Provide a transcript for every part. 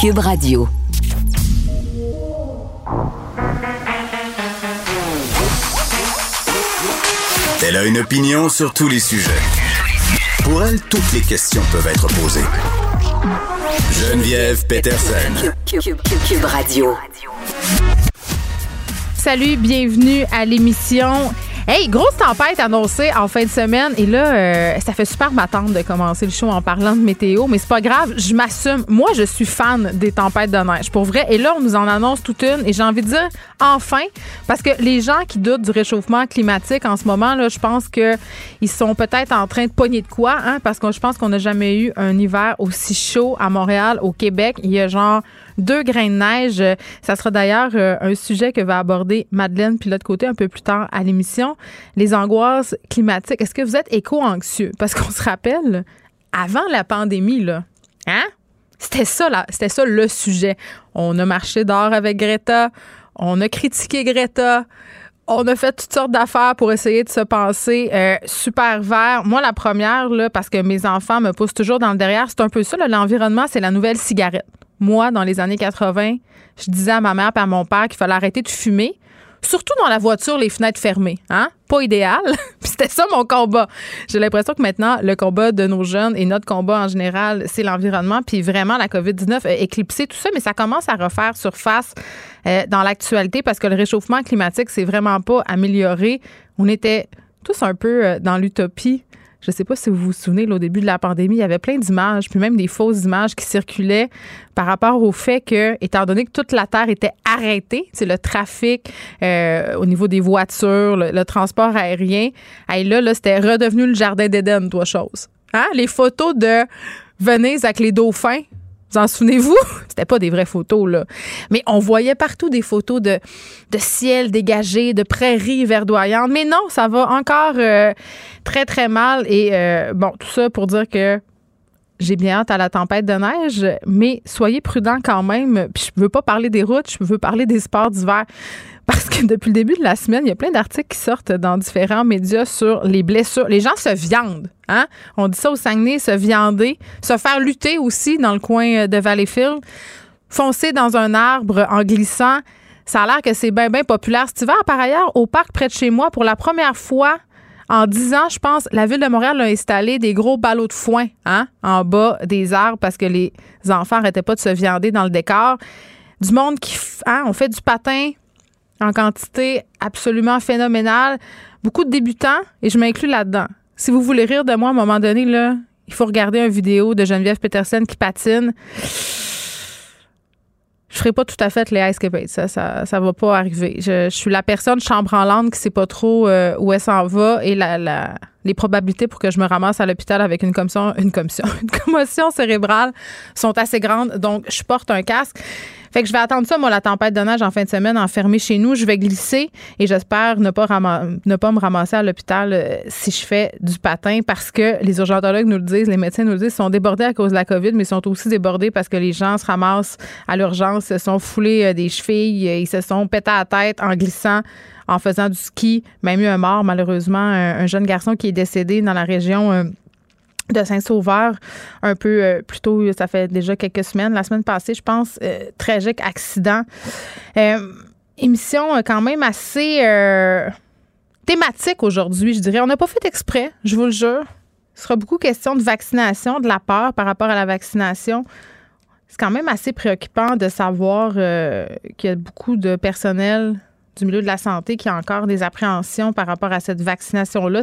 Cube Radio. Elle a une opinion sur tous les sujets. Pour elle, toutes les questions peuvent être posées. Geneviève Peterson. Cube, Cube- Cube- Cube Radio. Salut, bienvenue à l'émission. Hey, grosse tempête annoncée en fin de semaine. Et là, euh, ça fait super m'attendre de commencer le show en parlant de météo, mais c'est pas grave, je m'assume. Moi, je suis fan des tempêtes de neige, pour vrai. Et là, on nous en annonce toute une. Et j'ai envie de dire, enfin, parce que les gens qui doutent du réchauffement climatique en ce moment, là, je pense que ils sont peut-être en train de pogner de quoi, hein, parce que je pense qu'on n'a jamais eu un hiver aussi chaud à Montréal, au Québec. Il y a genre deux grains de neige. Ça sera d'ailleurs euh, un sujet que va aborder Madeleine puis l'autre côté un peu plus tard à l'émission. Les angoisses climatiques. Est-ce que vous êtes éco-anxieux? Parce qu'on se rappelle, avant la pandémie, hein? C'était ça, c'était le sujet. On a marché dehors avec Greta, on a critiqué Greta, on a fait toutes sortes d'affaires pour essayer de se penser euh, super vert. Moi, la première, là, parce que mes enfants me poussent toujours dans le derrière, c'est un peu ça. L'environnement, c'est la nouvelle cigarette. Moi, dans les années 80, je disais à ma mère et à mon père qu'il fallait arrêter de fumer. Surtout dans la voiture, les fenêtres fermées. Hein? Pas idéal. C'était ça mon combat. J'ai l'impression que maintenant, le combat de nos jeunes et notre combat en général, c'est l'environnement. Puis vraiment, la COVID-19 a éclipsé tout ça, mais ça commence à refaire surface euh, dans l'actualité parce que le réchauffement climatique, c'est vraiment pas amélioré. On était tous un peu euh, dans l'utopie. Je sais pas si vous vous souvenez, là, au début de la pandémie, il y avait plein d'images, puis même des fausses images qui circulaient par rapport au fait que, étant donné que toute la Terre était arrêtée, c'est le trafic euh, au niveau des voitures, le, transport aérien, hey, là, là c'était redevenu le jardin d'Éden, toi, chose. Hein? Les photos de Venise avec les dauphins, vous en souvenez-vous? C'était pas des vraies photos, là. Mais on voyait partout des photos de, de ciel dégagé, de prairies verdoyantes. Mais non, ça va encore euh, très, très mal. Et euh, bon, tout ça pour dire que j'ai bien hâte à la tempête de neige, mais soyez prudents quand même. Puis je veux pas parler des routes, je veux parler des sports d'hiver. Parce que depuis le début de la semaine, il y a plein d'articles qui sortent dans différents médias sur les blessures. Les gens se viandent. Hein? On dit ça au Saguenay, se viander, se faire lutter aussi dans le coin de Valleyfield, foncer dans un arbre en glissant. Ça a l'air que c'est bien, bien populaire cet hiver. Par ailleurs, au parc près de chez moi, pour la première fois en 10 ans, je pense, la ville de Montréal a installé des gros ballots de foin hein, en bas des arbres parce que les enfants n'arrêtaient pas de se viander dans le décor. Du monde qui hein, on fait du patin en quantité absolument phénoménale. Beaucoup de débutants, et je m'inclus là-dedans. Si vous voulez rire de moi à un moment donné, là, il faut regarder une vidéo de Geneviève Peterson qui patine. Je ferai pas tout à fait les ice capades. Ça, ça, ça va pas arriver. Je, je suis la personne chambre en lande qui sait pas trop euh, où elle s'en va et la, la- les probabilités pour que je me ramasse à l'hôpital avec une commotion, une commotion, une commotion cérébrale sont assez grandes. Donc, je porte un casque. Fait que je vais attendre ça, moi, la tempête de neige en fin de semaine, enfermée chez nous. Je vais glisser et j'espère ne pas, ne pas me ramasser à l'hôpital euh, si je fais du patin parce que les urgentologues nous le disent, les médecins nous le disent, sont débordés à cause de la COVID, mais ils sont aussi débordés parce que les gens se ramassent à l'urgence, se sont foulés euh, des chevilles, euh, ils se sont pétés à la tête en glissant en faisant du ski, même eu un mort, malheureusement, un, un jeune garçon qui est décédé dans la région de Saint-Sauveur, un peu euh, plus tôt, ça fait déjà quelques semaines, la semaine passée, je pense, euh, tragique accident. Euh, émission quand même assez thématique aujourd'hui, je dirais. On n'a pas fait exprès, je vous le jure. Ce sera beaucoup question de vaccination, de la peur par rapport à la vaccination. C'est quand même assez préoccupant de savoir qu'il y a beaucoup de personnel du milieu de la santé qui a encore des appréhensions par rapport à cette vaccination-là.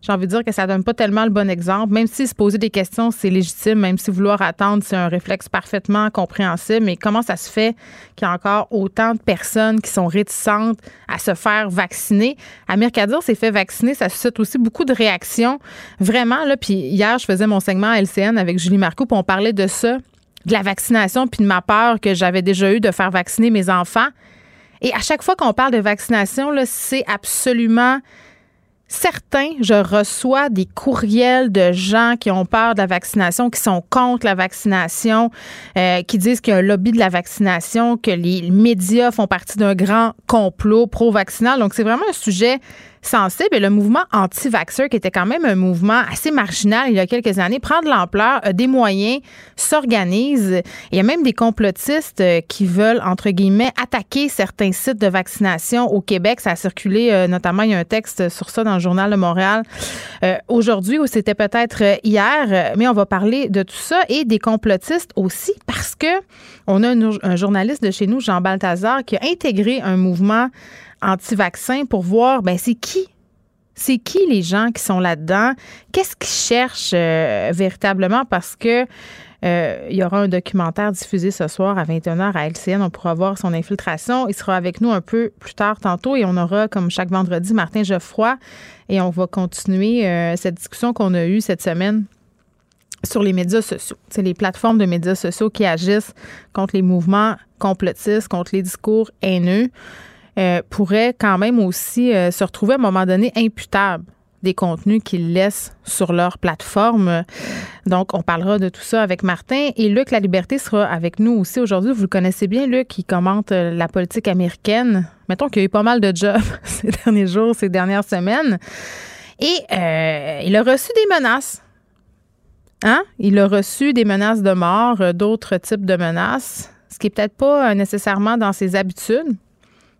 J'ai envie de dire que ça donne pas tellement le bon exemple. Même si se poser des questions, c'est légitime, même si vouloir attendre, c'est un réflexe parfaitement compréhensible. Mais comment ça se fait qu'il y a encore autant de personnes qui sont réticentes à se faire vacciner? Amir Kadir s'est fait vacciner. Ça suscite aussi beaucoup de réactions. Vraiment, là. Puis hier, je faisais mon segment à LCN avec Julie Marcoux, puis on parlait de ça de la vaccination puis de ma peur que j'avais déjà eu de faire vacciner mes enfants. Et à chaque fois qu'on parle de vaccination, c'est absolument certain. Je reçois des courriels de gens qui ont peur de la vaccination, qui sont contre la vaccination, euh, qui disent qu'il y a un lobby de la vaccination, que les médias font partie d'un grand complot pro-vaccinal. Donc, c'est vraiment un sujet sensible. Et le mouvement anti-vaxxer, qui était quand même un mouvement assez marginal il y a quelques années, prend de l'ampleur, a des moyens, s'organise. Il y a même des complotistes euh, qui veulent, entre guillemets, attaquer certains sites de vaccination au Québec. Ça a circulé, euh, notamment, il y a un texte sur ça dans le Journal de Montréal euh, aujourd'hui, ou c'était peut-être hier, mais on va parler de tout ça et des complotistes aussi parce que on a un, un journaliste de chez nous, Jean Balthazar, qui a intégré un mouvement anti-vaccin pour voir, ben, c'est qui? C'est qui les gens qui sont là-dedans? Qu'est-ce qu'ils cherchent euh, véritablement? Parce que euh, il y aura un documentaire diffusé ce soir à 21h à LCN. On pourra voir son infiltration. Il sera avec nous un peu plus tard tantôt et on aura, comme chaque vendredi, Martin Geoffroy et on va continuer euh, cette discussion qu'on a eue cette semaine sur les médias sociaux. C'est les plateformes de médias sociaux qui agissent contre les mouvements complotistes, contre les discours haineux. Euh, pourraient quand même aussi euh, se retrouver à un moment donné imputables des contenus qu'ils laissent sur leur plateforme. Donc, on parlera de tout ça avec Martin. Et Luc La Liberté sera avec nous aussi aujourd'hui. Vous le connaissez bien, Luc, qui commente euh, la politique américaine. Mettons qu'il y a eu pas mal de jobs ces derniers jours, ces dernières semaines. Et il a reçu des menaces. Hein? Il a reçu des menaces de mort, d'autres types de menaces, ce qui est peut-être pas nécessairement dans ses habitudes.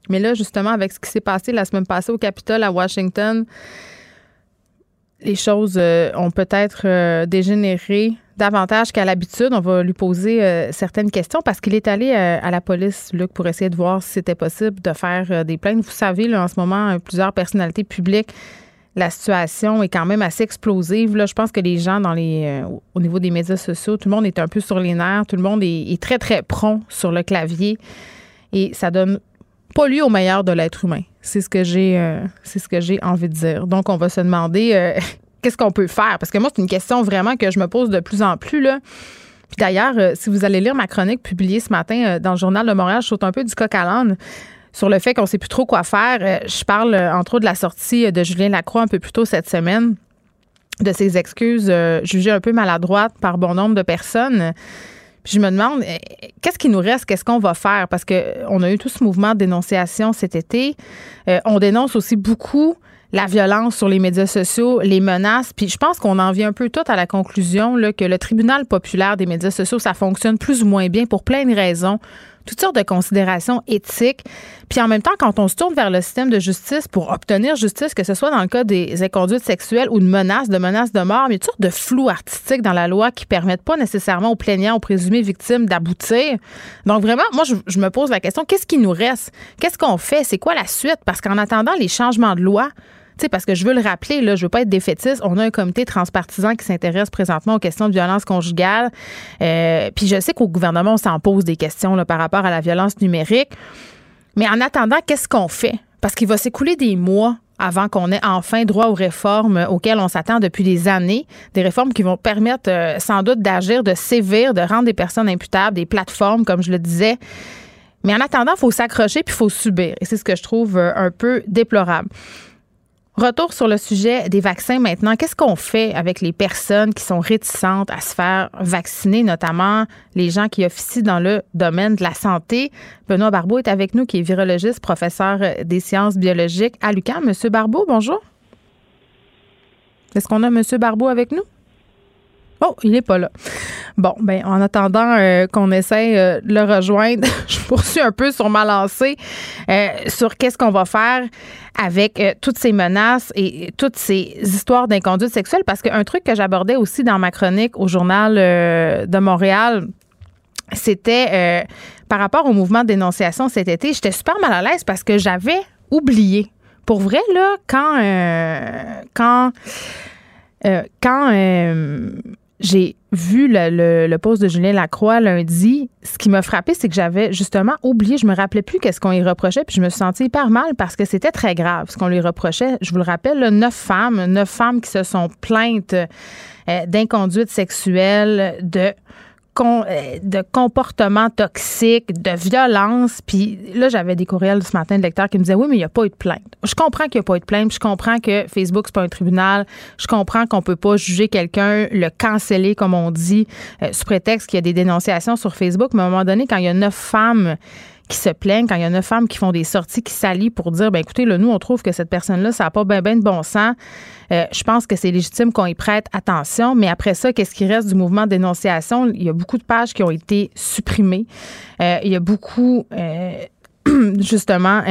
Mais là, justement, avec ce qui s'est passé la semaine passée au Capitole à Washington, les choses euh, ont peut-être euh, dégénéré davantage qu'à l'habitude. On va lui poser euh, certaines questions parce qu'il est allé à la police, Luc, pour essayer de voir si c'était possible de faire des plaintes. Vous savez, là, en ce moment, plusieurs personnalités publiques, la situation est quand même assez explosive. Là, je pense que les gens dans les, au niveau des médias sociaux, tout le monde est un peu sur les nerfs, tout le monde est, est très, très prompt sur le clavier. Et ça donne pas lui au meilleur de l'être humain. C'est ce que j'ai euh, ce que j'ai envie de dire. Donc on va se demander euh, qu'est-ce qu'on peut faire? Parce que moi c'est une question vraiment que je me pose de plus en plus là. Puis d'ailleurs, euh, si vous allez lire ma chronique publiée ce matin dans le journal de Montréal, je saute un peu du coq à l'âne sur le fait qu'on sait plus trop quoi faire. je parle entre autres de la sortie de Julien Lacroix un peu plus tôt cette semaine de ses excuses jugées un peu maladroites par bon nombre de personnes je me demande, qu'est-ce qui nous reste? Qu'est-ce qu'on va faire? Parce qu'on a eu tout ce mouvement de dénonciation cet été. Euh, on dénonce aussi beaucoup la violence sur les médias sociaux, les menaces. Puis je pense qu'on en vient un peu tout à la conclusion que le tribunal populaire des médias sociaux, ça fonctionne plus ou moins bien pour plein de raisons toutes sortes de considérations éthiques. Puis en même temps, quand on se tourne vers le système de justice pour obtenir justice, que ce soit dans le cas des inconduites sexuelles ou de menaces, de menaces de mort, mais il y a toutes sortes de flou artistique dans la loi qui permettent pas nécessairement aux plaignants, aux présumés victimes d'aboutir. Donc vraiment, moi, je, je me pose la question, qu'est-ce qui nous reste? Qu'est-ce qu'on fait? C'est quoi la suite? Parce qu'en attendant les changements de loi, parce que je veux le rappeler, là, je veux pas être défaitiste. On a un comité transpartisan qui s'intéresse présentement aux questions de violence conjugale. Euh, puis je sais qu'au gouvernement, on s'en pose des questions là, par rapport à la violence numérique. Mais en attendant, qu'est-ce qu'on fait? Parce qu'il va s'écouler des mois avant qu'on ait enfin droit aux réformes auxquelles on s'attend depuis des années, des réformes qui vont permettre euh, sans doute d'agir, de sévir, de rendre des personnes imputables, des plateformes, comme je le disais. Mais en attendant, il faut s'accrocher puis il faut subir. Et c'est ce que je trouve euh, un peu déplorable. Retour sur le sujet des vaccins maintenant. Qu'est-ce qu'on fait avec les personnes qui sont réticentes à se faire vacciner, notamment les gens qui officient dans le domaine de la santé? Benoît Barbeau est avec nous, qui est virologiste, professeur des sciences biologiques à l'UQAM. Monsieur Barbeau, bonjour. Est-ce qu'on a Monsieur Barbeau avec nous? Oh, il n'est pas là. Bon, ben en attendant euh, qu'on essaie euh, de le rejoindre, je poursuis un peu sur ma lancée euh, sur qu'est-ce qu'on va faire avec toutes ces menaces et toutes ces histoires d'inconduite sexuelle parce qu'un truc que j'abordais aussi dans ma chronique au journal de Montréal c'était par rapport au mouvement de dénonciation cet été. J'étais super mal à l'aise parce que j'avais oublié. Pour vrai, là, quand, quand, quand j'ai vu le, le, poste de Julien Lacroix lundi, ce qui m'a frappé, c'est que j'avais justement oublié, je me rappelais plus qu'est-ce qu'on lui reprochait, puis je me suis sentie hyper mal parce que c'était très grave ce qu'on lui reprochait. Je vous le rappelle, neuf femmes, neuf femmes qui se sont plaintes euh, d'inconduite sexuelle, de euh, de comportements toxiques, de violence. Puis là, j'avais des courriels ce matin de lecteurs qui me disaient Oui, mais il n'y a pas eu de plainte. Je comprends qu'il n'y a pas eu de plainte. Je comprends que Facebook, c'est pas un tribunal. Je comprends qu'on peut pas juger quelqu'un, le canceller, comme on dit, euh, sous prétexte qu'il y a des dénonciations sur Facebook. Mais à un moment donné, quand il y a neuf femmes qui se plaignent, quand il y a neuf femmes qui font des sorties, qui s'allient pour dire, ben écoutez, là, nous, on trouve que cette personne-là, ça n'a pas bien ben de bon sens. Euh, je pense que c'est légitime qu'on y prête attention. Mais après ça, qu'est-ce qui reste du mouvement de dénonciation? Il y a beaucoup de pages qui ont été supprimées. Euh, il y a beaucoup, euh, justement,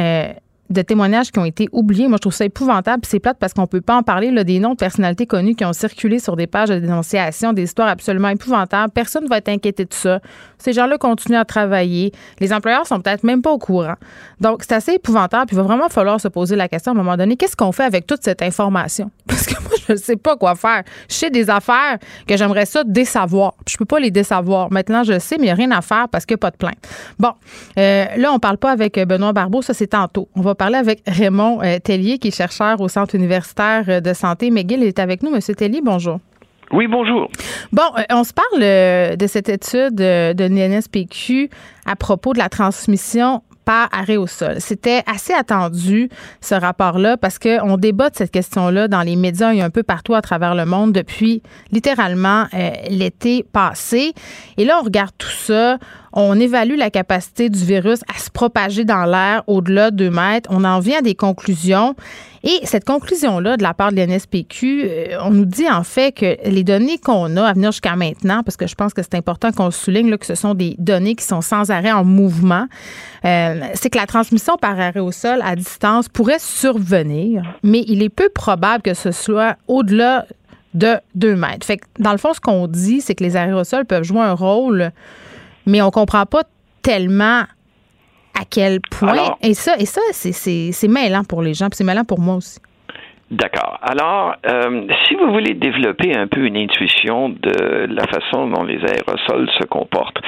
de témoignages qui ont été oubliés. Moi, je trouve ça épouvantable. C'est plate parce qu'on peut pas en parler là, des noms de personnalités connues qui ont circulé sur des pages de dénonciation, des histoires absolument épouvantables. Personne ne va être inquiété de ça. Ces gens-là continuent à travailler. Les employeurs sont peut-être même pas au courant. Donc, c'est assez épouvantable. Puis il va vraiment falloir se poser la question à un moment donné, qu'est-ce qu'on fait avec toute cette information? Parce que moi, je ne sais pas quoi faire. Je sais des affaires que j'aimerais ça désavoir. Je peux pas les désavoir. Maintenant, je sais, mais il n'y a rien à faire parce qu'il n'y a pas de plainte. Bon, euh, là, on parle pas avec Benoît Barbeau. Ça, c'est tantôt. On va parler avec Raymond euh, Tellier, qui est chercheur au Centre universitaire euh, de santé McGill. est avec nous. Monsieur Tellier, bonjour. Oui, bonjour. Bon, euh, on se parle de cette étude de l'NSPQ à propos de la transmission par arrêt au sol. C'était assez attendu, ce rapport-là, parce qu'on débat de cette question-là dans les médias et un peu partout à travers le monde depuis littéralement l'été passé. Et là, on regarde tout ça on évalue la capacité du virus à se propager dans l'air au-delà de 2 mètres. On en vient à des conclusions. Et cette conclusion-là, de la part de l'NSPQ, euh, on nous dit en fait que les données qu'on a à venir jusqu'à maintenant, parce que je pense que c'est important qu'on souligne que ce sont des données qui sont sans arrêt en mouvement, euh, c'est que la transmission par aérosol à distance pourrait survenir, mais il est peu probable que ce soit au-delà de 2 mètres. Fait dans le fond, ce qu'on dit, c'est que les aérosols peuvent jouer un rôle mais on comprend pas tellement à quel point. et ça, et ça c'est mêlant pour les gens, puis c'est mêlant pour moi aussi. D'accord. Alors, euh, si vous voulez développer un peu une intuition de la façon dont les aérosols se comportent,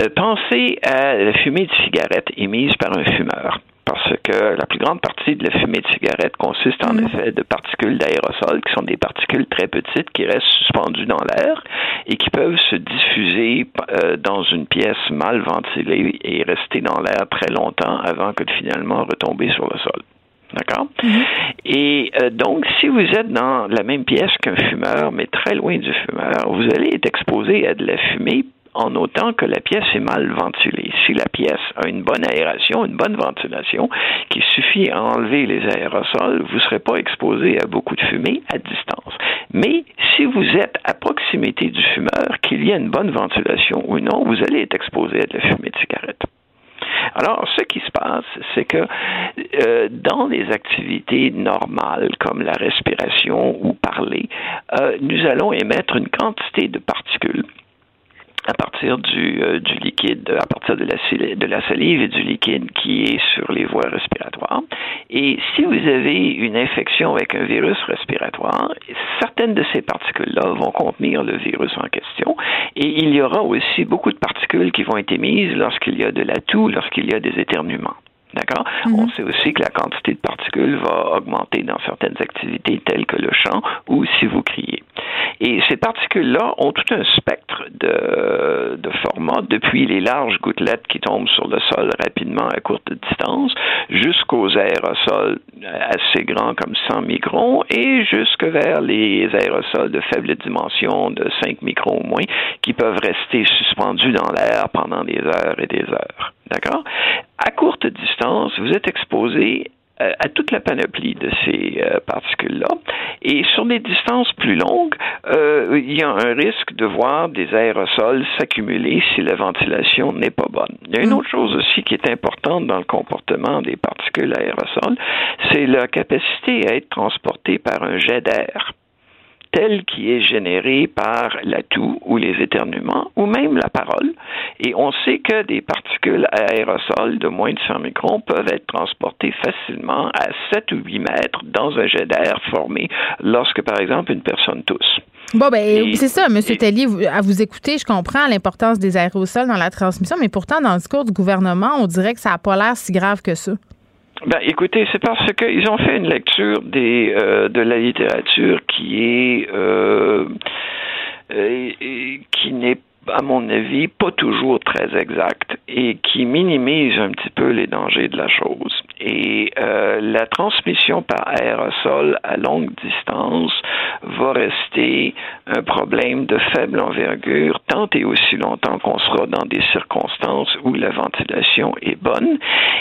euh, pensez à la fumée de cigarette émise par un fumeur parce que la plus grande partie de la fumée de cigarette consiste en mm. effet de particules d'aérosol, qui sont des particules très petites qui restent suspendues dans l'air et qui peuvent se diffuser euh, dans une pièce mal ventilée et rester dans l'air très longtemps avant que de finalement retomber sur le sol. D'accord? Mm-hmm. Et euh, donc, si vous êtes dans la même pièce qu'un fumeur, mais très loin du fumeur, vous allez être exposé à de la fumée en autant que la pièce est mal ventilée. Si la pièce a une bonne aération, une bonne ventilation, qui suffit à enlever les aérosols, vous ne serez pas exposé à beaucoup de fumée à distance. Mais si vous êtes à proximité du fumeur, qu'il y ait une bonne ventilation ou non, vous allez être exposé à de la fumée de cigarette. Alors, ce qui se passe, c'est que euh, dans les activités normales comme la respiration ou parler, euh, nous allons émettre une quantité de particules à partir du, euh, du liquide, à partir de la, de la salive et du liquide qui est sur les voies respiratoires. Et si vous avez une infection avec un virus respiratoire, certaines de ces particules-là vont contenir le virus en question. Et il y aura aussi beaucoup de particules qui vont être émises lorsqu'il y a de la toux, lorsqu'il y a des éternuements. D'accord? Mhm. On sait aussi que la quantité de particules va augmenter dans certaines activités telles que le chant ou si vous criez. Et ces particules-là ont tout un spectre de, de formats, depuis les larges gouttelettes qui tombent sur le sol rapidement à courte distance, jusqu'aux aérosols assez grands comme 100 microns et jusque vers les aérosols de faible dimension de 5 microns au moins, qui peuvent rester suspendus dans l'air pendant des heures et des heures. D'accord? À courte distance, vous êtes exposé euh, à toute la panoplie de ces euh, particules-là. Et sur des distances plus longues, euh, il y a un risque de voir des aérosols s'accumuler si la ventilation n'est pas bonne. Il y a une mm. autre chose aussi qui est importante dans le comportement des particules aérosols, c'est leur capacité à être transportées par un jet d'air tel qui est généré par la toux ou les éternuements ou même la parole. Et on sait que des particules aérosols de moins de 100 microns peuvent être transportées facilement à 7 ou 8 mètres dans un jet d'air formé lorsque, par exemple, une personne tousse. Bon, ben, c'est ça, M. Tellier, à vous écouter, je comprends l'importance des aérosols dans la transmission, mais pourtant, dans le discours du gouvernement, on dirait que ça n'a pas l'air si grave que ça. Ben, écoutez, c'est parce qu'ils ont fait une lecture des, euh, de la littérature qui est euh, euh, qui n'est à mon avis, pas toujours très exact et qui minimise un petit peu les dangers de la chose. Et euh, la transmission par aérosol à longue distance va rester un problème de faible envergure tant et aussi longtemps qu'on sera dans des circonstances où la ventilation est bonne.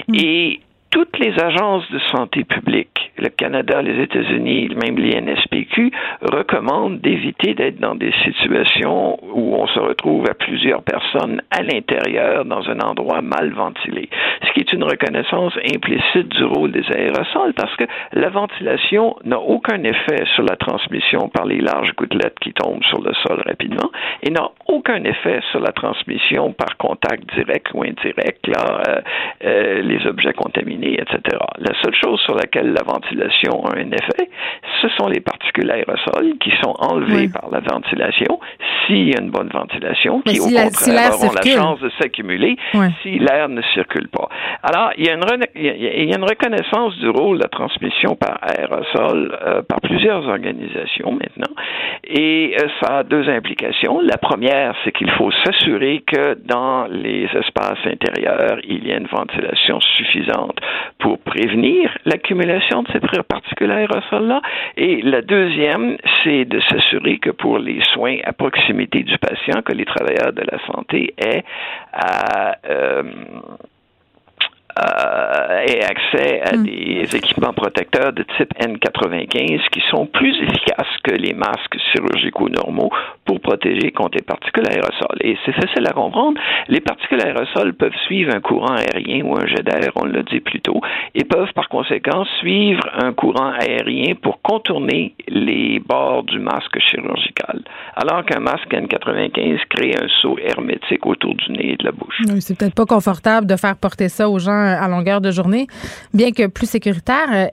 Mm. Et toutes les agences de santé publique, le Canada, les États-Unis, même l'INSPQ, recommandent d'éviter d'être dans des situations où on se retrouve à plusieurs personnes à l'intérieur dans un endroit mal ventilé. Ce qui est une reconnaissance implicite du rôle des aérosols parce que la ventilation n'a aucun effet sur la transmission par les larges gouttelettes qui tombent sur le sol rapidement et n'a aucun effet sur la transmission par contact direct ou indirect, là, euh, euh, les objets contaminés etc. La seule chose sur laquelle la ventilation a un effet, ce sont les particules aérosols qui sont enlevées par la ventilation s'il y a une bonne ventilation, qui au contraire auront la chance de s'accumuler si l'air ne circule pas. Alors, il y, a une reconnaissance du rôle de la transmission par aérosol euh, par plusieurs organisations maintenant, et euh, ça a deux implications. La première, c'est qu'il faut s'assurer que dans les espaces intérieurs, il y a une ventilation suffisante pour prévenir l'accumulation de ces particules aérosols-là. Et la deuxième, c'est de s'assurer que pour les soins à proximité du patient, que les travailleurs de la santé aient à euh, euh, et accès à hmm. des équipements protecteurs de type N95 qui sont plus efficaces que les masques chirurgicaux normaux pour protéger contre les particules aérosols. Et c'est facile à comprendre. Les particules aérosols peuvent suivre un courant aérien ou un jet d'air, on l'a dit plus tôt, et peuvent par conséquent suivre un courant aérien pour contourner les bords du masque chirurgical. Alors qu'un masque N95 crée un saut hermétique autour du nez et de la bouche. Oui, c'est peut-être pas confortable de faire porter ça aux gens à longueur de journée, bien que plus sécuritaire. Euh,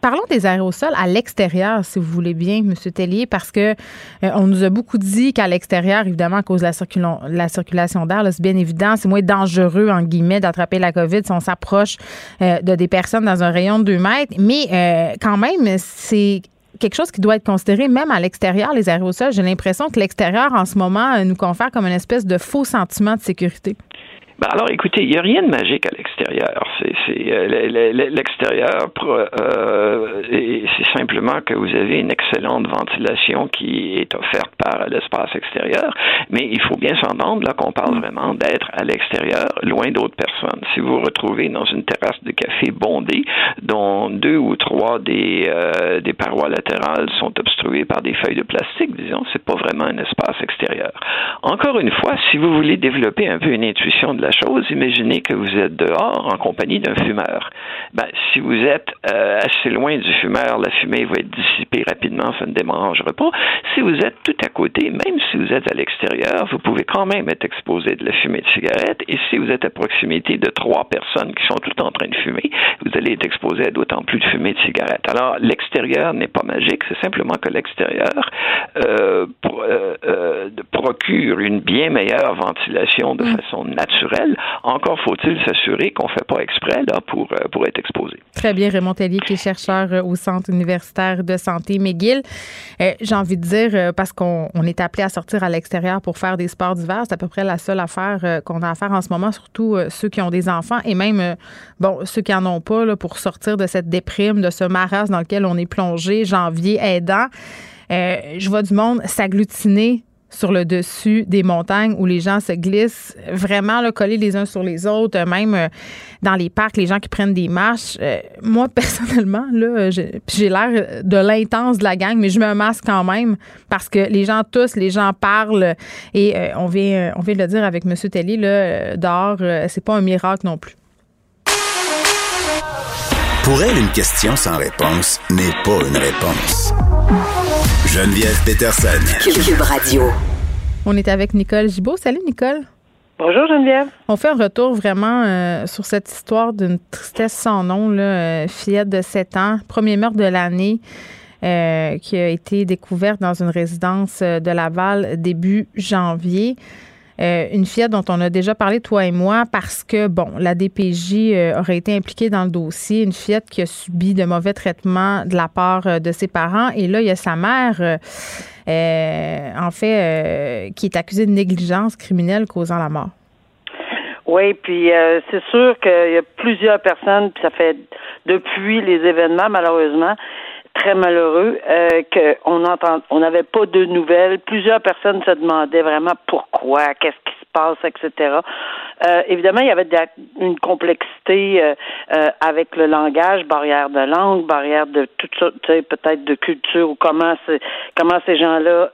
parlons des aérosols à l'extérieur, si vous voulez bien, M. Tellier, parce que euh, on nous a beaucoup dit qu'à l'extérieur, évidemment, à cause de la, la circulation d'air, c'est bien évident, c'est moins dangereux, en guillemets, d'attraper la COVID si on s'approche euh, de des personnes dans un rayon de 2 mètres. Mais quand même, c'est quelque chose qui doit être considéré même à l'extérieur, les aérosols. J'ai l'impression que l'extérieur, en ce moment, nous confère comme une espèce de faux sentiment de sécurité. Ben alors, écoutez, il n'y a rien de magique à l'extérieur. Euh, l'extérieur, euh, c'est simplement que vous avez une excellente ventilation qui est offerte par l'espace extérieur, mais il faut bien s'entendre là qu'on parle vraiment d'être à l'extérieur, loin d'autres personnes. Si vous vous retrouvez dans une terrasse de café bondée, dont deux ou trois des, euh, des parois latérales sont obstruées par des feuilles de plastique, disons, c'est pas vraiment un espace extérieur. Encore une fois, si vous voulez développer un peu une intuition de la chose, imaginez que vous êtes dehors en compagnie d'un fumeur. Ben, si vous êtes euh, assez loin du fumeur, la fumée va être dissipée rapidement, ça ne dérangera pas. Si vous êtes tout à côté, même si vous êtes à l'extérieur, vous pouvez quand même être exposé de la fumée de cigarette. Et si vous êtes à proximité de trois personnes qui sont toutes en train de fumer, vous allez être exposé à d'autant plus de fumée de cigarette. Alors, l'extérieur n'est pas magique, c'est simplement que l'extérieur euh, euh, procure une bien meilleure ventilation de mm. façon naturelle encore faut-il s'assurer qu'on ne fait pas exprès pour, euh, pour être exposé. Très bien, Raymond Tellier, qui est chercheur euh, au Centre universitaire de santé McGill. Euh, j'ai envie de dire, parce qu'on est appelé à sortir à l'extérieur pour faire des sports d'hiver, c'est à peu près la seule affaire qu'on a à faire en ce moment, surtout ceux qui ont des enfants et même, bon, ceux qui n'en ont pas, pour sortir de cette déprime, de ce marasme dans lequel on est plongé, janvier aidant. je vois du monde s'agglutiner sur le dessus des montagnes où les gens se glissent, vraiment collés les uns sur les autres, euh, même euh, dans les parcs, les gens qui prennent des marches. Euh, moi, personnellement, là, j'ai l'air de l'intense de la gang, mais je me masque quand même parce que les gens tous, les gens parlent et on, vient, on vient de le dire avec M. Telly, là, dehors, c'est pas un miracle non plus. Pour elle, une question sans réponse n'est pas une réponse. Geneviève Peterson. Cube Radio. On est avec Nicole Gibault. Salut, Nicole. Bonjour Geneviève. On fait un retour vraiment euh, sur cette histoire d'une tristesse sans nom, là, euh, fillette de 7 ans, premier meurtre de l'année. Euh, qui a été découverte dans une résidence de Laval début janvier. Une fillette dont on a déjà parlé, toi et moi, parce que, bon, la DPJ aurait été impliquée dans le dossier. Une fillette qui a subi de mauvais traitements de la part de ses parents. Et là, il y a sa mère, en fait, qui est accusée de négligence criminelle causant la mort. Oui, puis euh, c'est sûr qu'il y a plusieurs personnes, puis ça fait depuis les événements, malheureusement, très malheureux, euh, qu'on entend, on n'avait pas de nouvelles. Plusieurs personnes se demandaient vraiment pourquoi, qu'est-ce qui se passe, etc. Euh, évidemment, il y avait une complexité euh, euh, avec le langage, barrière de langue, barrière de tout ça, peut-être de culture ou comment comment ces gens-là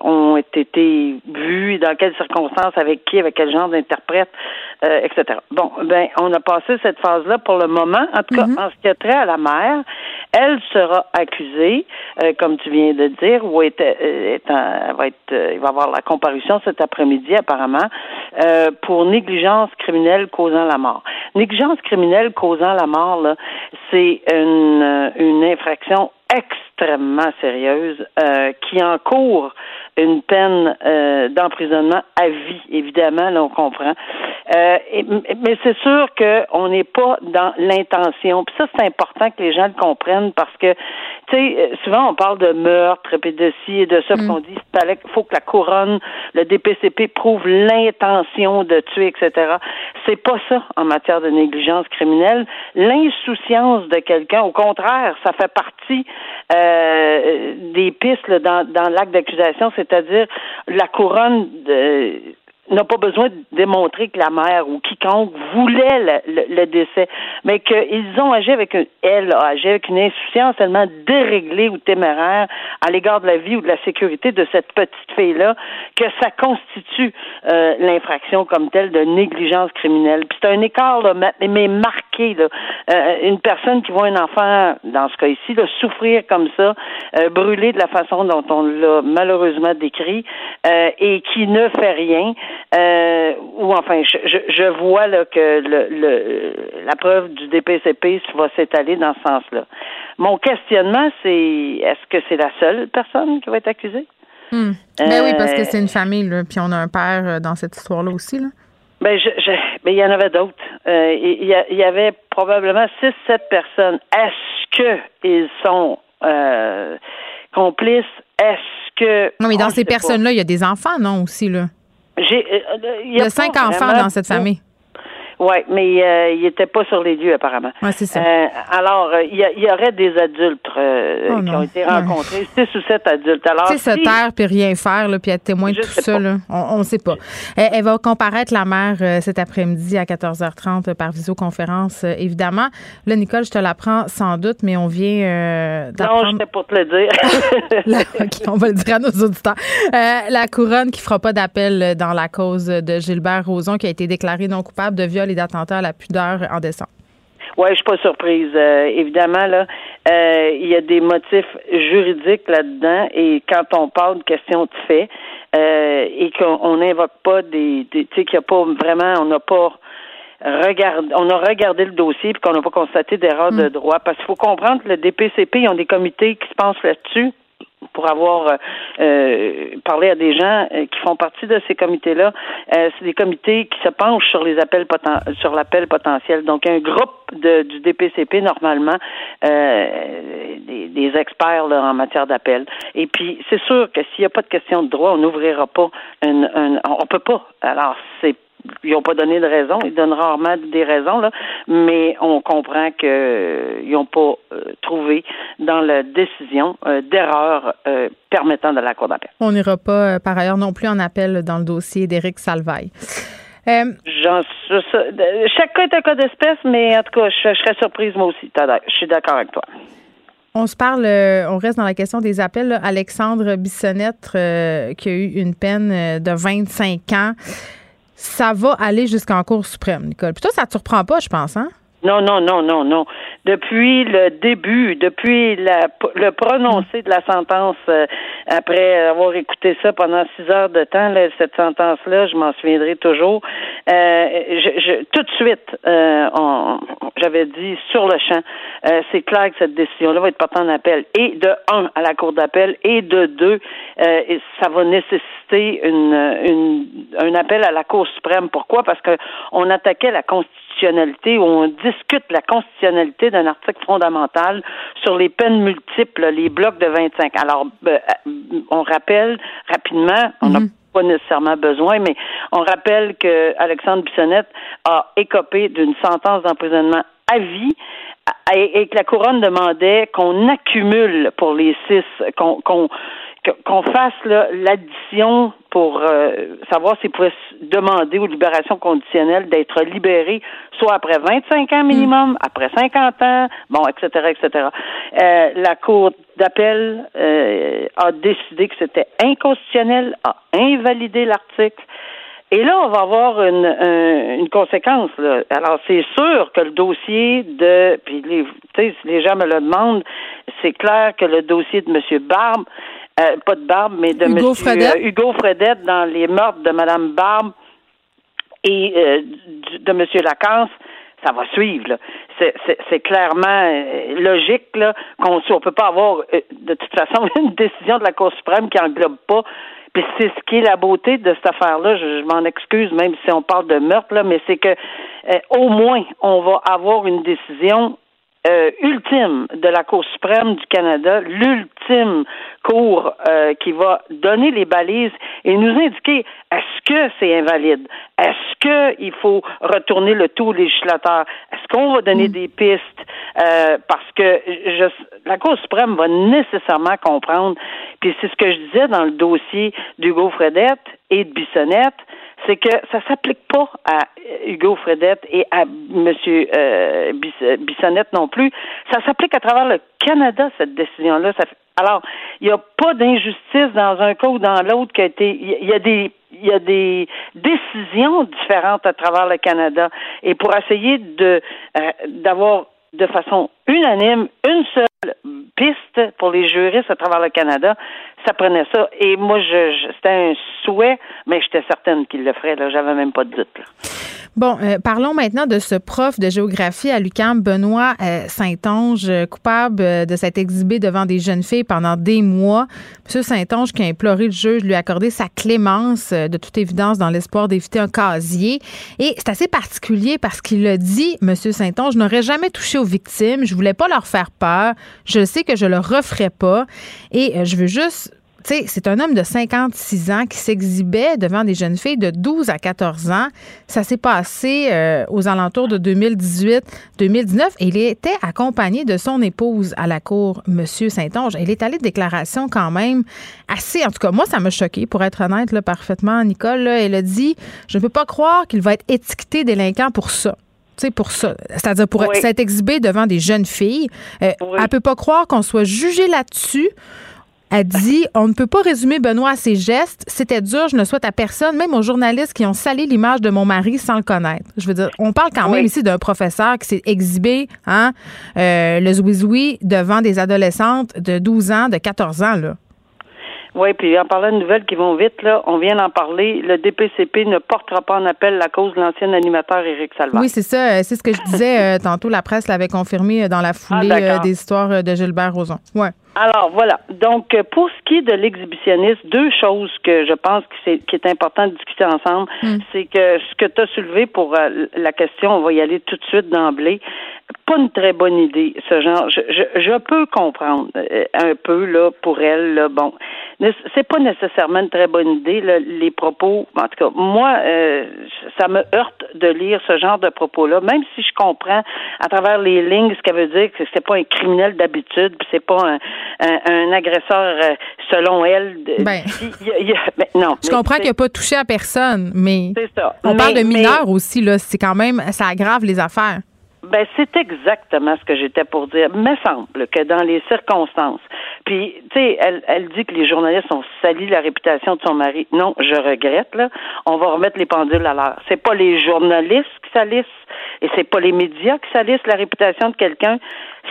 ont été vus, dans quelles circonstances, avec qui, avec quel genre d'interprète, etc. Bon, ben, on a passé cette phase-là pour le moment. En tout cas, mm-hmm. en ce qui a trait à la mère, elle sera accusée, comme tu viens de dire, ou est, va être, il va avoir la comparution cet après-midi apparemment. Euh, pour négligence criminelle causant la mort. Négligence criminelle causant la mort, là, c'est une, euh, une infraction extrêmement sérieuse euh, qui encourt une peine euh, d'emprisonnement à vie, évidemment, là on comprend. Euh, mais c'est sûr qu'on n'est pas dans l'intention. Puis ça, c'est important que les gens le comprennent parce que, tu sais, souvent on parle de meurtre, et de ci et de ça, mm. qu'on dit qu'il faut que la couronne, le DPCP prouve l'intention de tuer, etc. C'est pas ça en matière de négligence criminelle. L'insouciance de quelqu'un, au contraire, ça fait partie euh, des pistes dans, dans l'acte d'accusation, c'est-à-dire la couronne de, n'a pas besoin de démontrer que la mère ou quiconque voulait le, décès, mais qu'ils ont agi avec une, elle a agi avec une insouciance tellement déréglée ou téméraire à l'égard de la vie ou de la sécurité de cette petite fille-là que ça constitue euh, l'infraction comme telle de négligence criminelle. Puis c'est un écart, mais marqué. Euh, une personne qui voit un enfant, dans ce cas ici, souffrir comme ça, euh, brûler de la façon dont on l'a malheureusement décrit, et qui ne fait rien, euh, ou enfin, je, vois là, que la preuve du DPCP va s'étaler dans ce sens-là. Mon questionnement, c'est est-ce que c'est la seule personne qui va être accusée? Hmm. Ben oui, parce que euh, c'est une famille, puis on a un père euh, dans cette histoire-là aussi. Ben, je, je, ben, il y en avait d'autres. Euh, il, y y, avait probablement six, sept personnes. Est-ce qu'ils sont euh, complices? Est-ce que. Non, mais dans ces personnes-là, il y a des enfants, non, aussi, là? J'ai, euh, il y a, cinq enfants dans cette famille. Oui, mais euh, il n'était pas sur les lieux, apparemment. Oui, c'est ça. Euh, alors, euh, il y, y, aurait des adultes oh qui ont été rencontrés, six ou sept adultes. Alors, tu sais, se taire puis rien faire, là, puis être témoin de tout ça, là, on ne sait pas. Elle, va comparaître la mère cet après-midi à 14h30 par visioconférence, évidemment. Là, Nicole, je te l'apprends sans doute, mais on vient d'apprendre... Non, je n'étais pas te le dire. On va le dire à nos auditeurs. la couronne qui fera pas d'appel dans la cause de Gilbert Rozon, qui a été déclaré non coupable de viol et d'attentats à la pudeur en décembre. Oui, je suis pas surprise. Euh, évidemment, là, euh, il y a des motifs juridiques là-dedans et quand on parle de questions de fait euh, et qu'on n'invoque pas des, tu sais, qu'il n'y a pas vraiment, on n'a pas regardé, on a regardé le dossier puis qu'on n'a pas constaté d'erreur de mm. droit parce qu'il faut comprendre que le DPCP, ils ont des comités qui se pensent là-dessus pour avoir euh, euh, parlé à des gens euh, qui font partie de ces comités-là. c'est des comités qui se penchent sur les appels sur l'appel potentiel. Donc, un groupe de, du DPCP, normalement, des, des, experts là, en matière d'appel. Et puis, c'est sûr que s'il n'y a pas de question de droit, on n'ouvrira pas une, une, on peut pas. Alors, c'est ils n'ont pas donné de raison, ils donnent rarement des raisons, là, mais on comprend qu'ils euh, n'ont pas euh, trouvé dans la décision euh, d'erreur permettant de la Cour d'appel. On n'ira pas par ailleurs non plus en appel dans le dossier d'Éric Salvaille. chaque cas est un cas d'espèce, mais en tout cas, je, serais surprise moi aussi. Je suis d'accord avec toi. On se parle, on reste dans la question des appels. Alexandre Bissonnette, qui a eu une peine de 25 ans ça va aller jusqu'en Cour suprême, Nicole. Puis toi, ça te surprend pas, je pense, hein? Non, non, non, non, non. Depuis le début, depuis la, le prononcé de la sentence, euh, après avoir écouté ça pendant six heures de temps, là, cette sentence-là, je m'en souviendrai toujours. Euh, je, je, tout de suite, euh, j'avais dit sur le champ, euh, c'est clair que cette décision-là va être portée en appel. Et de un à la cour d'appel, et de deux, euh, ça va nécessiter une, une, un appel à la Cour suprême. Pourquoi? Parce que on attaquait la constitutionnalité, ou on discute la constitutionnalité d'un article fondamental sur les peines multiples, les blocs de 25. Alors, euh, on rappelle rapidement, on n'a mhm. pas nécessairement besoin, mais on rappelle que Alexandre Bissonnette a écopé d'une sentence d'emprisonnement à vie et que la couronne demandait qu'on accumule pour les six, qu'on qu'on fasse l'addition pour euh, savoir s'il pouvait demander aux libérations conditionnelles d'être libéré soit après 25 ans minimum, mm. après 50 ans, bon, etc., etc. Euh, la Cour d'appel euh, a décidé que c'était inconstitutionnel, a invalidé l'article. Et là, on va avoir une, une conséquence. Là. Alors, c'est sûr que le dossier de, puis les, les gens me le demandent, c'est clair que le dossier de M. Barbe euh, pas de Barbe, mais de Hugo Monsieur, Fredette? Euh, Hugo Fredette dans les meurtres de Madame Barbe et euh, de Monsieur Lacasse, ça va suivre. C'est clairement logique là qu'on ne peut pas avoir de toute façon une décision de la Cour suprême qui englobe pas. Puis c'est ce qui est la beauté de cette affaire-là. Je, m'en excuse, même si on parle de meurtre là, mais c'est que au moins on va avoir une décision euh, ultime de la Cour suprême du Canada, l'ultime cour euh, qui va donner les balises et nous indiquer est-ce que c'est invalide, est-ce qu'il faut retourner le tout législateur, est-ce qu'on va donner mm. des pistes, euh, parce que je, la Cour suprême va nécessairement comprendre, puis c'est ce que je disais dans le dossier d'Hugo Fredette et de Bissonnette, c'est que ça s'applique pas à Hugo Fredette et à M. Euh, Bissonnette non plus. Ça s'applique à travers le Canada, cette décision-là. Alors, il n'y a pas d'injustice dans un cas ou dans l'autre qui a été. Il y a des il y a des décisions différentes à travers le Canada. Et pour essayer de euh, d'avoir de façon unanime une seule piste pour les juristes à travers le Canada, ça prenait ça. Et moi, je, c'était un souhait, mais j'étais certaine qu'il le ferait. Là, j'avais même pas de doute. Bon, euh, parlons maintenant de ce prof de géographie à l'UQAM, Benoît euh, Saint-Onge, coupable euh, de s'être exhibé devant des jeunes filles pendant des mois. Monsieur Saint-Onge qui a imploré le juge de lui accorder sa clémence, de toute évidence, dans l'espoir d'éviter un casier. Et c'est assez particulier parce qu'il a dit, Monsieur Saint-Onge, je n'aurais jamais touché aux victimes, je voulais pas leur faire peur, je sais que je le referai pas. Et je veux juste c'est un homme de 56 ans qui s'exhibait devant des jeunes filles de 12 à 14 ans. Ça s'est passé euh, aux alentours de 2018-2019 et il était accompagné de son épouse à la cour, M. Saint-Onge. Il est allé de déclaration quand même assez, en tout cas, moi, ça m'a choqué, pour être honnête, parfaitement. Nicole, elle a dit, je ne peux pas croire qu'il va être étiqueté délinquant pour ça. Tu sais, pour ça. C'est-à-dire pour s'être exhibé devant des jeunes filles. Euh, elle ne peut pas croire qu'on soit jugé là-dessus a dit On ne peut pas résumer Benoît à ses gestes. C'était dur, je ne souhaite à personne, même aux journalistes qui ont salé l'image de mon mari sans le connaître. Je veux dire, on parle quand même ici d'un professeur qui s'est exhibé, hein, euh, le zouizoui, devant des adolescentes de 12 ans, de 14 ans, là. Oui, puis en parlant de nouvelles qui vont vite, là, on vient d'en parler. Le DPCP ne portera pas en appel la cause de l'ancien animateur Éric Salvat. Oui, c'est ça. Euh, c'est ce que je disais euh, tantôt. La presse l'avait confirmé dans la foulée ah, des histoires de Gilbert Rozon. Ouais. Alors voilà. Donc pour ce qui est de l'exhibitionniste, deux choses que je pense que c'est qui est important de discuter ensemble, hmm. c'est que ce que tu as soulevé pour euh, la question, on va y aller tout de suite d'emblée. Pas une très bonne idée, ce genre. Je, je, je peux comprendre euh, un peu là pour elle. Là, bon, c'est pas nécessairement une très bonne idée là, les propos. En tout cas, moi, euh, ça me heurte de lire ce genre de propos-là, même si je comprends à travers les lignes ce qu'elle veut dire que c'est pas un criminel d'habitude, puis c'est pas un, un, agresseur euh, selon elle. Ben, non. Je comprends qu'il n'a pas touché à personne, mais ça. on parle de mineurs aussi là. C'est quand même ça aggrave les affaires. Ben, c'est exactement ce que j'étais pour dire. Me semble que dans les circonstances, puis, tu sais, elle, elle dit que les journalistes ont sali la réputation de son mari. Non, je regrette, là. On va remettre les pendules à l'heure. C'est pas les journalistes qui salissent et c'est pas les médias qui salissent la réputation de quelqu'un,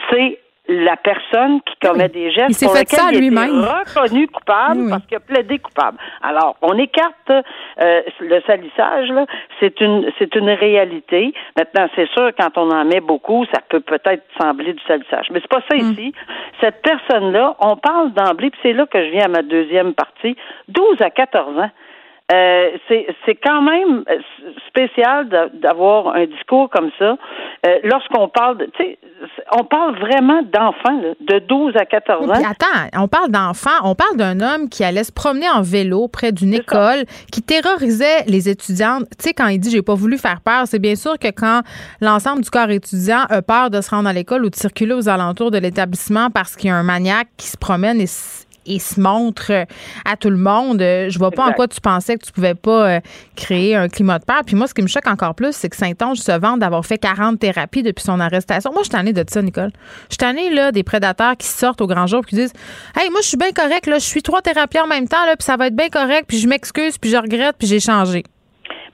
c'est la personne qui commet des gestes il pour fait ça lesquels il lui-même. est reconnu coupable Oui, oui. parce qu'il a plaidé coupable. Alors, on écarte euh, le salissage, là, c'est une c'est une réalité. Maintenant, c'est sûr, quand on en met beaucoup, ça peut peut-être sembler du salissage. Mais c'est pas ça ici. Cette personne-là, on parle d'emblée, puis c'est là que je viens à ma deuxième partie, 12 à 14 ans. Euh, c'est quand même euh, spécial d'a- d'avoir un discours comme ça. Euh, Lorsqu'on parle, de, tu sais, on parle vraiment d'enfants de 12 à 14 Oui, puis ans. attends, on parle d'enfants, on parle d'un homme qui allait se promener en vélo près d'une école, qui terrorisait les étudiantes. Tu sais, quand il dit j'ai pas voulu faire peur, c'est bien sûr que quand l'ensemble du corps étudiant a peur de se rendre à l'école ou de circuler aux alentours de l'établissement parce qu'il y a un maniaque qui se promène et et se montre euh, à tout le monde. Euh, Je vois pas en quoi tu pensais que tu pouvais pas euh, créer un climat de peur. Puis moi, ce qui me choque encore plus, c'est que Saint-Onge se vante d'avoir fait 40 thérapies depuis son arrestation. Moi, je suis tannée de ça, Nicole. Je suis tannée, là, des prédateurs qui sortent au grand jour puis qui disent Hey, moi, je suis bien correct, là, je suis trois thérapies en même temps, là, puis ça va être bien correct, puis je m'excuse, puis je regrette, puis j'ai changé.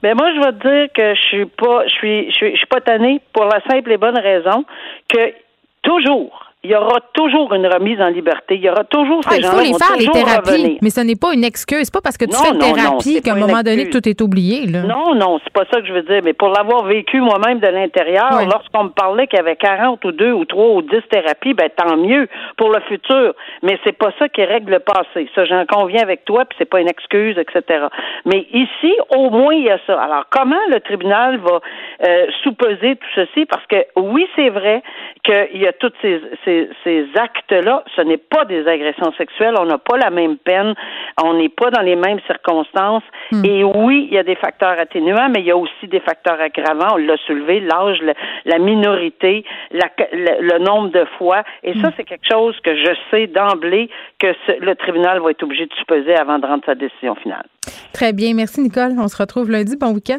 Ben moi, je vais te dire que je suis pas, je suis, je suis, je suis pas tannée pour la simple et bonne raison que toujours, il y aura toujours une remise en liberté. Il y aura toujours Ah, ces il gens faut les faire, les thérapies. revenir. Mais ce n'est pas une excuse. C'est pas parce que tu Non, fais une non, thérapie qu'à un moment donné, tout est oublié. Là. Non, non, c'est pas ça que je veux dire. Mais pour l'avoir vécu moi-même de l'intérieur, Ouais. lorsqu'on me parlait qu'il y avait 40 ou 2 ou 3 ou 10 thérapies, ben tant mieux pour le futur. Mais c'est pas ça qui règle le passé. Ça, j'en conviens avec toi, puis c'est pas une excuse, etc. Mais ici, au moins, il y a ça. Alors, comment le tribunal va euh, sous-peser tout ceci? Parce que oui, c'est vrai qu'il y a tous ces, ces, ces actes-là. Ce n'est pas des agressions sexuelles. On n'a pas la même peine. On n'est pas dans les mêmes circonstances. Et oui, il y a des facteurs atténuants, mais il y a aussi des facteurs aggravants. On l'a soulevé, l'âge, la minorité, la- le, le nombre de fois. Et ça, c'est quelque chose que je sais d'emblée que ce- le tribunal va être obligé de supposer avant de rendre sa décision finale. Très bien. Merci, Nicole. On se retrouve lundi. Bon week-end.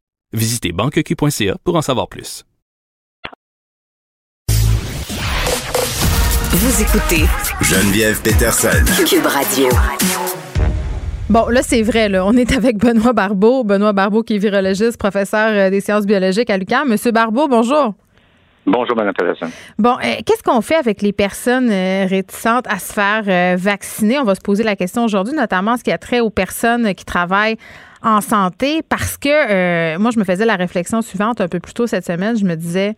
Visitez banqueq.ca pour en savoir plus. Vous écoutez Geneviève Peterson. Cube Radio. Bon, là, c'est vrai, là. On est avec Benoît Barbeau. Benoît Barbeau, qui est virologiste, professeur euh, des sciences biologiques à l'UQAM. Monsieur Barbeau, bonjour. Bonjour, Mme Peterson. Bon, euh, qu'est-ce qu'on fait avec les personnes euh, réticentes à se faire euh, vacciner? On va se poser la question aujourd'hui, notamment ce qui a trait aux personnes qui travaillent en santé, parce que euh, moi, je me faisais la réflexion suivante un peu plus tôt cette semaine. Je me disais,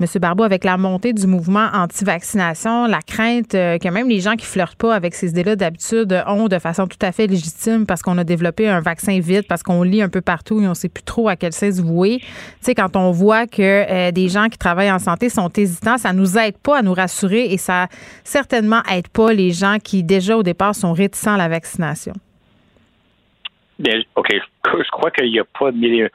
Monsieur Barbeau, avec la montée du mouvement anti-vaccination, la crainte euh, que même les gens qui flirtent pas avec ces idées-là d'habitude ont de façon tout à fait légitime parce qu'on a développé un vaccin vite, parce qu'on lit un peu partout et on sait plus trop à quel sens vouer. Tu sais, quand on voit que euh, des gens qui travaillent en santé sont hésitants, ça nous aide pas à nous rassurer et ça certainement aide pas les gens qui déjà au départ sont réticents à la vaccination. Bien, OK. Je, crois qu'il n'y a pas mille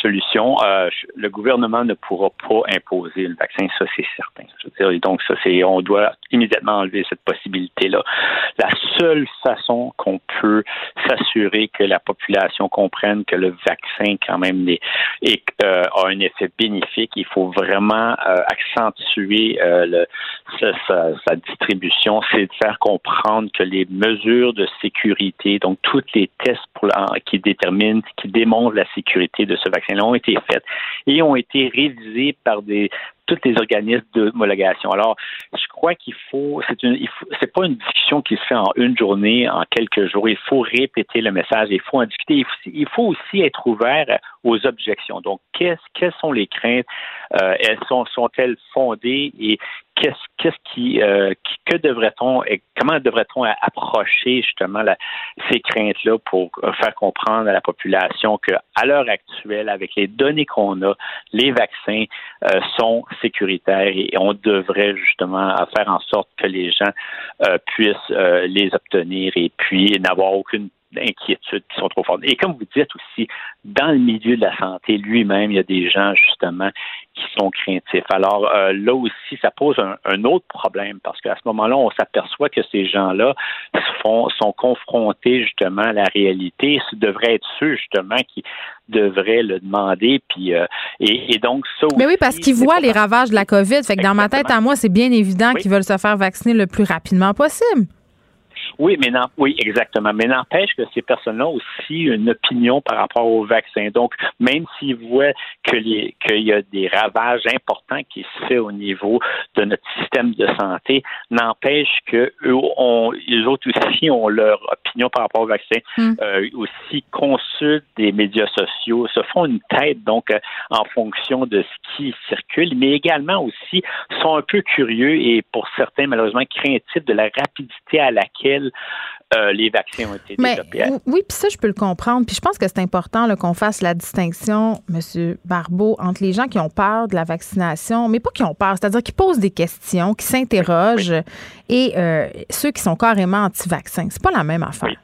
solutions. Euh, le gouvernement ne pourra pas imposer le vaccin, ça c'est certain. Je veux dire, donc ça c'est, on doit immédiatement enlever cette possibilité-là. La seule façon qu'on peut s'assurer que la population comprenne que le vaccin quand même euh, a un effet bénéfique, il faut vraiment euh, accentuer sa, distribution, c'est de faire comprendre que les mesures de sécurité, donc tous les tests qui déterminent, qui démontrent la sécurité de ce vaccin-là ont été faits et ont été révisés par des tous les organismes d'homologation. Alors, je crois qu'il faut, c'est une, c'est pas une discussion qui se fait en une journée, en quelques jours. Il faut répéter le message, il faut en discuter. Il faut, aussi être ouvert aux objections. Donc, quelles sont les craintes? Euh, Elles sont, sont-elles fondées? Et qu'est-ce, euh, qui- que devrait-on, comment devrait-on approcher justement ces craintes-là pour faire comprendre à la population que, à l'heure actuelle, avec les données qu'on a, les vaccins euh, sont sécuritaires et on devrait justement faire en sorte que les gens euh, puissent euh, les obtenir et puis n'avoir aucune inquiétude qui sont trop fortes. Et comme vous dites aussi, dans le milieu de la santé lui-même, il y a des gens justement qui sont craintifs. Alors euh, là aussi, ça pose un, autre problème parce qu'à ce moment-là, on s'aperçoit que ces gens-là sont confrontés justement à la réalité. Ce devrait être ceux justement qui devraient le demander. Puis euh, et, donc ça. Mais oui, parce qu'ils voient les ravages de la COVID. Fait que dans ma tête à moi, c'est bien évident qu'ils veulent se faire vacciner le plus rapidement possible. Oui, mais non, oui, exactement. Mais n'empêche que ces personnes-là ont aussi une opinion par rapport au vaccin. Donc, même s'ils voient qu'il y a des ravages importants qui se font au niveau de notre système de santé, n'empêche que eux ont, les autres aussi ont leur opinion par rapport au vaccin, hmm. euh, aussi consultent des médias sociaux, se font une tête donc euh, en fonction de ce qui circule, mais également aussi sont un peu curieux et pour certains malheureusement craintifs de la rapidité à laquelle euh, les vaccins ont été développés. Oui, puis ça, je peux le comprendre. Puis je pense que c'est important qu'on fasse la distinction, M. Barbeau, entre les gens qui ont peur de la vaccination, mais pas qui ont peur, c'est-à-dire qui posent des questions, qui s'interrogent, et euh, ceux qui sont carrément anti-vaccins. C'est pas la même affaire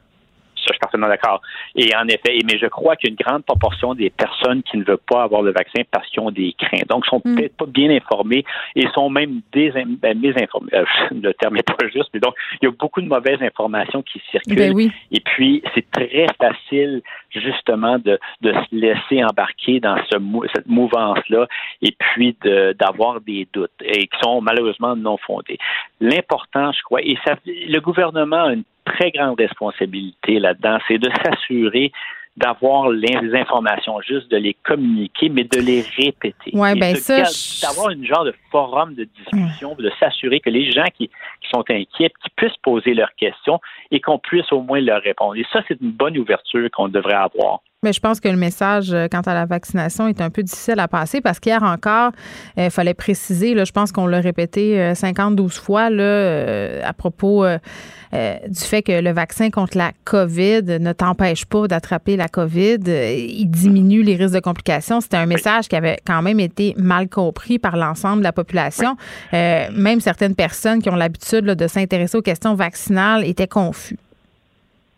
je suis parfaitement d'accord. Et en effet, mais je crois qu'une grande proportion des personnes qui ne veulent pas avoir le vaccin parce qu'ils ont des craintes, donc sont mm. peut-être pas bien informés et sont même ben, désinformés. Euh, le terme n'est pas juste, mais donc il y a beaucoup de mauvaises informations qui circulent. Ben et puis c'est très facile justement de, se laisser embarquer dans ce, cette mouvance-là et puis d'avoir des doutes et qui sont malheureusement non fondés. L'important, je crois, et ça, le gouvernement a une très grande responsabilité là-dedans, c'est de s'assurer d'avoir les informations juste, de les communiquer, mais de les répéter. Ouais, ben ça, d'avoir une genre de forum de discussion, de s'assurer que les gens qui, qui, sont inquiets, qui puissent poser leurs questions et qu'on puisse au moins leur répondre. Et ça, c'est une bonne ouverture qu'on devrait avoir. Mais je pense que le message euh, quant à la vaccination est un peu difficile à passer parce qu'hier encore, il euh, fallait préciser, là, je pense qu'on l'a répété 52 euh, fois là, à propos du fait que le vaccin contre la COVID ne t'empêche pas d'attraper la COVID. il diminue les risques de complications. C'était un message qui avait quand même été mal compris par l'ensemble de la population. même certaines personnes qui ont l'habitude de s'intéresser aux questions vaccinales étaient confus.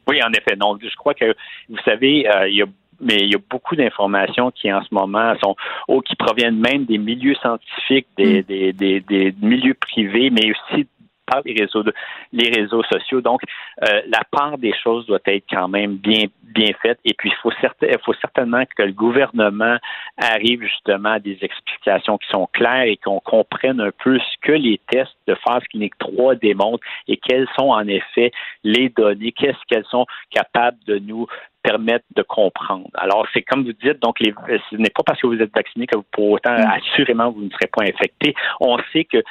Oui, en effet. Donc, je crois que, vous savez, euh, il y a mais il y a beaucoup d'informations qui en ce moment sont oh, qui proviennent même des milieux scientifiques, des, mm. des, des, des milieux privés, mais aussi par les réseaux, les réseaux sociaux. Donc, euh, la part des choses doit être quand même bien bien faite. Et puis, il faut, faut certainement que le gouvernement arrive justement à des explications qui sont claires et qu'on comprenne un peu ce que les tests de phase clinique 3 démontrent et quelles sont en effet les données, qu'est-ce qu'elles sont capables de nous permettre de comprendre. Alors, c'est comme vous dites, donc les, ce n'est pas parce que vous êtes vacciné que vous, pour autant, mm. assurément, vous ne serez pas infecté. On sait que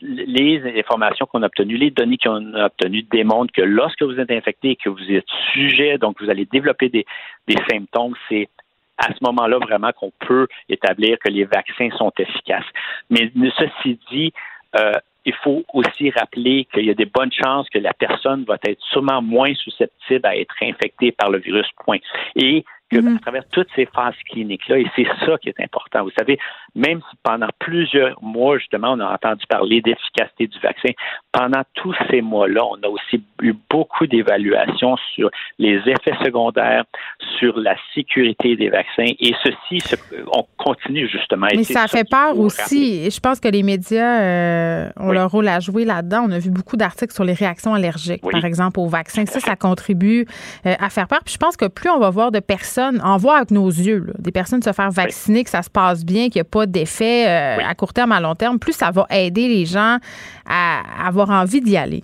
les informations qu'on a obtenues, les données qu'on a obtenues démontrent que lorsque vous êtes infecté et que vous êtes sujet, donc vous allez développer des, symptômes, c'est à ce moment-là vraiment qu'on peut établir que les vaccins sont efficaces. Mais ceci dit, euh, il faut aussi rappeler qu'il y a des bonnes chances que la personne va être sûrement moins susceptible à être infectée par le virus, point. Que mhm. à travers toutes ces phases cliniques-là, et c'est ça qui est important. Vous savez, même si pendant plusieurs mois, justement, on a entendu parler d'efficacité du vaccin, pendant tous ces mois-là, on a aussi eu beaucoup d'évaluations sur les effets secondaires, sur la sécurité des vaccins, et ceci, on continue justement. Mais ça fait peur aussi. Je pense que les médias euh, ont leur rôle à jouer là-dedans. On a vu beaucoup d'articles sur les réactions allergiques, par exemple, aux vaccins. Ça, ça contribue euh, à faire peur. Puis je pense que plus on va voir de personnes en voit avec nos yeux, des personnes se faire vacciner, que ça se passe bien, qu'il n'y a pas d'effet euh, à court terme, à long terme, plus ça va aider les gens à avoir envie d'y aller.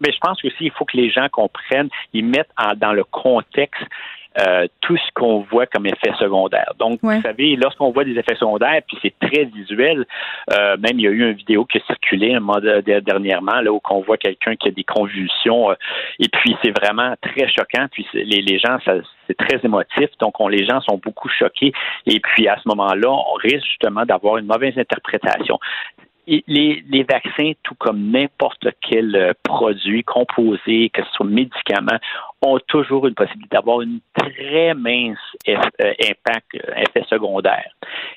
Mais je pense aussi qu'il faut que les gens comprennent, ils mettent dans le contexte euh, tout ce qu'on voit comme effet secondaire. Donc, vous savez, lorsqu'on voit des effets secondaires, puis c'est très visuel, euh, même il y a eu une vidéo qui a circulé un dernièrement, là, où on voit quelqu'un qui a des convulsions, euh, et puis c'est vraiment très choquant, puis les, les gens, c'est très émotif, donc on, les gens sont beaucoup choqués, et puis à ce moment-là, on risque justement d'avoir une mauvaise interprétation les, les, vaccins, tout comme n'importe quel produit composé, que ce soit médicament, ont toujours une possibilité d'avoir une très mince euh, impact, euh, effet secondaire.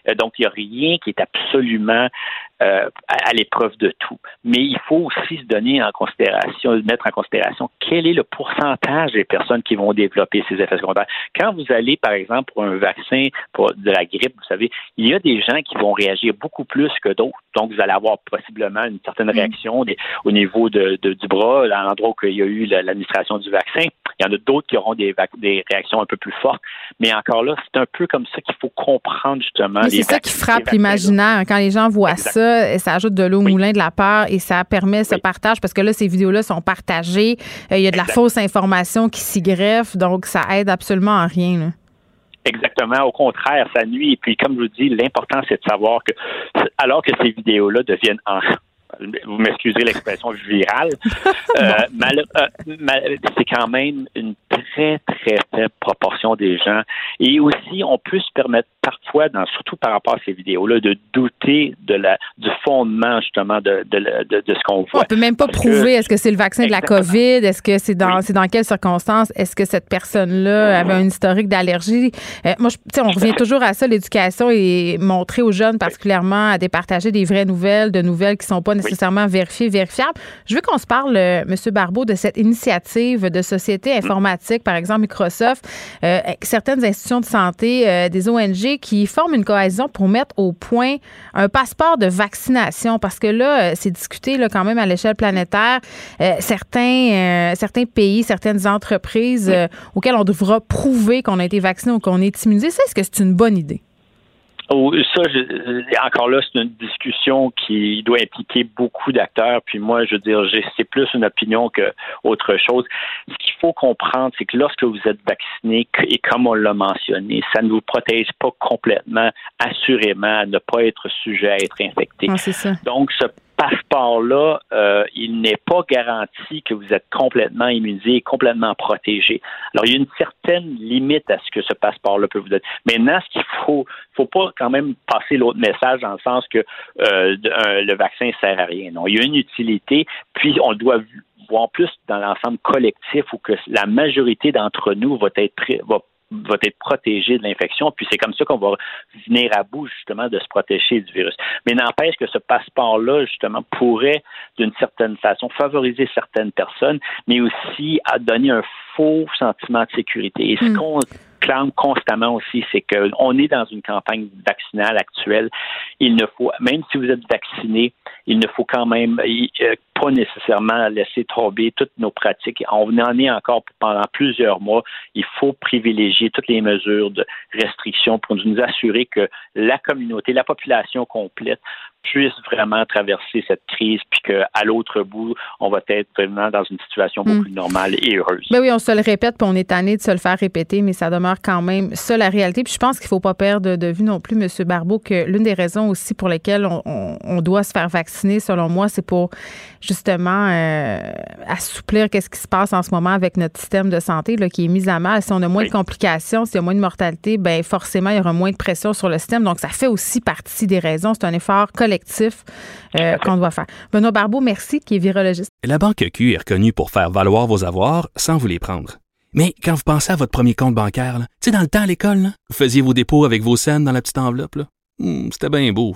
Euh, donc, il n'y a rien qui est absolument euh, à, l'épreuve de tout. Mais il faut aussi se donner en considération, mettre en considération quel est le pourcentage des personnes qui vont développer ces effets secondaires. Quand vous allez, par exemple, pour un vaccin pour de la grippe, vous savez, il y a des gens qui vont réagir beaucoup plus que d'autres. Donc, vous allez avoir possiblement une certaine mm. réaction au niveau de, du bras, à l'endroit où il y a eu l'administration du vaccin. Il y en a d'autres qui auront des, des réactions un peu plus fortes. Mais encore là, c'est un peu comme ça qu'il faut comprendre justement. C'est ça qui frappe l'imaginaire. Quand les gens voient ça, ça ajoute de l'eau au moulin de la peur et ça permet ce partage parce que là, ces vidéos-là sont partagées. Euh, il y a de la fausse information qui s'y greffe, donc ça aide absolument à rien. Exactement. Au contraire, ça nuit. Et puis, comme je vous dis, l'important, c'est de savoir que, alors que ces vidéos-là deviennent en, vous m'excuserez l'expression virale, euh, euh c'est quand même une très, très faible proportion des gens. Et aussi, on peut se permettre parfois, dans, surtout par rapport à ces vidéos-là, de douter de la, du fondement, justement, de, de, de, de ce qu'on voit. On peut même pas prouver est-ce que c'est le vaccin de la COVID, est-ce que c'est dans, c'est dans quelles circonstances, est-ce que cette personne-là avait un historique d'allergie? Euh, moi, je, on revient toujours à ça, l'éducation et montrer aux jeunes particulièrement à départager des vraies nouvelles, de nouvelles qui sont pas nécessairement vérifiées, vérifiables. Je veux qu'on se parle, euh, M. Barbeau, de cette initiative de société informatique, par exemple Microsoft, euh, certaines institutions de santé, euh, des ONG qui forment une cohésion pour mettre au point un passeport de vaccination parce que là, euh, c'est discuté là, quand même à l'échelle planétaire. Euh, certains, certains pays, certaines entreprises auxquelles on devra prouver qu'on a été vacciné ou qu'on est immunisé, ça, est-ce que c'est une bonne idée? Ça, encore là, c'est une discussion qui doit impliquer beaucoup d'acteurs. Puis moi, je veux dire, c'est plus une opinion que autre chose. Ce qu'il faut comprendre, c'est que lorsque vous êtes vacciné, et comme on l'a mentionné, ça ne vous protège pas complètement, assurément, à ne pas être sujet à être infecté. Ah, ça. Donc, ce passeport-là, euh, il n'est pas garanti que vous êtes complètement immunisé et complètement protégé. Alors, il y a une certaine limite à ce que ce passeport-là peut vous donner. Maintenant, ce qu'il faut, faut pas quand même passer l'autre message dans le sens que euh, le vaccin sert à rien. Non, il y a une utilité, puis on doit voir plus dans l'ensemble collectif où que la majorité d'entre nous va être va va être protégé de l'infection. Puis c'est comme ça qu'on va venir à bout justement de se protéger du virus. Mais n'empêche que ce passeport-là, justement, pourrait d'une certaine façon favoriser certaines personnes, mais aussi à donner un faux sentiment de sécurité. Et ce hmm. qu'on clame constamment aussi, c'est qu'on est dans une campagne vaccinale actuelle. Il ne faut, même si vous êtes vacciné, il ne faut quand même euh, pas nécessairement laisser tomber toutes nos pratiques. On en est encore pendant plusieurs mois. Il faut privilégier toutes les mesures de restriction pour nous assurer que la communauté, la population complète puisse vraiment traverser cette crise, puis qu'à l'autre bout, on va être vraiment dans une situation beaucoup hmm. plus normale et heureuse. Ben oui, on se le répète, puis on est tanné de se le faire répéter, mais ça demeure quand même ça la réalité. Puis je pense qu'il ne faut pas perdre de vue non plus, M. Barbeau, que l'une des raisons aussi pour lesquelles on, doit se faire vacciner, selon moi, c'est pour justement euh, assouplir qu'est-ce qui se passe en ce moment avec notre système de santé là, qui est mis à mal. Si on a moins de complications, s'il y a moins de mortalité, ben forcément, il y aura moins de pression sur le système. Donc, ça fait aussi partie des raisons. C'est un effort collectif collectif euh, qu'on doit faire. Benoît Barbeau, merci, qui est virologiste. La Banque Q est reconnue pour faire valoir vos avoirs sans vous les prendre. Mais quand vous pensez à votre premier compte bancaire, tu sais, dans le temps à l'école, vous faisiez vos dépôts avec vos scènes dans la petite enveloppe. Hmm, c'était bien beau.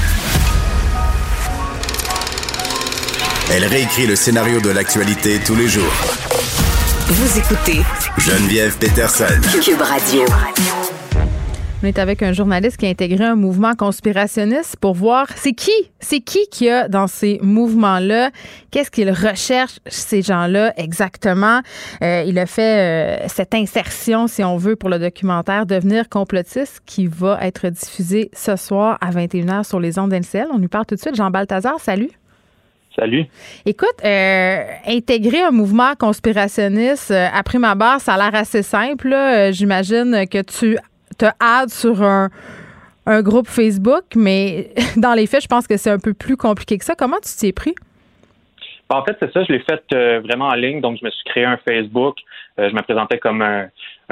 Elle réécrit le scénario de l'actualité tous les jours. Vous écoutez Geneviève Peterson. Cube Radio. On est avec un journaliste qui a intégré un mouvement conspirationniste pour voir c'est qui, c'est qui qui a dans ces mouvements-là, qu'est-ce qu'ils recherchent ces gens-là exactement? Euh, il a fait euh, cette insertion, si on veut, pour le documentaire Devenir complotiste qui va être diffusé ce soir à 21h sur les ondes d'NCL. On lui parle tout de suite. Jean Balthazar, salut. Salut. Écoute, euh, intégrer un mouvement conspirationniste, après ma barre, ça a l'air assez simple. J'imagine que tu te add sur un, groupe Facebook, mais dans les faits, je pense que c'est un peu plus compliqué que ça. Comment tu t'y es pris? En fait, c'est ça, je l'ai fait euh, vraiment en ligne. Donc, je me suis créé un Facebook. Euh, je me présentais comme un,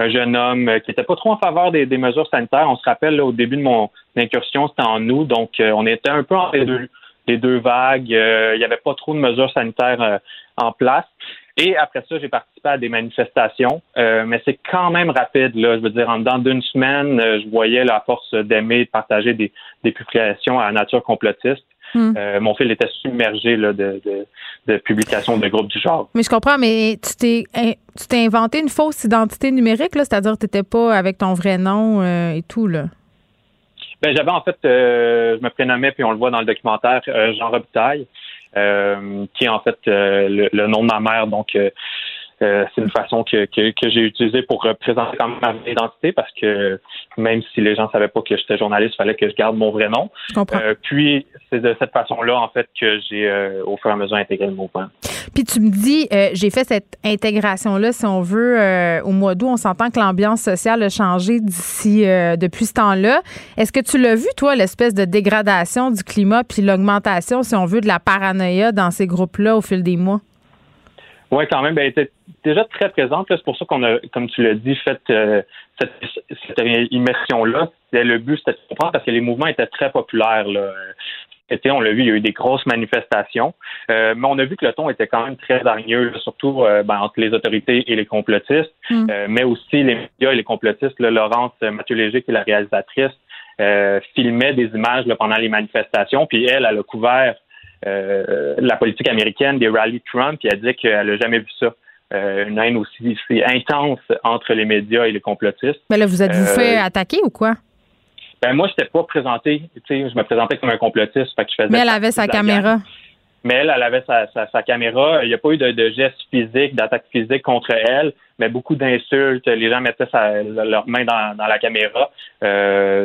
jeune homme qui n'était pas trop en faveur des, mesures sanitaires. On se rappelle, au début de mon incursion, c'était en août. Donc, on était un peu en les deux, les deux vagues. il n'y avait pas trop de mesures sanitaires en place. Et après ça, j'ai participé à des manifestations, mais c'est quand même rapide. Là, je veux dire, en dedans d'une semaine, je voyais la force d'aimer, de partager des, des publications à nature complotiste. Hmm. Euh, mon fil était submergé là, de, de, publications de groupes du genre. Mais je comprends, mais tu t'es tu t'es inventé une fausse identité numérique, c'est-à-dire que tu n'étais pas avec ton vrai nom euh, et tout, là. Ben, j'avais en fait, euh, je me prénommais, puis on le voit dans le documentaire, Jean Robitaille, qui est en fait le, nom de ma mère. Donc, euh, c'est une façon que, que, que j'ai utilisée pour représenter quand même ma identité parce que même si les gens savaient pas que j'étais journaliste, il fallait que je garde mon vrai nom. Euh, puis c'est de cette façon-là, en fait, que j'ai euh, au fur et à mesure intégré le mouvement. Puis tu me dis, j'ai fait cette intégration-là, si on veut, au mois d'août, on s'entend que l'ambiance sociale a changé d'ici depuis ce temps-là. Est-ce que tu l'as vu, toi, l'espèce de dégradation du climat puis l'augmentation, si on veut, de la paranoïa dans ces groupes-là au fil des mois? Oui, quand même. Ben, déjà très présente. C'est pour ça qu'on a, comme tu l'as dit, fait euh, cette, cette immersion-là. Le but, c'était de comprendre parce que les mouvements étaient très populaires. Là. Été, on l'a vu, il y a eu des grosses manifestations, euh, mais on a vu que le ton était quand même très hargneux, surtout euh, ben, entre les autorités et les complotistes, mm. mais aussi les médias et les complotistes. Laurence Mathieu Léger, qui est la réalisatrice, filmait des images pendant les manifestations, puis elle, elle a couvert euh, la politique américaine des rallyes Trump, puis elle dit qu'elle n'a jamais vu ça. Euh, une haine aussi, intense entre les médias et les complotistes. Mais là, vous êtes-vous euh, fait attaquer ou quoi? Ben moi, je n'étais pas présenté, tu sais, je me présentais comme un complotiste, fait que je faisais. Mais elle avait sa caméra. Mais elle, elle avait sa, caméra. Il n'y a pas eu de, de gestes physiques, d'attaque physique contre elle, mais beaucoup d'insultes. Les gens mettaient leurs mains dans, la caméra.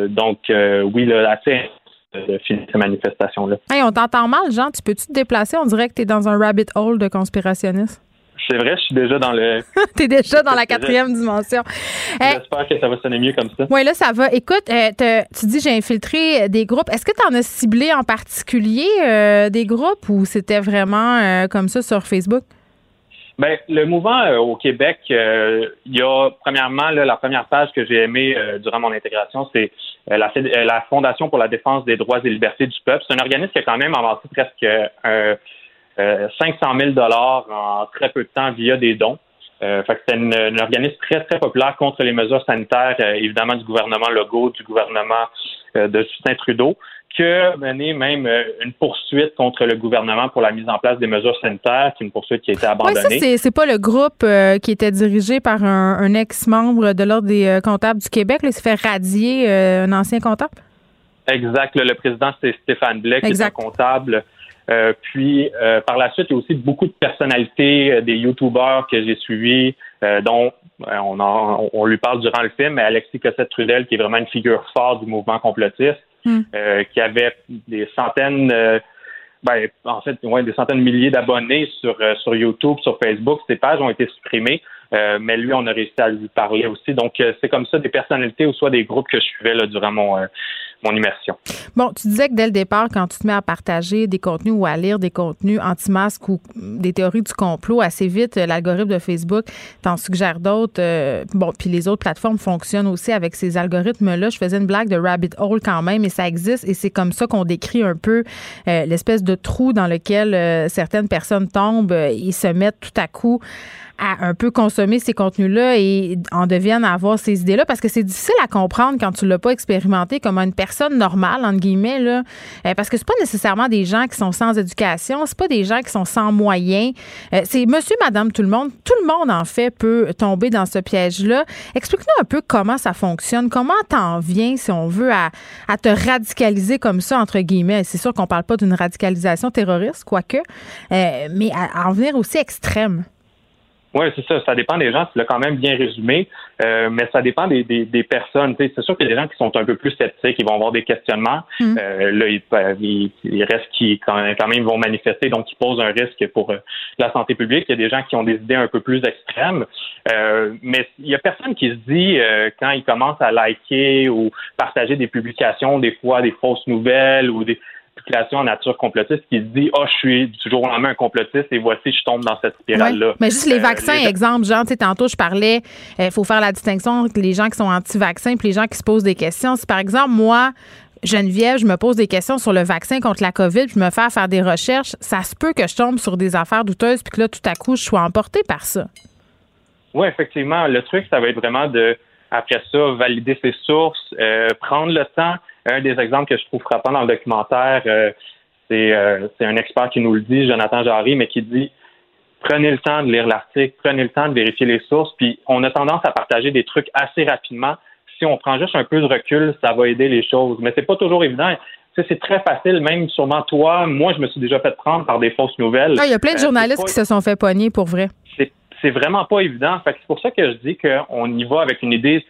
donc, oui, là, assez de finir ces manifestations-là. Hey, on t'entend mal, Jean. Tu peux-tu te déplacer? On dirait que tu es dans un rabbit hole de conspirationniste. C'est vrai, je suis déjà dans le. T'es déjà dans la quatrième dimension. J'espère que ça va sonner mieux comme ça. Oui, là, ça va. Écoute, euh, tu dis j'ai infiltré des groupes. Est-ce que tu en as ciblé en particulier euh, des groupes ou c'était vraiment euh, comme ça sur Facebook? Ben, le mouvement au Québec, il y a premièrement la première page que j'ai aimée durant mon intégration, c'est la, la, Fondation pour la défense des droits et libertés du peuple. C'est un organisme qui a quand même avancé presque 500 000 dollars en très peu de temps via des dons. Euh, c'est un organisme très, très populaire contre les mesures sanitaires, évidemment, du gouvernement Legault, du gouvernement de Justin Trudeau qui a mené même euh, une poursuite contre le gouvernement pour la mise en place des mesures sanitaires, qui est une poursuite qui a été abandonnée. Oui, ça, c'est pas le groupe euh, qui était dirigé par un, ex-membre de l'Ordre des euh, comptables du Québec. Là, il s'est fait radier un ancien comptable? Exact. Le, président, c'est Stéphane Blais, qui est un comptable. Puis, par la suite, il y a aussi beaucoup de personnalités, des YouTubers que j'ai suivis, dont on, on lui parle durant le film, Alexis Cossette-Trudel, qui est vraiment une figure forte du mouvement complotiste. Hmm. Euh, qui avait des centaines, euh, ben, en fait, ouais, des centaines de milliers d'abonnés sur, euh, sur YouTube, sur Facebook. Ces pages ont été supprimées. Euh, mais lui, on a réussi à lui parler aussi. Donc, euh, c'est comme ça des personnalités ou soit des groupes que je suivais là, durant mon, euh, mon immersion. Bon, tu disais que dès le départ, quand tu te mets à partager des contenus ou à lire des contenus anti-masques ou des théories du complot, assez vite, l'algorithme de Facebook t'en suggère d'autres. bon, puis les autres plateformes fonctionnent aussi avec ces algorithmes-là. Je faisais une blague de rabbit hole quand même, et ça existe, et c'est comme ça qu'on décrit un peu l'espèce de trou dans lequel certaines personnes tombent. et se mettent tout à coup à un peu consommer ces contenus-là et en deviennent à avoir ces idées-là? Parce que c'est difficile à comprendre quand tu l'as pas expérimenté comme une personne normale entre guillemets là euh, parce que c'est pas nécessairement des gens qui sont sans éducation, c'est pas des gens qui sont sans moyens, euh, c'est monsieur madame tout le monde, tout le monde en fait peut tomber dans ce piège-là. Explique-nous un peu comment ça fonctionne, comment t'en viens si on veut à, à te radicaliser comme ça entre guillemets? C'est sûr qu'on parle pas d'une radicalisation terroriste quoique, euh, mais à en venir aussi extrême. Oui, c'est ça. Ça dépend des gens. Tu l'as quand même bien résumé, euh, mais ça dépend des, des, des personnes. C'est sûr qu'il y a des gens qui sont un peu plus sceptiques, ils vont avoir des questionnements. Mm. Euh, là, il, il, reste qui quand même, quand même vont manifester, donc qui posent un risque pour euh, la santé publique. Il y a des gens qui ont des idées un peu plus extrêmes, euh, mais il y a personne qui se dit euh, quand ils commencent à liker ou partager des publications, des fois des fausses nouvelles ou des spéculation en nature complotiste qui se dit, oh, je suis du jour au lendemain un complotiste et voici, je tombe dans cette spirale-là. Mais juste les Euh, vaccins, les- exemple, genre, tu sais, tantôt, je parlais, il faut faire la distinction entre les gens qui sont anti-vaccins et les gens qui se posent des questions. Si, par exemple, moi, Geneviève, je me pose des questions sur le vaccin contre la COVID, puis je me fais faire des recherches, ça se peut que je tombe sur des affaires douteuses, puis que là, tout à coup, je sois emportée par ça. Oui, effectivement. Le truc, ça va être vraiment de, après ça, valider ses sources, euh, prendre le temps. Un des exemples que je trouve frappant dans le documentaire, euh, c'est euh, c'est un expert qui nous le dit, Jonathan Jarry, mais qui dit prenez le temps de lire l'article, prenez le temps de vérifier les sources, puis on a tendance à partager des trucs assez rapidement. Si on prend juste un peu de recul, ça va aider les choses. Mais c'est pas toujours évident. C'est très facile, même sûrement toi, moi, je me suis déjà fait prendre par des fausses nouvelles. Ah, Il y a plein de Euh, journalistes pas- qui se sont fait pogner pour vrai. c'est vraiment pas évident. C'est pour ça que je dis qu'on y va avec une idée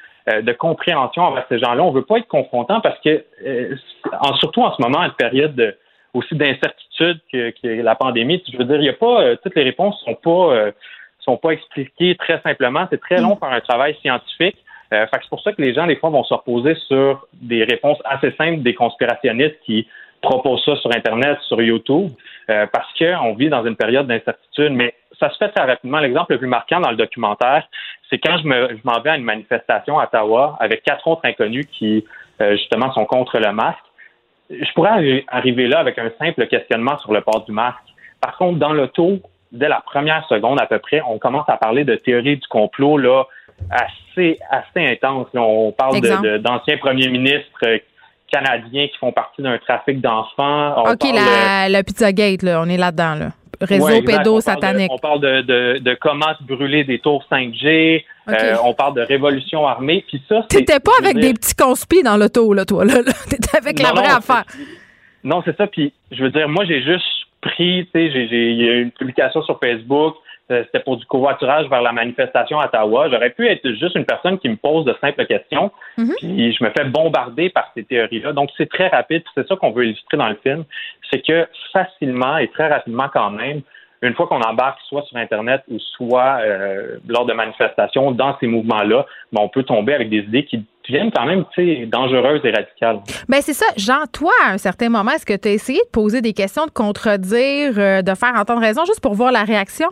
de compréhension envers ces gens-là. On veut pas être confrontant parce que, euh, en- surtout en ce moment, une période de- aussi d'incertitude que, que la pandémie, je veux dire, il y a pas euh, toutes les réponses sont pas euh, sont pas expliquées très simplement. C'est très long faire un travail scientifique. Euh, fait que c'est pour ça que les gens, des fois, vont se reposer sur des réponses assez simples des conspirationnistes qui proposent ça sur Internet, sur YouTube, euh, parce qu'on vit dans une période d'incertitude. Mais ça se fait très rapidement. L'exemple le plus marquant dans le documentaire, c'est quand je me- m'en vais à une manifestation à Ottawa avec quatre autres inconnus qui, euh, justement, sont contre le masque. Je pourrais arri- arriver là avec un simple questionnement sur le port du masque. Par contre, dans l'auto, dès la première seconde à peu près, on commence à parler de théorie du complot là assez assez intense. On parle d'anciens premiers ministres euh, canadiens qui font partie d'un trafic d'enfants. OK, parle, la, le Pizzagate, là, on est là-dedans, là. Réseau Ouais, exact. pédo On parle de- satanique. On parle de, de, de comment se brûler des tours 5G. OK. Euh, on parle de révolution armée. Puis ça, T'étais pas avec dire- des petits conspis dans l'auto, là, toi, là. là. T'étais avec la vraie non, affaire. Non, c'est ça. Puis, je veux dire, moi, j'ai juste pris, tu sais, j'ai- il y a eu une publication sur Facebook. Euh, C'était pour du covoiturage vers la manifestation à Ottawa. J'aurais pu être juste une personne qui me pose de simples questions. Mhm. Puis, je me fais bombarder par ces théories-là. Donc, c'est très rapide. Puis C'est ça qu'on veut illustrer dans le film. C'est que facilement et très rapidement quand même, une fois qu'on embarque soit sur Internet ou soit euh, lors de manifestations dans ces mouvements-là, ben, on peut tomber avec des idées qui deviennent quand même tu sais, dangereuses et radicales. Ben c'est ça. Jean, toi, à un certain moment, est-ce que tu as essayé de poser des questions, de contredire, euh, de faire entendre raison juste pour voir la réaction?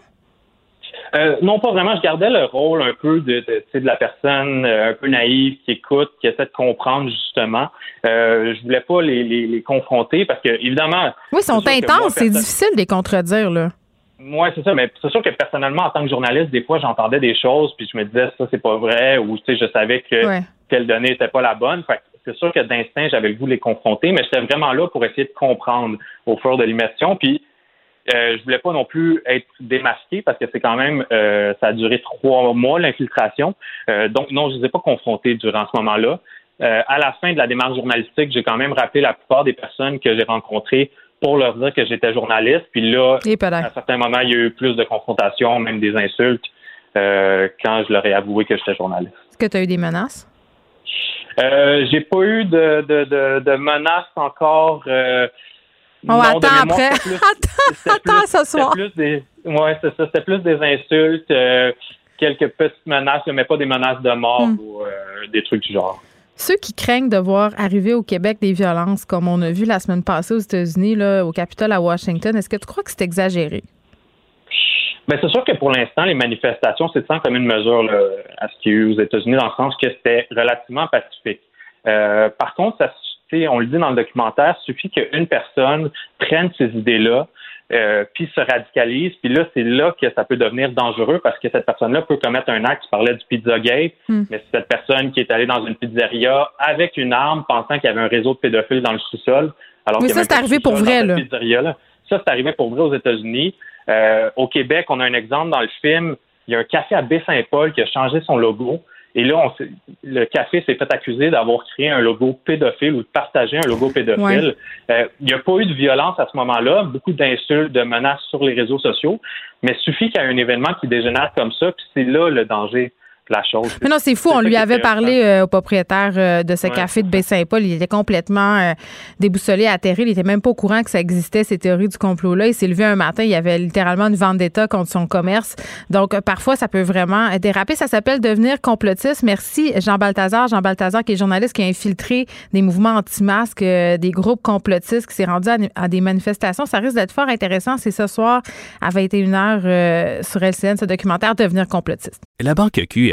Euh, non, pas vraiment. Je gardais le rôle un peu de, de, la personne euh, un peu naïve qui écoute, qui essaie de comprendre justement. Euh, je voulais pas les, les, les confronter parce que évidemment. Oui, ils sont intenses. C'est difficile de les contredire, là. Oui, c'est ça, mais c'est sûr que personnellement, en tant que journaliste, des fois, j'entendais des choses, puis je me disais ça, c'est pas vrai, ou tu sais, je savais que Ouais. telle donnée n'était pas la bonne. Fait c'est sûr que d'instinct, j'avais le goût de les confronter, mais j'étais vraiment là pour essayer de comprendre au fur de l'immersion. Puis euh, je voulais pas non plus être démasqué parce que c'est quand même euh, ça a duré trois mois l'infiltration. Euh, donc non, je ne les ai pas confrontés durant ce moment-là. Euh, à la fin de la démarche journalistique, j'ai quand même rappelé la plupart des personnes que j'ai rencontrées pour leur dire que j'étais journaliste. Puis là, à certains moments, il y a eu plus de confrontations, même des insultes, quand je leur ai avoué que j'étais journaliste. Est-ce que tu as eu des menaces? Euh, j'ai pas eu de, de, de, de menaces encore. Euh, On de attend après. plus- attends, plus- ce soir. Des, ouais, c'est ça. C'était plus des insultes, euh, quelques petites menaces, mais pas des menaces de mort Hmm. ou euh, des trucs du genre. Ceux qui craignent de voir arriver au Québec des violences, comme on a vu la semaine passée aux États-Unis, là, au Capitole à Washington, est-ce que tu crois que c'est exagéré? Ben, c'est sûr que pour l'instant, les manifestations, c'est sans comme une mesure là, à ce qu'il y a eu aux États-Unis, dans le sens que c'était relativement pacifique. Euh, par contre, ça, on le dit dans le documentaire, il suffit qu'une personne prenne ces idées-là, euh, puis se radicalise, puis là, c'est là que ça peut devenir dangereux parce que cette personne-là peut commettre un acte. Tu parlais du Pizzagate, Hmm. mais c'est cette personne qui est allée dans une pizzeria avec une arme, pensant qu'il y avait un réseau de pédophiles dans le sous-sol. Alors y ça, c'est arrivé pour vrai, là. Ça, c'est arrivé pour vrai aux États-Unis. Euh, au Québec, on a un exemple dans le film. Il y a un café à Baie-Saint-Paul qui a changé son logo. Et là, on le café s'est fait accuser d'avoir créé un logo pédophile ou de partager un logo pédophile. Euh, il n'y a pas eu de violence à ce moment-là, beaucoup d'insultes, de menaces sur les réseaux sociaux, mais il suffit qu'il y ait un événement qui dégénère comme ça, puis c'est là le danger. La chose. Mais non, c'est fou. On lui avait parlé euh, au propriétaire euh, de ce Ouais, café de Baie-Saint-Paul. Il était complètement euh, déboussolé, atterré. Il était même pas au courant que ça existait, ces théories du complot-là. Il s'est levé un matin, il y avait littéralement une vendetta contre son commerce. Donc, euh, parfois, ça peut vraiment déraper. Ça s'appelle devenir complotiste. Merci, Jean Balthazar. Jean Balthazar, qui est journaliste, qui a infiltré des mouvements anti-masques, euh, des groupes complotistes, qui s'est rendu à, à des manifestations. Ça risque d'être fort intéressant. C'est ce soir à 21h euh, sur LCN, ce documentaire Devenir complotiste. La Banque Q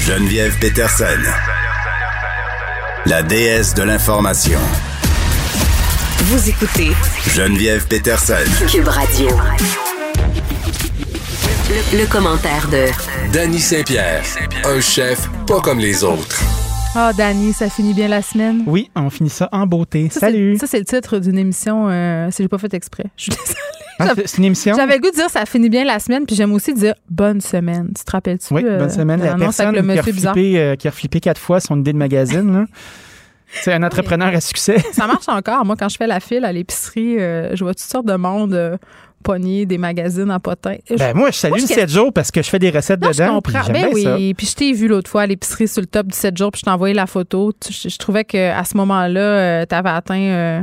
Geneviève Peterson. La déesse de l'information. Vous écoutez Geneviève Peterson. Cube Radio. Le, le commentaire de Danny Saint-Pierre, un chef pas comme les autres. Ah, Dani, ça finit bien la semaine. Oui, on finit ça en beauté. Ça, Salut. c'est- Ça, c'est le titre d'une émission. Euh, si j'ai pas fait exprès. Je suis désolée. Ah, c'est- c'est une émission? J'avais le goût de dire ça finit bien la semaine, puis j'aime aussi dire bonne semaine. Tu te rappelles-tu? Oui, euh, bonne semaine. de La personne le qui, a reflippé, euh, qui a reflippé quatre fois son idée de magazine. là. C'est un entrepreneur à succès. Ça marche encore. Moi, quand je fais la file à l'épicerie, euh, je vois toutes sortes de monde euh, pogner des magazines en potin. Je- Ben, moi, je salue Moi, le je- 7 jours parce que je fais des recettes Non, je dedans. comprends. puis Ben oui. Puis je t'ai vu l'autre fois à l'épicerie sur le top du 7 jours, puis je t'ai envoyé la photo. Je, je trouvais qu'à ce moment-là, tu avais atteint euh,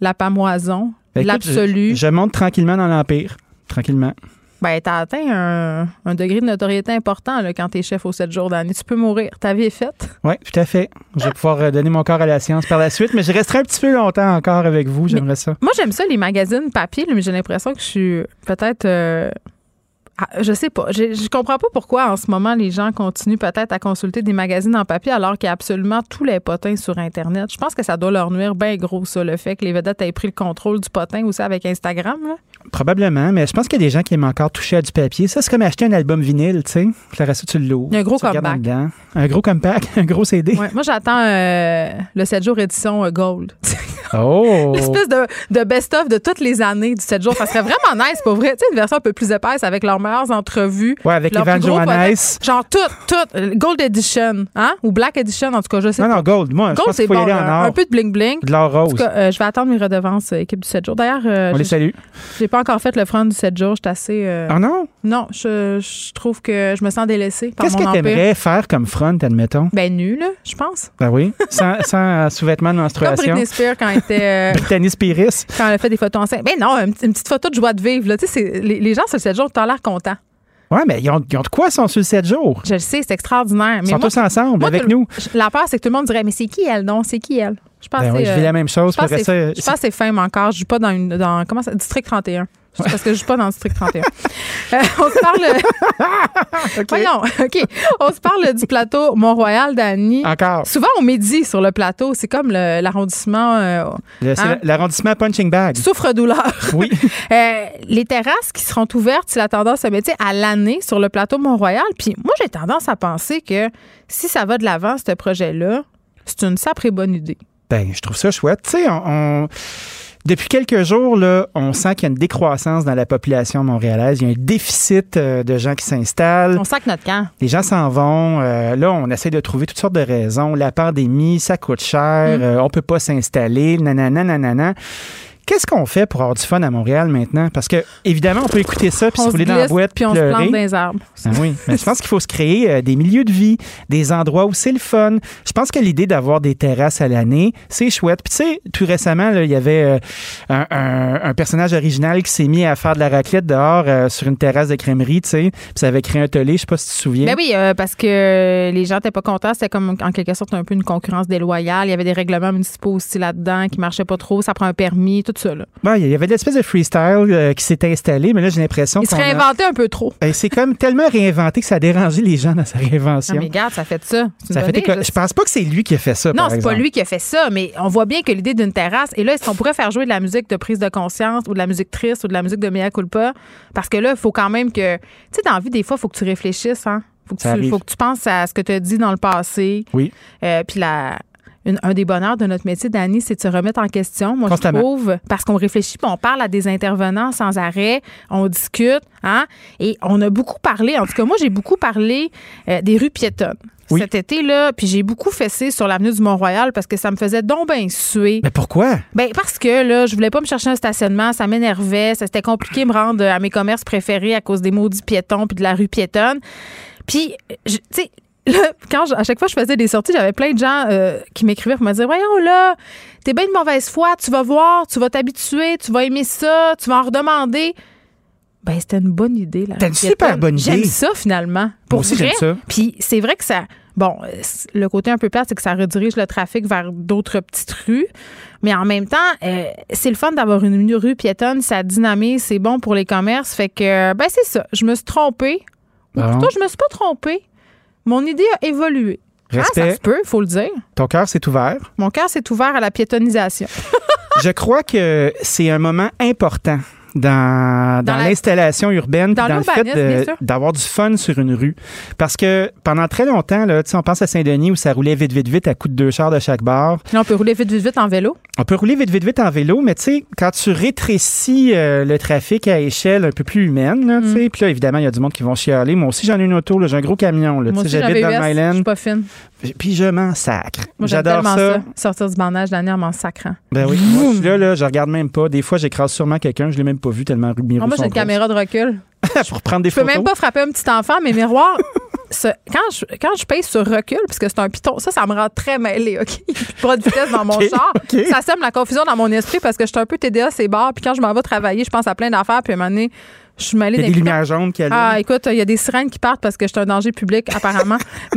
la pamoison, Ben, l'absolu. Je, je monte tranquillement dans l'Empire. Tranquillement. Ben, t'as atteint un, un degré de notoriété important là, quand t'es chef aux 7 jours d'année. Tu peux mourir. Ta vie est faite. Oui, tout à fait. Je vais pouvoir euh, donner mon corps à la science par la suite, mais je resterai un petit peu longtemps encore avec vous. J'aimerais ça. Moi, j'aime ça, les magazines papier, mais j'ai l'impression que je suis peut-être. euh, ah, je sais pas. Je, je comprends pas pourquoi en ce moment les gens continuent peut-être à consulter des magazines en papier alors qu'il y a absolument tous les potins sur Internet. Je pense que ça doit leur nuire bien gros, ça, le fait que les vedettes aient pris le contrôle du potin aussi avec Instagram. là. Probablement, mais je pense qu'il y a des gens qui aiment encore toucher à du papier. Ça, c'est comme acheter un album vinyle, tu sais. Le reste, tu l'ouvres. Un gros comeback. Un gros compact, un gros CD. Ouais, moi, j'attends euh, le 7 jours édition euh, Gold. Oh! L'espèce de, de best-of de toutes les années du 7 jours. Ça serait vraiment nice, pour vrai. Tu sais, une version un peu plus épaisse avec leurs meilleures entrevues. Ouais, avec Evan Johannes. Genre tout, tout. Gold Edition, hein? Ou Black Edition, en tout cas, je sais Non, pas. non, Gold. Moi, je Gold, pense c'est qu'il faut bon. y aller en là. or. Un peu de bling-bling. De l'or En rose. tout cas, euh, je vais attendre mes redevances, euh, équipe du 7 jours. D'ailleurs, euh, On les salue. j'ai pas encore fait le front du 7 jours. J'étais assez. euh, Ah non? Non, je, je trouve que je me sens délaissée Qu'est-ce que t'aimerais faire comme front, admettons? Ben, nu, là, je pense. Ben oui. Sans, sans sous-vêtements de Comme menstruation. Britney Spears quand elle était. euh, Brittany Spiris. quand elle a fait des photos enceintes. Ben non, une, une petite photo de joie de vivre. Là. Tu sais, c'est- les, les gens sur le 7 jours, t'as l'air contents. Ouais, mais ils ont, ils ont de quoi, ils sont sur le 7 jours? Je le sais, c'est extraordinaire. Ils sont moi, tous ensemble, moi, avec nous. La peur, c'est que tout le monde dirait, mais c'est qui elle? Non, c'est qui elle? Je pense Ben que oui, c'est, je vis euh, la même chose. je pense que c'est fame encore. Je joue pas dans une dans comment ça district 31. C'est Parce que je joue pas dans le district 31. Euh, on se parle Voyons, OK. On se parle du plateau Mont-Royal. Encore. Souvent on médit sur le plateau, c'est comme l'arrondissement euh, Hein? L'arrondissement Punching Bag. souffre-douleur. Oui. Euh, les terrasses qui seront ouvertes, c'est la tendance à mettre à l'année sur le plateau Mont-Royal. Puis moi, j'ai tendance à penser que si ça va de l'avant, ce projet-là, c'est une sacrée bonne idée. Ben, je trouve ça chouette. Tu sais, on, on- depuis quelques jours, là, on sent qu'il y a une décroissance dans la population montréalaise. Il y a un déficit euh, de gens qui s'installent. On sent que notre camp. Les gens s'en vont. Euh, là, on essaie de trouver toutes sortes de raisons. La pandémie, ça coûte cher. Mm. euh, on peut pas s'installer. Nanana, nanana. Qu'est-ce qu'on fait pour avoir du fun à Montréal maintenant? Parce que, évidemment, on peut écouter ça puis se se rouler dans la boîte puis on se pleurer. plante dans les arbres. Ah oui, mais je pense qu'il faut se créer euh, des milieux de vie, des endroits où c'est le fun. Je pense que l'idée d'avoir des terrasses à l'année, c'est chouette. Puis tu sais, tout récemment, il y avait euh, un, un- un personnage original qui s'est mis à faire de la raclette dehors euh, sur une terrasse de crèmerie, tu sais. Puis ça avait créé un tollé, je sais pas si tu te souviens. Ben oui, parce que les gens n'étaient pas contents. C'était comme en quelque sorte un peu une concurrence déloyale. Il y avait des règlements municipaux aussi là-dedans qui marchaient pas trop. Ça prend un permis. Tout ça. Là. Ouais, il y avait l'espèce de freestyle euh, qui s'est installé, mais là, j'ai l'impression Il se qu'on a- réinventait un peu trop. Eh, C'est comme tellement réinventé que ça a dérangé les gens dans sa réinvention. Non, mais regarde, ça fait de ça. Ça fait. Je pense pas que c'est lui qui a fait ça. Non, c'est pas lui qui a fait ça, mais on voit bien que l'idée d'une terrasse. Et là, est-ce qu'on pourrait faire jouer de la musique de prise de conscience ou de la musique triste ou de la musique de mea culpa? Parce que là, il faut quand même que. Tu sais, dans la vie, des fois, il faut que tu réfléchisses, hein? Faut que, tu, faut que tu penses à ce que tu as dit dans le passé. Oui. Euh, puis la. Une- un des bonheurs de notre métier, Dani, c'est de se remettre en question. Moi, je trouve, parce qu'on réfléchit, puis on parle à des intervenants sans arrêt, on discute, hein, et on a beaucoup parlé. En tout cas, moi, j'ai beaucoup parlé euh, des rues piétonnes. Oui. Cet été-là, puis j'ai beaucoup fessé sur l'avenue du Mont-Royal parce que ça me faisait donc bien suer. Mais pourquoi? Ben parce que là, je voulais pas me chercher un stationnement, ça m'énervait, ça c'était compliqué de me rendre à mes commerces préférés à cause des maudits piétons puis de la rue piétonne. Puis tu sais là, quand je- à chaque fois que je faisais des sorties, j'avais plein de gens euh, qui m'écrivaient pour me dire "Voyons là, t'es bien de mauvaise foi, tu vas voir, tu vas t'habituer, tu vas aimer ça, tu vas en redemander." Ben c'était une bonne idée là. C'était une super bonne idée. J'aime ça finalement. Pour aussi, vrai. j'aime ça. Puis c'est vrai que ça. Bon, le côté un peu plate, c'est que ça redirige le trafic vers d'autres petites rues. Mais en même temps, euh, c'est le fun d'avoir une rue piétonne, ça dynamise, c'est bon pour les commerces. Fait que, ben c'est ça. Je me suis trompée. Ou plutôt, je me suis pas trompée. Mon idée a évolué. Ah, ça Respect. se peut, faut le dire. Ton cœur s'est ouvert. Mon cœur s'est ouvert à la piétonisation. Je crois que c'est un moment important dans, dans, Dans la- l'installation urbaine, Dans dans le fait d'avoir du fun sur une rue. Parce que pendant très longtemps, là, tu sais, on pense à Saint-Denis où ça roulait vite, vite, vite à coups de deux chars de chaque bar. Là, on peut rouler vite, vite, vite en vélo. On peut rouler vite, vite, vite en vélo, mais tu sais, quand tu rétrécis euh, le trafic à échelle un peu plus humaine, là, tu Mm. sais, puis là, évidemment, il y a du monde qui vont chialer. Moi aussi, j'en ai une auto, j'ai un gros camion, j'habite dans le je suis pas fine. Puis je m'en sacre. J'adore ça. ça. Sortir du bandage d'année en m'en sacrant. Ben oui, moi, je suis là, là, je regarde même pas. Des fois, j'écrase sûrement quelqu'un, je l'ai même pas vu tellement mes Ah, moi, j'ai une caméra de recul. pour prendre des Je peux photos. même pas frapper un petit enfant, mais miroir, ce- quand, je, quand je paye sur recul, parce que c'est un piton, ça, ça me rend très mêlée, OK? Plus de vitesse dans mon OK, char. Ça sème la confusion dans mon esprit parce que je suis un peu TDA, c'est barre. Puis quand je m'en vais travailler, je pense à plein d'affaires. Puis à un moment donné, je suis mêlée Il y a des lumières jaunes qui allument. Ah, écoute, il y a des sirènes qui partent parce que je suis un danger public, apparemment.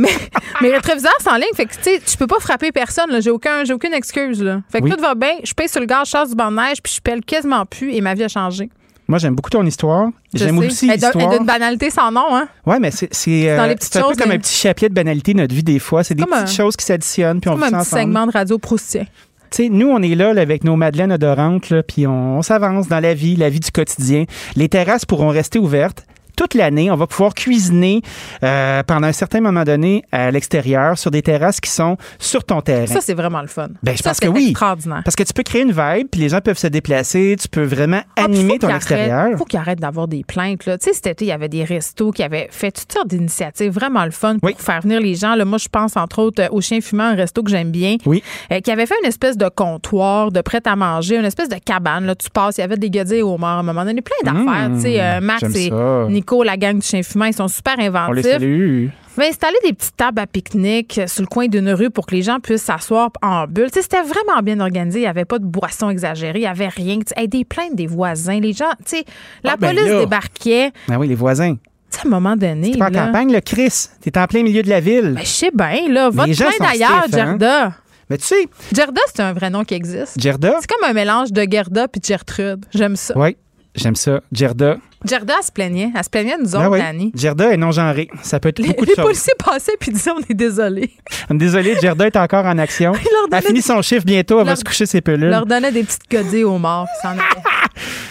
mais rétroviseurs sont en ligne. Fait que, tu sais, je peux pas frapper personne. J'ai aucun, aucune excuse. Là. Fait que Oui. tout va bien. Je paye sur le gaz, je chasse du banc de neige, puis je pèle quasiment plus et ma vie a changé. Moi, j'aime beaucoup ton histoire. J'aime aussi Elle d'un- elle l'histoire. d'une banalité sans nom, hein? Ouais, mais c'est euh, un peu comme mais- un petit chapitre de banalité notre vie des fois. C'est des petites un- choses qui s'additionnent puis on Comme un petit ensemble. segment de radio proustien. Sais, nous, on est là, avec nos madeleines odorantes, puis on, on s'avance dans la vie, la vie du quotidien. Les terrasses pourront rester ouvertes. Toute l'année, on va pouvoir cuisiner euh, pendant un certain moment donné à l'extérieur sur des terrasses qui sont sur ton terrain. Ça, c'est vraiment le fun. Ben, je Ça, pense que oui. extraordinaire. Parce que tu peux créer une vibe, puis les gens peuvent se déplacer, tu peux vraiment Ah, animer faut ton extérieur. Il faut qu'il arrête d'avoir des plaintes. Là. Tu sais, cet été, il y avait des restos qui avaient fait toutes sortes d'initiatives vraiment le fun pour Oui. faire venir les gens. Là, moi, je pense entre autres euh, au Chien Fumant, un resto que j'aime bien, Oui. euh, qui avait fait une espèce de comptoir de prêt à manger, une espèce de cabane. Là, tu passes, il y avait des godilles au mort à un moment donné, plein d'affaires. Mmh, tu sais, euh, Max et ça. Nico, la gang du Chien Fumant, ils sont super On les inventifs. salue. Va installer des petites tables à pique-nique sur le coin d'une rue pour que les gens puissent s'asseoir en bulle. C'était vraiment bien organisé. Il n'y avait pas de boissons exagérées. Il n'y avait rien. Hey, des plaintes des voisins. Les gens, tu sais, la Ah, ben police là. débarquait. Ah oui, les voisins. À un moment donné. T'es pas en là, campagne, le Chris. T'es en plein milieu de la ville. ben, je sais bien, là. Va te d'ailleurs, hein? Gerda. Mais tu sais, Gerda, c'est un vrai nom qui existe. Gerda, C'est comme un mélange de Gerda puis de Gertrude. J'aime ça. oui, j'aime ça. Gerda. Gerda, elle se plaignait. Elle se plaignait de nous Ben autres, oui. Dani. Gerda est non genrée. Ça peut être Les, beaucoup de les choses. policiers passaient puis disaient on est désolé. Désolée, Gerda est encore en action. Elle finit son chiffre bientôt, elle va se coucher ses pelules. leur donnait des petites godilles aux morts.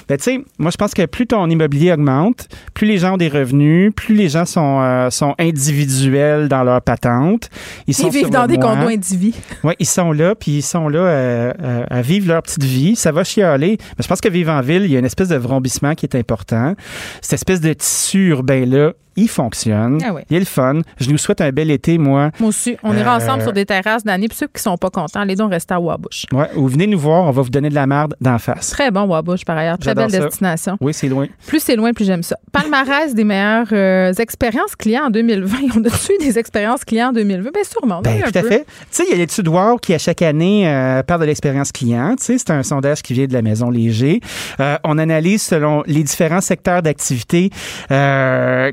Ben, tu sais, moi, je pense que plus ton immobilier augmente, plus les gens ont des revenus, plus les gens sont, euh, sont individuels dans leur patente. Ils, sont Ils vivent dans des condos indivis. Oui, ils sont là, puis ils sont là euh, euh, à vivre leur petite vie. Ça va chialer. Mais je pense que vivre en ville, il y a une espèce de vrombissement qui est important. Cette espèce de tissu urbain-là, il fonctionne. Ah oui. Il est le fun. Je nous souhaite un bel été, moi. Moi aussi. On ira Euh, ensemble sur des terrasses d'année. Puis ceux qui sont pas contents, allez donc rester à Wabush. Ouais, ou venez nous voir, on va vous donner de la merde d'en face. Très bon Wabush, par ailleurs. Très belle ça. destination. Oui, c'est loin. Plus c'est loin, plus j'aime ça. Palmarès des meilleures euh, expériences clients en 2020. On a-tu eu des expériences clients en 2020? Bien sûrement. a Ben, tout à peu. fait. Tu sais, il y a l'étude Wow qui, à chaque année, euh, parle de l'expérience client. Tu sais, c'est un sondage qui vient de la Maison Léger. Euh, on analyse selon les différents secteurs d'activité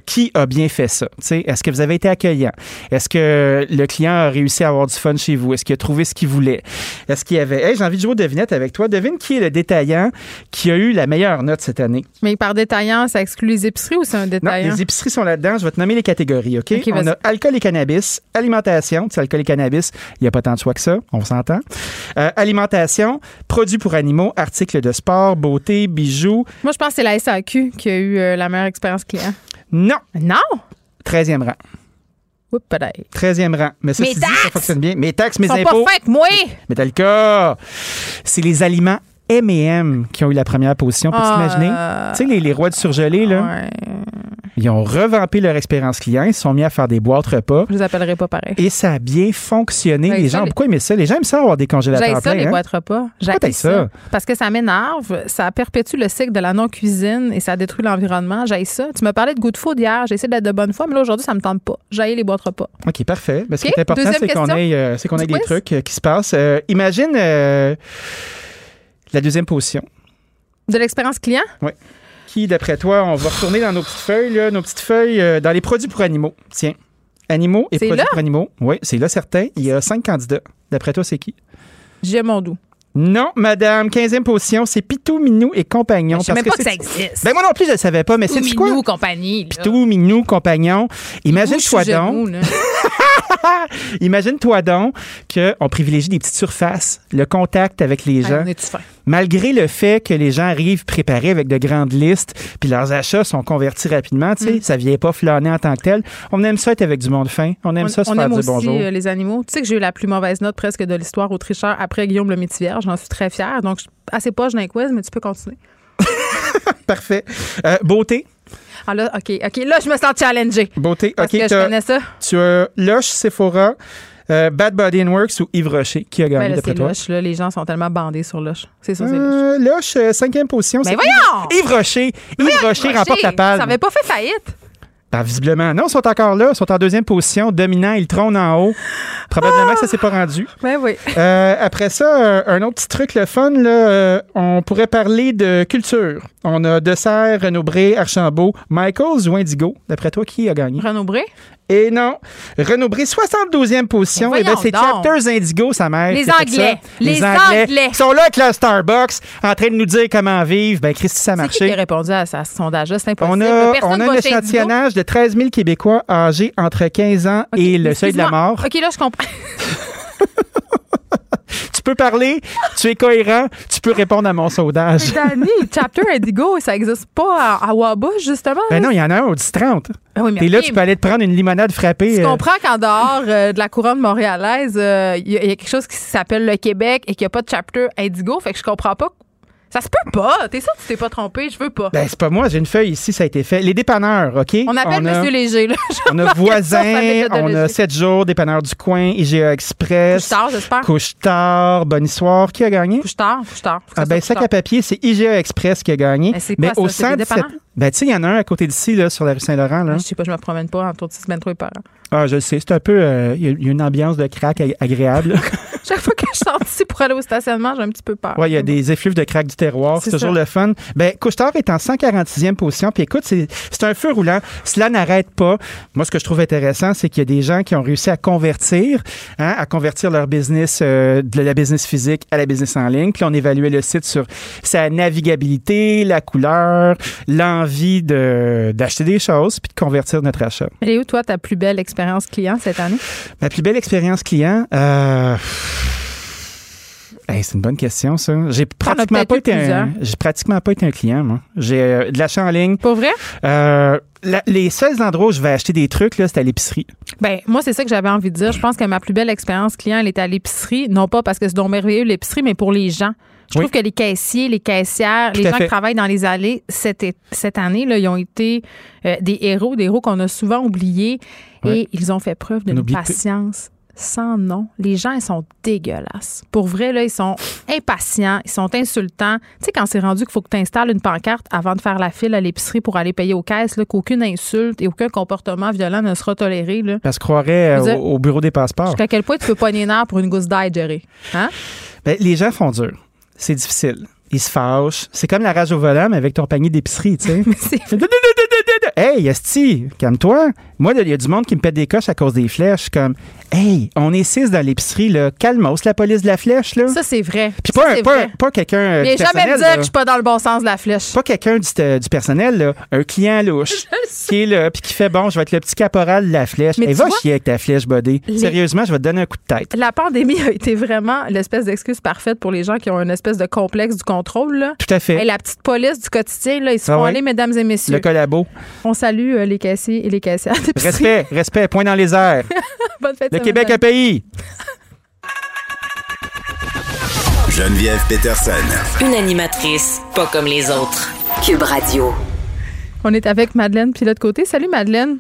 qui a bien fait ça? Est-ce que vous avez été accueillant? Est-ce que le client a réussi à avoir du fun chez vous? Est-ce qu'il a trouvé ce qu'il voulait? Est-ce qu'il y avait. Hey, j'ai envie de jouer aux devinettes avec toi. Devine qui est le détaillant qui a eu la meilleure note cette année? Mais par détaillant, ça exclut les épiceries ou c'est un Non, détaillant? les épiceries sont là-dedans. Je vais te nommer les catégories, OK? On a alcool et cannabis, alimentation. Tu sais, alcool et cannabis, il n'y a pas tant de choix que ça, on s'entend. Euh, alimentation, produits pour animaux, articles de sport, beauté, bijoux. Moi, je pense que c'est la SAQ qui a eu euh, la meilleure expérience client. Non, Non! 13e rang. Oups, peut-être. 13e rang. Mais ça, Mes dit, ça fonctionne bien. Mes taxes, mes Ils sont impôts. pas faits moi! Mais t'as le cas. C'est les aliments M&M qui ont eu la première position. Peux-tu Ah, t'imaginer? euh, Tu sais, les, les rois du surgelé, là, Ouais. Ils ont revampé leur expérience client. Ils se sont mis à faire des boîtes repas. Je les appellerai pas pareil. Et ça a bien fonctionné. Ouais, les gens les- beaucoup aimé ça? Les gens aiment ça avoir des congélateurs J'ai ça, les hein? boîtes repas. J'ai Pourquoi t'as ça? Parce que ça m'énerve, ça perpétue le cycle de la non-cuisine et ça détruit l'environnement. J'ai ça. Tu me parlais de goût de food hier. J'ai essayé d'être de bonne foi, mais là, aujourd'hui, ça me tente pas. J'ai les boîtes repas. OK, parfait. Ben, ce qui est important, deuxième c'est qu'on ait, euh, c'est qu'on Du ait des trucs euh, qui se passent. Euh, imagine euh, la deuxième position. De l'expérience client? Qui, d'après toi, on va retourner dans nos petites feuilles, là, nos petites feuilles euh, dans les produits pour animaux. Tiens. Animaux et C'est produits là? pour animaux. Oui, c'est là certain. Il y a cinq candidats. D'après toi, c'est qui? J'ai mon doux. Non, madame. 15e position, c'est Pitou, Minou et Compagnon. Je sais même pas que ça existe. Ben moi non plus, je ne savais pas, mais c'est quoi? Minou, compagnie. là. Pitou, Minou, Compagnon. Imagine-toi donc. Imagine-toi donc qu'on privilégie des petites surfaces, le contact avec les gens, on fin? Malgré le fait que les gens arrivent préparés avec de grandes listes, puis leurs achats sont convertis rapidement, tu sais, ça vient pas flâner en tant que tel. On aime ça être avec du monde fin, on aime on, ça se on faire aime dire aussi bonjour. euh, les animaux. Tu sais que j'ai eu la plus mauvaise note presque de l'histoire au tricheur après Guillaume le Métivier. J'en suis très fière. Donc, assez poche d'un quiz, mais tu peux continuer. Parfait. Euh, beauté, Ah là, OK, OK. Là, je me sens challengée. beauté. Parce OK, que je connais ça. tu as Lush, Sephora, euh, Bad Body and Works ou Yves Rocher. Qui a Ben gagné là, d'après toi? louche. Là, les gens sont tellement bandés sur Lush. C'est ça, c'est louche. Euh, Lush, euh, cinquième position. Mais c'est voyons! Yves Rocher. Yves Rocher remporte la palme. Ça n'avait pas fait faillite. Ben, visiblement, non, ils sont encore là, ils sont en deuxième position, dominant, ils trônent en haut. Probablement que ça s'est pas rendu. Ben oui. Euh, après ça, un autre petit truc, le fun, là, on pourrait parler de culture. On a Dessert, Renaud Bré, Archambault, Michaels ou Indigo. D'après toi, qui a gagné? Renaud Bré? Et non, Renaud Bré, 72e position. Mais Et ben, c'est. Chapters Indigo, sa mère. Les Anglais. Les Anglais. Ils sont là avec leur Starbucks, en train de nous dire comment vivre. Ben, Christy, ça a C'est qui a marché. répondu à, ce sondage-là? C'est On impossible. a, Personne on a un Indigo. échantillonnage de 13 000 Québécois âgés entre 15 ans et le seuil de la mort. OK, là, je comprends. Tu peux parler, tu es cohérent, tu peux répondre à mon sondage. Danny, Chapter Indigo, ça n'existe pas à, à Wabush, justement. Ben non, il y en a un au 10-30. Ah oui, T'es là, tu peux aller te prendre une limonade frappée. Tu euh, comprends qu'en dehors euh, de la couronne montréalaise, euh, il y, y a quelque chose qui s'appelle le Québec et qu'il n'y a pas de chapter Indigo. Fait que je comprends pas. Ça se peut pas. T'es sûr que tu t'es pas trompé? Je veux pas. Ben, c'est pas moi, j'ai une feuille ici, ça a été fait. Les dépanneurs, OK? on appelle a, Monsieur Léger, là. On a Ça, ça de on a Léger. 7 jours, dépanneur du coin, IGA Express. Couche-tard, j'espère. Couche-tard, bonne histoire. Qui a gagné? Couche-tard, couche-tard. Ah ça ben, sac à papier, c'est IGA Express qui a gagné. Mais c'est quoi, ça? au C'est des 117 dépanneurs? Ben, tu sais, il y en a un à côté d'ici, là, sur la rue Saint-Laurent. Là. Je sais pas, je me promène pas en tour de 6 semaines, trop par an. Ah, je le sais, c'est un peu. euh, Il y a- il y, a une ambiance de crack ag- agréable. Chaque fois que je sors d'ici pour aller au stationnement, j'ai un petit peu peur. Oui, il y a des effluves de crack du terroir. C'est toujours ça. le fun. Ben, Couchetard est en 146e position. Puis écoute, c'est c'est un feu roulant. Cela n'arrête pas. Moi, ce que je trouve intéressant, c'est qu'il y a des gens qui ont réussi à convertir, hein, à convertir leur business euh, de la business physique à la business en ligne. Puis on évaluait le site sur sa navigabilité, la couleur, l'envie de- d'acheter des choses, puis de convertir notre achat. Où, toi, ta plus belle expérience client cette année? Ma plus belle expérience client, euh, hey, c'est une bonne question, ça. J'ai pratiquement pas été un, j'ai pratiquement pas été un client, moi. J'ai euh, de l'achat en ligne. Pour vrai? Euh, la- les seuls endroits où je vais acheter des trucs, là, c'est à l'épicerie. Ben, moi, c'est ça que j'avais envie de dire. Je pense que ma plus belle expérience client, elle était à l'épicerie. Non pas parce que c'est donc merveilleux l'épicerie, mais pour les gens. Je Oui. trouve que les caissiers, les caissières, Tout les gens fait. qui travaillent dans les allées cette, année, là, ils ont été euh, des héros, des héros qu'on a souvent oubliés. Ouais. Et ils ont fait preuve d'une patience sans nom. Les gens, ils sont dégueulasses. Pour vrai, là, ils sont impatients, ils sont insultants. Tu sais, quand c'est rendu qu'il faut que tu installes une pancarte avant de faire la file à l'épicerie pour aller payer aux caisses, là, qu'aucune insulte et aucun comportement violent ne sera toléré. Là. Je croirais euh, au, au bureau des passeports. Jusqu'à quel point tu peux pogner nerf pour une gousse d'ail, Jerry? Hein? Ben, les gens font dur. C'est difficile. il se fâche. C'est comme la rage au volant, mais avec ton panier d'épicerie, tu sais. Hey, Esti, calme-toi. Moi, il y a du monde qui me pète des coches à cause des flèches. Comme, hey, on est six dans l'épicerie, là. Calmos, la police de la flèche, là. ça, c'est vrai. Puis Ça, pas, pas, vrai. pas quelqu'un euh, Mais du jamais me dire là. que je suis pas dans le bon sens de la flèche. Pas quelqu'un du, euh, du personnel, là. Un client louche. qui est là, puis qui fait, bon, je vais être le petit caporal de la flèche. Mais Et tu va vois- chier avec ta flèche, buddy. Les- Sérieusement, je vais te donner un coup de tête. La pandémie a été vraiment l'espèce d'excuse parfaite pour les gens qui ont une espèce de complexe du contrôle. Là. Tout à fait. Hey, la petite police du quotidien, là, ils se Ah font ouais. aller, mesdames et messieurs. Le collabo. On salue euh, les caissiers et les caissières. Respect, respect, point dans les airs. Bonne fête Le de Québec a pays. Geneviève Peterson. Une animatrice pas comme les autres. Cube Radio. On est avec Madeleine puis l'autre côté. Salut Madeleine.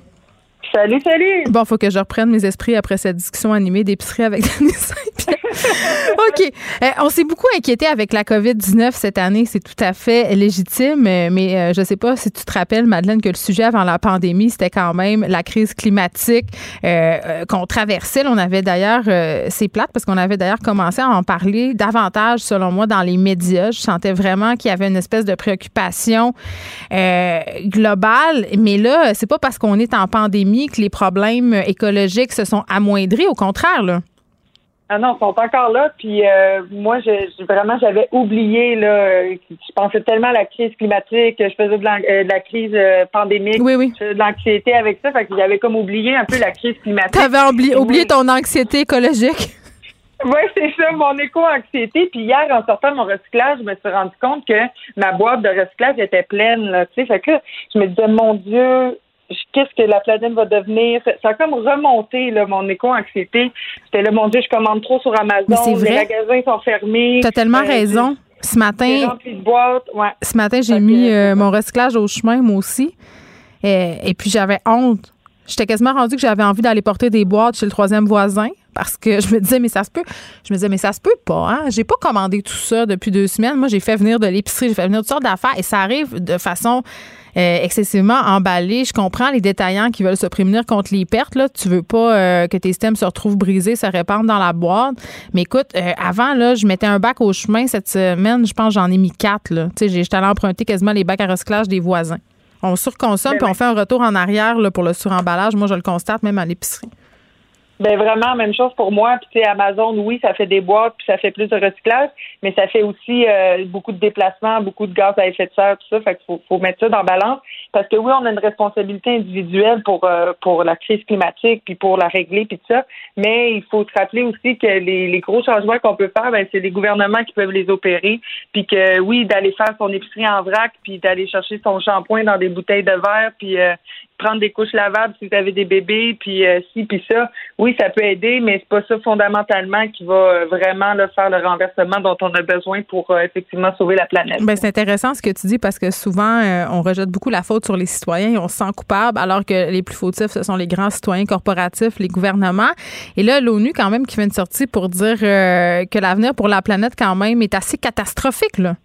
Salut, salut. Bon, faut que je reprenne mes esprits après cette discussion animée d'épicerie avec Denis Saint-Pierre. OK. Euh, on s'est beaucoup inquiété avec la COVID-19 cette année. C'est tout à fait légitime. euh, Mais euh, je sais pas si tu te rappelles, Madeleine, que le sujet avant la pandémie, c'était quand même la crise climatique qu'on traversait. On avait d'ailleurs, c'est plate parce qu'on avait d'ailleurs commencé à en parler davantage, selon moi, dans les médias. Je sentais vraiment qu'il y avait une espèce de préoccupation globale. Mais là, c'est pas parce qu'on est en pandémie que les problèmes écologiques se sont amoindris. Au contraire, là. Ah non, ils sont encore là. Puis euh, moi, je, je- vraiment, j'avais oublié là. Je pensais tellement à la crise climatique. Je faisais de la, euh, de la crise euh, pandémique. Oui, oui. Je faisais de l'anxiété avec ça. Fait que j'avais comme oublié un peu la crise climatique. T'avais oublié, oublié ton anxiété écologique. Oui, c'est ça, mon éco-anxiété. Puis hier, en sortant de mon recyclage, je me suis rendu compte que ma boîte de recyclage était pleine. Là, tu sais, fait que là, je me disais, mon Dieu, qu'est-ce que la planète va devenir? Ça a comme remonté, là, mon éco-anxiété. C'était là, mon Dieu, je commande trop sur Amazon. Les magasins sont fermés. T'as tellement Euh, raison. Ce matin. Ouais. ce matin, j'ai mis euh, mon recyclage au chemin, moi aussi. Et, et puis, j'avais honte. J'étais quasiment rendue que j'avais envie d'aller porter des boîtes chez le troisième voisin parce que je me disais, mais ça se peut. Je me disais, mais ça se peut pas. Hein? J'ai pas commandé tout ça depuis deux semaines. Moi, j'ai fait venir de l'épicerie, j'ai fait venir toutes sortes d'affaires et ça arrive de façon euh, excessivement emballée. Je comprends les détaillants qui veulent se prémunir contre les pertes. Là. Tu veux pas euh, que tes systèmes se retrouvent brisés, se répandent dans la boîte. Mais écoute, euh, avant, là, je mettais un bac au chemin. Cette semaine, je pense j'en ai mis quatre. Là. Tu sais, J'étais allée emprunter quasiment les bacs à recyclage des voisins. On surconsomme Ben puis on fait un retour en arrière là, pour le suremballage. Moi, je le constate même à l'épicerie. Ben vraiment, même chose pour moi. Puis Amazon, oui, ça fait des boîtes, puis ça fait plus de recyclage, mais ça fait aussi euh, beaucoup de déplacements, beaucoup de gaz à effet de serre, tout ça. Fait qu'il faut, faut mettre ça dans balance. Parce que oui, on a une responsabilité individuelle pour euh, pour la crise climatique, puis pour la régler, puis tout ça. Mais il faut se rappeler aussi que les, gros changements qu'on peut faire, ben c'est les gouvernements qui peuvent les opérer. Puis que oui, d'aller faire son épicerie en vrac, puis d'aller chercher son shampoing dans des bouteilles de verre, puis euh, prendre des couches lavables si vous avez des bébés, puis euh, ci, puis ça. Oui, ça peut aider, mais c'est pas ça fondamentalement qui va euh, vraiment faire le renversement dont on a besoin pour effectivement sauver la planète. Ben, c'est intéressant ce que tu dis parce que souvent, on rejette beaucoup la faute sur les citoyens et on se sent coupable, alors que les plus fautifs, ce sont les grands citoyens corporatifs, les gouvernements. Et là, l'ONU, quand même, qui fait une sortie pour dire euh, que l'avenir pour la planète, quand même, est assez catastrophique. Là.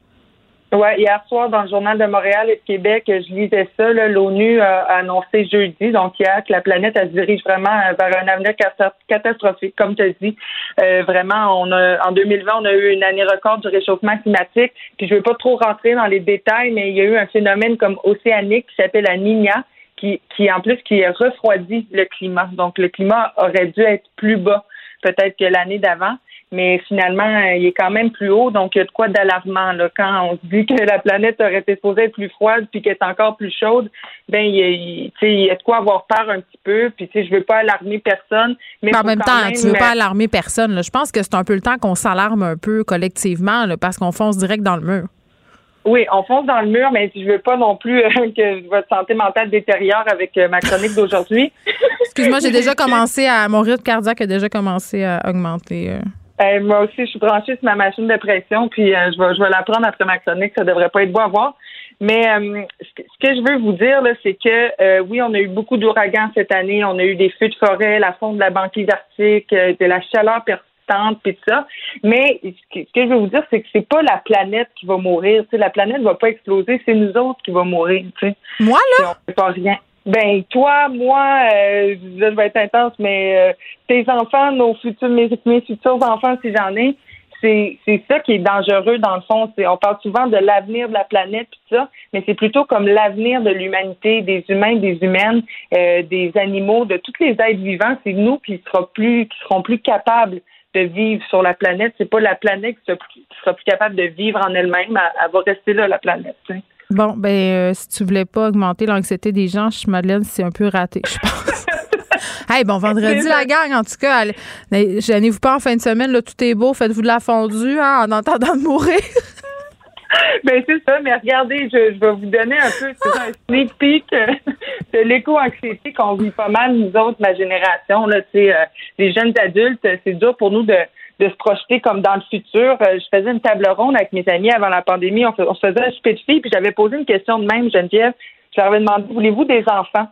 Ouais, hier soir, dans le Journal de Montréal et de Québec, je lisais ça. L'ONU a annoncé jeudi, donc hier, que la planète elle se dirige vraiment euh, vers un avenir cata- catastrophique, comme tu as dit. Euh, vraiment, on a en 2020, on a eu une année record du réchauffement climatique. Puis je veux pas trop rentrer dans les détails, mais il y a eu un phénomène comme océanique qui s'appelle la Niña, qui, qui en plus qui refroidit le climat. Donc le climat aurait dû être plus bas peut-être que l'année d'avant mais finalement, il est quand même plus haut, donc il y a de quoi d'alarmant. Là. Quand on se dit que la planète aurait été supposée être plus froide puis qu'elle est encore plus chaude, ben il y, a, il- y de quoi avoir peur un petit peu. Puis tu sais, je veux pas alarmer personne, mais Mais en même temps, même, tu veux pas alarmer personne. là. Je pense que c'est un peu le temps qu'on s'alarme un peu collectivement là, parce qu'on fonce direct dans le mur. Oui, on fonce dans le mur, mais je veux pas non plus euh, que votre santé mentale détériore avec euh, ma chronique d'aujourd'hui. Excuse-moi, j'ai déjà commencé à. Mon rythme cardiaque a déjà commencé à augmenter. euh. Euh, moi aussi, je suis branchée sur ma machine de pression, puis euh, je vais, je vais la prendre après ma chronique. Ça devrait pas être beau à voir. Mais euh, ce, que, ce que je veux vous dire, là, c'est que euh, oui, on a eu beaucoup d'ouragans cette année. On a eu des feux de forêt, la fonte de la banquise arctique, euh, de la chaleur persistante, puis tout ça. Mais ce que, ce que je veux vous dire, c'est que c'est pas la planète qui va mourir. Tu sais, la planète va pas exploser, c'est nous autres qui va mourir. Tu sais. Moi, là, on fait pas rien. Ben toi, moi, euh, je vais être intense, mais euh, tes enfants, nos futurs, mes, futurs enfants, si j'en ai, c'est ça qui est dangereux dans le fond. On parle souvent de l'avenir de la planète tout ça, mais c'est plutôt comme l'avenir de l'humanité, des humains, des humaines, euh, des animaux, de tous les êtres vivants. C'est nous qui sera plus qui seront plus capables de vivre sur la planète. C'est pas la planète qui sera, plus, capable de vivre en elle-même. Elle, va rester là, la planète. Bon, ben euh, si tu voulais pas augmenter l'anxiété des gens, je Madeleine, c'est un peu raté, je pense. hey, bon vendredi la gang, en tout cas, gênez-vous pas en fin de semaine, là, tout est beau, faites-vous de la fondue hein, en entendant de mourir. ben c'est ça, mais regardez, je, vais vous donner un peu un sneak peek euh, de l'éco-anxiété qu'on vit pas mal, nous autres, ma génération, là, tu euh, les jeunes adultes, c'est dur pour nous de, de se projeter comme dans le futur. Euh, je faisais une table ronde avec mes amis avant la pandémie, on, se faisait un souper de filles, puis j'avais posé une question de même, Geneviève, je leur avais demandé, voulez-vous des enfants?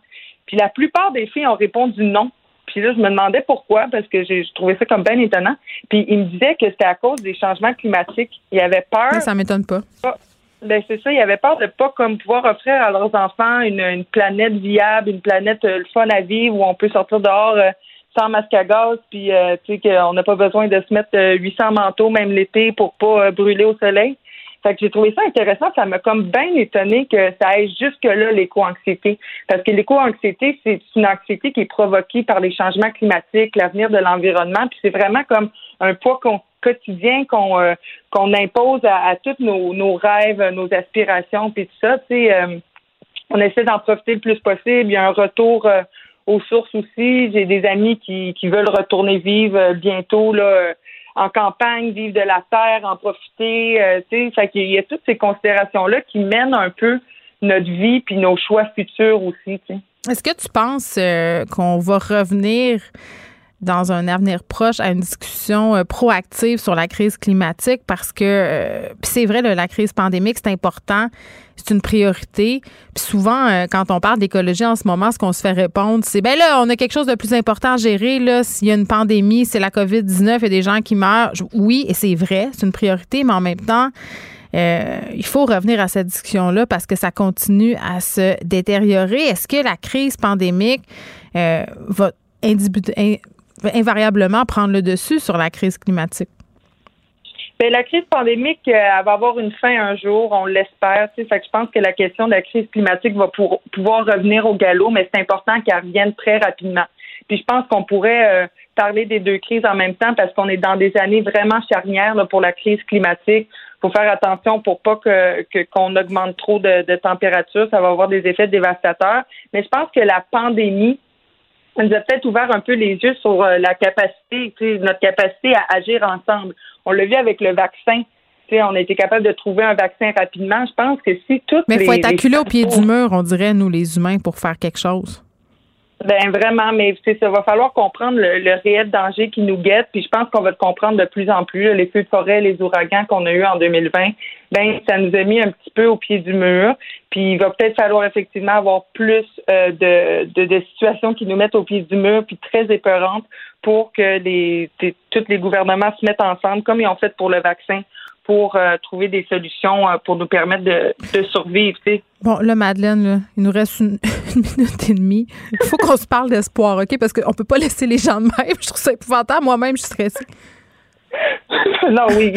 Puis la plupart des filles ont répondu non. Puis là, je me demandais pourquoi, parce que j'ai trouvé ça comme bien étonnant. Puis ils me disaient que c'était à cause des changements climatiques. Il y avait peur. Mais ça m'étonne pas. Ben c'est ça, il y avait peur de pas comme pouvoir offrir à leurs enfants une, planète viable, une planète euh, fun à vivre où on peut sortir dehors euh, sans masque à gaz, puis euh, tu sais qu'on n'a pas besoin de se mettre 800 manteaux même l'été pour pas brûler au soleil. Fait que j'ai trouvé ça intéressant. Ça m'a comme bien étonné que ça aille jusque-là, l'éco-anxiété. Parce que l'éco-anxiété, c'est une anxiété qui est provoquée par les changements climatiques, l'avenir de l'environnement. Puis c'est vraiment comme un poids quotidien qu'on euh, qu'on impose à, tous nos, rêves, nos aspirations, puis tout ça. Tu sais, euh, on essaie d'en profiter le plus possible. Il y a un retour euh, aux sources aussi. J'ai des amis qui, qui veulent retourner vivre bientôt là en campagne, vivre de la terre, en profiter. Euh, tu sais, il y a toutes ces considérations-là qui mènent un peu notre vie puis nos choix futurs aussi. Est-ce que tu penses euh, qu'on va revenir dans un avenir proche à une discussion euh, proactive sur la crise climatique parce que euh, c'est vrai la crise pandémique c'est important c'est une priorité. Puis souvent euh, quand on parle d'écologie en ce moment ce qu'on se fait répondre c'est ben là on a quelque chose de plus important à gérer là. S'il y a une pandémie c'est la Covid 19 et des gens qui meurent. Oui et c'est vrai c'est une priorité mais en même temps il faut revenir à cette discussion-là parce que ça continue à se détériorer. Est-ce que la crise pandémique va invariablement prendre le dessus sur la crise climatique? Bien, la crise pandémique, euh, elle va avoir une fin un jour, on l'espère. Fait que je pense que la question de la crise climatique va pouvoir revenir au galop, mais c'est important qu'elle revienne très rapidement. Puis je pense qu'on pourrait euh, parler des deux crises en même temps parce qu'on est dans des années vraiment charnières pour la crise climatique. Il faut faire attention pour pas que qu'on augmente trop de température. Ça va avoir des effets dévastateurs. Mais je pense que la pandémie ça nous a peut-être ouvert un peu les yeux sur euh, la capacité, notre capacité à agir ensemble. On l'a vu avec le vaccin. on a été capable de trouver un vaccin rapidement. Je pense que si toutes Mais il faut être acculé au pied du mur, on dirait, nous, les humains, pour faire quelque chose. Ben vraiment, mais ça va falloir comprendre le, réel danger qui nous guette, puis je pense qu'on va le comprendre de plus en plus. Les feux de forêt, les ouragans qu'on a eus en 2020, ben ça nous a mis un petit peu au pied du mur. Puis il va peut-être falloir effectivement avoir plus euh, de, de, situations qui nous mettent au pied du mur, puis très épeurantes, pour que les tous les gouvernements se mettent ensemble, comme ils ont fait pour le vaccin, pour euh, trouver des solutions euh, pour nous permettre de, de survivre. Bon, là, Madeleine, il nous reste une, minute et demie. Il faut qu'on se parle d'espoir, OK? Parce qu'on peut pas laisser les gens de même. Je trouve ça épouvantable. Moi-même, je suis stressée. non, oui,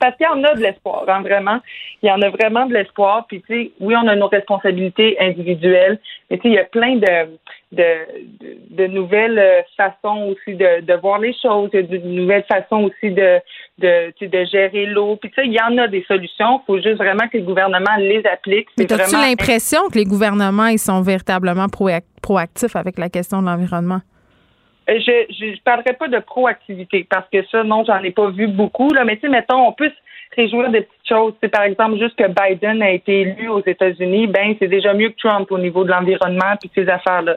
parce qu'il y en a de l'espoir, hein, vraiment. Il y en a vraiment de l'espoir. Puis, tu sais, oui, on a nos responsabilités individuelles, mais tu sais, il y a plein de, de, de, nouvelles euh, façons aussi de, de voir les choses, de nouvelles façons aussi de, de, de gérer l'eau. Puis, tu sais, il y en a des solutions. Il faut juste vraiment que le gouvernement les applique. Mais as-tu l'impression que les gouvernements, ils sont véritablement proactifs avec la question de l'environnement? Euh, je, ne parlerai pas de proactivité parce que ça, non, j'en ai pas vu beaucoup. Là, mais tu sais, mettons, on peut se réjouir des petites choses. C'est par exemple juste que Biden a été élu aux États-Unis, ben c'est déjà mieux que Trump au niveau de l'environnement puis ces affaires-là.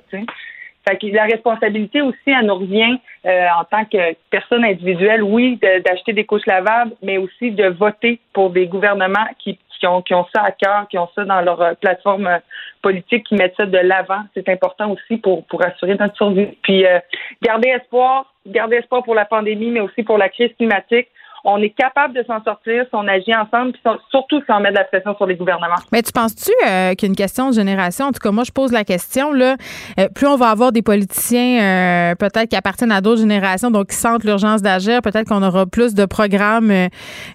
Fait que la responsabilité aussi, elle nous revient euh, en tant que personne individuelle, oui, d'acheter des couches lavables, mais aussi de voter pour des gouvernements qui qui ont, qui ont ça à cœur, qui ont ça dans leur euh, plateforme euh, politique, qui mettent ça de l'avant. C'est important aussi pour, pour assurer notre survie. Puis euh, garder espoir, garder espoir pour la pandémie, mais aussi pour la crise climatique. On est capable de s'en sortir si on agit ensemble, puis surtout si on met de la pression sur les gouvernements. Mais tu penses-tu euh, qu'il y a une question de génération? En tout cas, moi, je pose la question, là, euh, plus on va avoir des politiciens euh, peut-être qui appartiennent à d'autres générations, donc qui sentent l'urgence d'agir, peut-être qu'on aura plus de programmes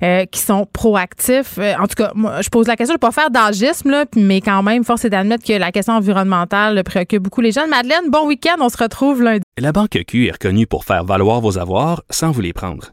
qui sont proactifs. en tout cas, moi, je pose la question, je ne vais pas faire d'agisme, là, mais quand même, force est d'admettre que la question environnementale préoccupe beaucoup les jeunes. Madeleine, bon week-end, on se retrouve lundi. La Banque Q est reconnue pour faire valoir vos avoirs sans vous les prendre.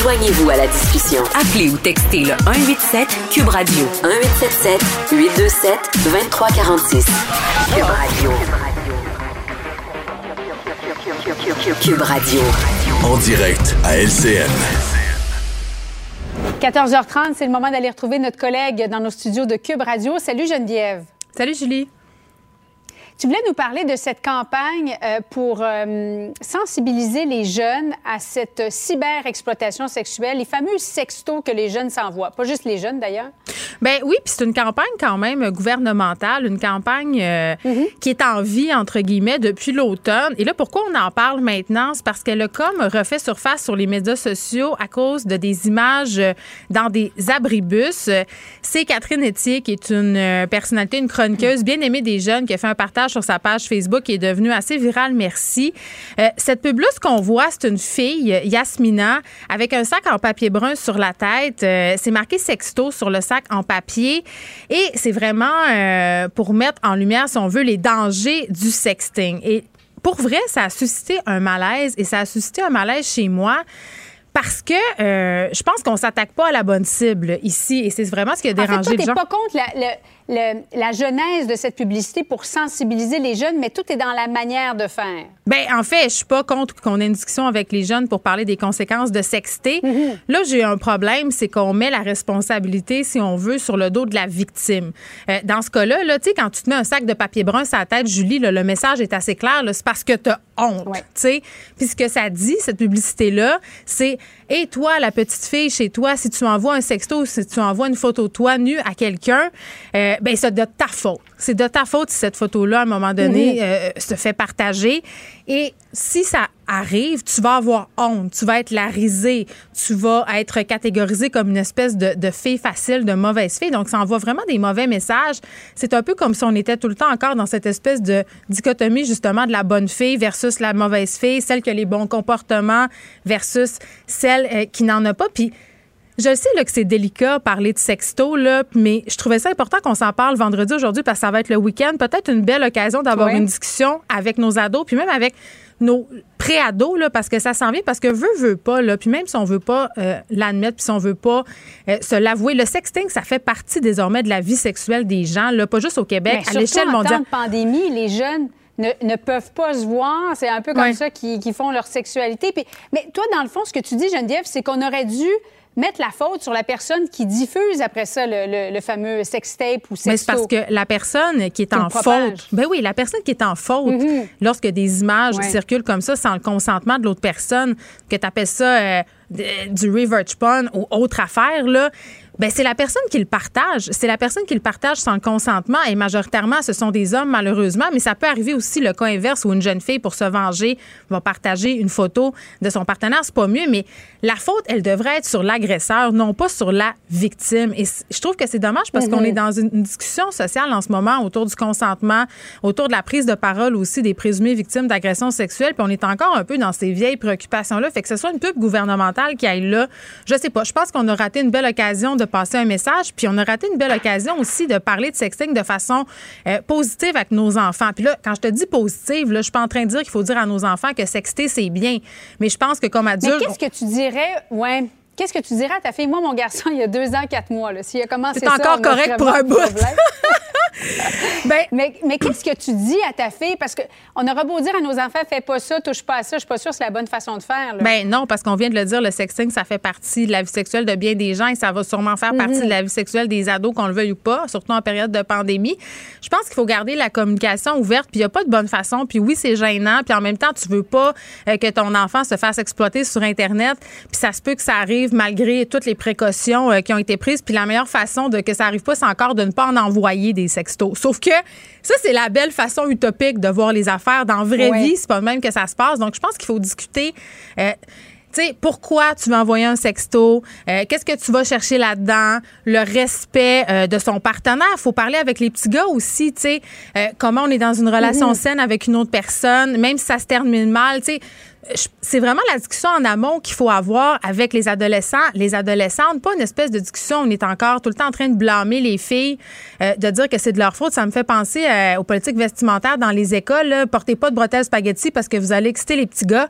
Joignez-vous à la discussion. Appelez ou textez le 187 Cube Radio 1877 827 2346. Cube Radio. Cube Radio. En direct à LCN. 14h30, c'est le moment d'aller retrouver notre collègue dans nos studios de Cube Radio. Salut Geneviève. Salut Julie. Tu voulais nous parler de cette campagne euh, pour euh, sensibiliser les jeunes à cette cyber-exploitation sexuelle, les fameux sextos que les jeunes s'envoient. Pas juste les jeunes, d'ailleurs. Ben oui, puis c'est une campagne quand même gouvernementale, une campagne euh, mm-hmm. qui est en vie, entre guillemets, depuis l'automne. Et là, pourquoi on en parle maintenant? C'est parce qu'elle a comme refait surface sur les médias sociaux à cause de des images dans des abribus. C'est Catherine Etier, qui est une personnalité, une chroniqueuse bien aimée des jeunes, qui a fait un partage sur sa page Facebook qui est devenu assez viral, merci. Euh, cette pub-là, ce qu'on voit, c'est une fille, Yasmina, avec un sac en papier brun sur la tête. Euh, c'est marqué sexto sur le sac en papier. Et c'est vraiment euh, pour mettre en lumière, si on veut, les dangers du sexting. Et pour vrai, ça a suscité un malaise et ça a suscité un malaise chez moi parce que je pense qu'on s'attaque pas à la bonne cible ici et c'est vraiment ce qui a dérangé en fait, les gens. pas contre la, la genèse de cette publicité pour sensibiliser les jeunes, mais tout est dans la manière de faire. Ben en fait, je suis pas contre qu'on ait une discussion avec les jeunes pour parler des conséquences de sexter. Mm-hmm. Là, j'ai un problème, c'est qu'on met la responsabilité, si on veut, sur le dos de la victime. Euh, dans ce cas-là, là, tu sais, quand tu te mets un sac de papier brun sur la tête, Julie, le message est assez clair. C'est parce que tu as honte. tu sais. Puis ce que ça dit, cette publicité-là, c'est et toi, la petite fille chez toi, si tu envoies un sexto si tu envoies une photo toi nue à quelqu'un, euh, ben c'est de ta faute. C'est de ta faute si cette photo-là, à un moment donné, euh, se fait partager. Et si ça arrive, tu vas avoir honte, tu vas être la risée, tu vas être catégorisé comme une espèce de, de fille facile, de mauvaise fille. Donc, ça envoie vraiment des mauvais messages. C'est un peu comme si on était tout le temps encore dans cette espèce de dichotomie, justement, de la bonne fille versus la mauvaise fille, celle qui a les bons comportements versus celle euh, qui n'en a pas. Puis, je sais là, que c'est délicat parler de sexto, là, mais je trouvais ça important qu'on s'en parle vendredi aujourd'hui parce que ça va être le week-end. Peut-être une belle occasion d'avoir une discussion avec nos ados, puis même avec nos pré-ados, là, parce que ça s'en vient, parce que veut, veut pas, là, puis même si on veut pas euh, l'admettre, puis si on veut pas euh, se l'avouer, le sexting, ça fait partie désormais de la vie sexuelle des gens, là, pas juste au Québec, à l'échelle mondiale. En temps de pandémie, les jeunes ne, ne, peuvent pas se voir. C'est un peu comme ça qu'ils font leur sexualité. Puis, mais toi, dans le fond, ce que tu dis, Geneviève, c'est qu'on aurait dû mettre la faute sur la personne qui diffuse après ça le, fameux sextape ou sexto. Mais c'est parce que la personne qui est en faute, ben oui, la personne qui est en faute mm-hmm. lorsque des images circulent comme ça sans le consentement de l'autre personne, que tu appelles ça euh, du revert porn ou autre affaire là, ben c'est la personne qui le partage. C'est la personne qui le partage sans consentement. Et majoritairement, ce sont des hommes, malheureusement. Mais ça peut arriver aussi le cas inverse où une jeune fille, pour se venger, va partager une photo de son partenaire. C'est pas mieux, mais la faute, elle devrait être sur l'agresseur, non pas sur la victime. Et je trouve que c'est dommage parce qu'on mm-hmm. est dans une discussion sociale en ce moment autour du consentement, autour de la prise de parole aussi des présumées victimes d'agressions sexuelles. Puis on est encore un peu dans ces vieilles préoccupations-là. Fait que ce soit une pub gouvernementale qui aille là, je sais pas. Je pense qu'on a raté une belle occasion de passer un message. Puis on a raté une belle occasion aussi de parler de sexting de façon euh, positive avec nos enfants. Puis là, quand je te dis positive, là, je suis pas en train de dire qu'il faut dire à nos enfants que sexter, c'est bien. Mais je pense que comme adulte... Mais qu'est-ce que tu dirais, ouais, qu'est-ce que tu dirais à ta fille? Moi, mon garçon, il y a deux ans, quatre mois. S'il a commencé C'est encore correct pour un bout. Ben, mais mais qu'est-ce que tu dis à ta fille? Parce qu'on aura beau dire à nos enfants, fais pas ça, touche pas à ça. Je suis pas sûre que c'est la bonne façon de faire. là. Ben non, parce qu'on vient de le dire, le sexting, ça fait partie de la vie sexuelle de bien des gens et ça va sûrement faire partie de la vie sexuelle des ados, qu'on le veuille ou pas, surtout en période de pandémie. Je pense qu'il faut garder la communication ouverte, puis il n'y a pas de bonne façon. Puis oui, c'est gênant, puis en même temps, tu veux pas euh, que ton enfant se fasse exploiter sur Internet, puis ça se peut que ça arrive malgré toutes les précautions euh, qui ont été prises. Puis la meilleure façon de que ça arrive pas, c'est encore de ne pas en envoyer des sextos. Sauf que ça, c'est la belle façon utopique de voir les affaires. Dans la vraie Ouais. vie, c'est pas même que ça se passe. Donc, je pense qu'il faut discuter. euh, tu sais, pourquoi tu veux envoyer un sexto? Euh, Qu'est-ce que tu vas chercher là-dedans? Le respect euh, de son partenaire. Il faut parler avec les petits gars aussi, tu sais. Euh, comment on est dans une relation saine avec une autre personne, même si ça se termine mal, tu sais. C'est vraiment la discussion en amont qu'il faut avoir avec les adolescents, les adolescentes, pas une espèce de discussion. On est encore tout le temps en train de blâmer les filles, euh, de dire que c'est de leur faute. Ça me fait penser euh, aux politiques vestimentaires dans les écoles. là. Portez pas de bretelles spaghetti parce que vous allez exciter les petits gars.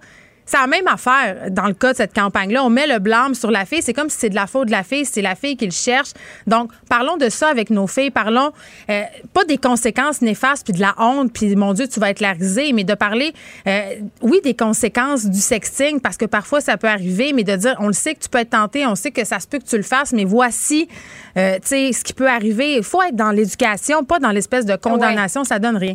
C'est la même affaire dans le cas de cette campagne-là. On met le blâme sur la fille. C'est comme si c'est de la faute de la fille, c'est la fille qui le cherche. Donc, parlons de ça avec nos filles. Parlons euh, pas des conséquences néfastes puis de la honte puis mon Dieu, tu vas être larisé, mais de parler, euh, oui, des conséquences du sexting parce que parfois ça peut arriver, mais de dire, on le sait que tu peux être tenté, on sait que ça se peut que tu le fasses, mais voici, euh, tu sais, ce qui peut arriver. Il faut être dans l'éducation, pas dans l'espèce de condamnation. Ça donne rien.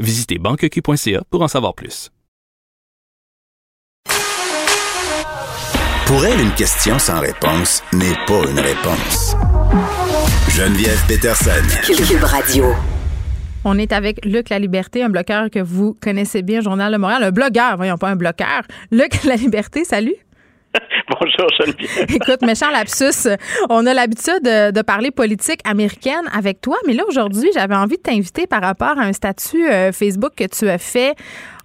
Visitez banqueq.ca pour en savoir plus. Pour elle, une question sans réponse n'est pas une réponse. Geneviève Peterson. Cube Radio. On est avec Luc La Liberté, un bloqueur que vous connaissez bien, Journal de Montréal. Un blogueur, voyons pas un bloqueur. Luc La Liberté, salut. Bonjour, Geneviève. Écoute, méchant lapsus. On a l'habitude de, parler politique américaine avec toi, mais là, aujourd'hui, j'avais envie de t'inviter par rapport à un statut euh, Facebook que tu as fait,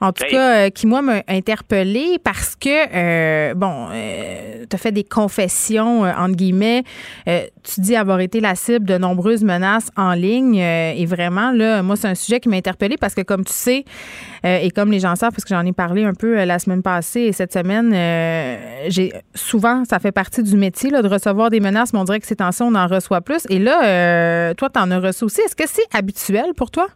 en tout Hey. cas, euh, qui, moi, m'a interpellée parce que, euh, bon, tu as fait des confessions, euh, entre guillemets. Euh, tu dis avoir été la cible de nombreuses menaces en ligne. euh, et vraiment, là, moi, c'est un sujet qui m'a interpellée parce que, comme tu sais, euh, et comme les gens savent, parce que j'en ai parlé un peu euh, la semaine passée et cette semaine, euh, j'ai souvent, ça fait partie du métier là, de recevoir des menaces, mais on dirait que ces temps-ci, on en reçoit plus. Et là, euh, toi, tu en as reçu aussi. Est-ce que c'est habituel pour toi?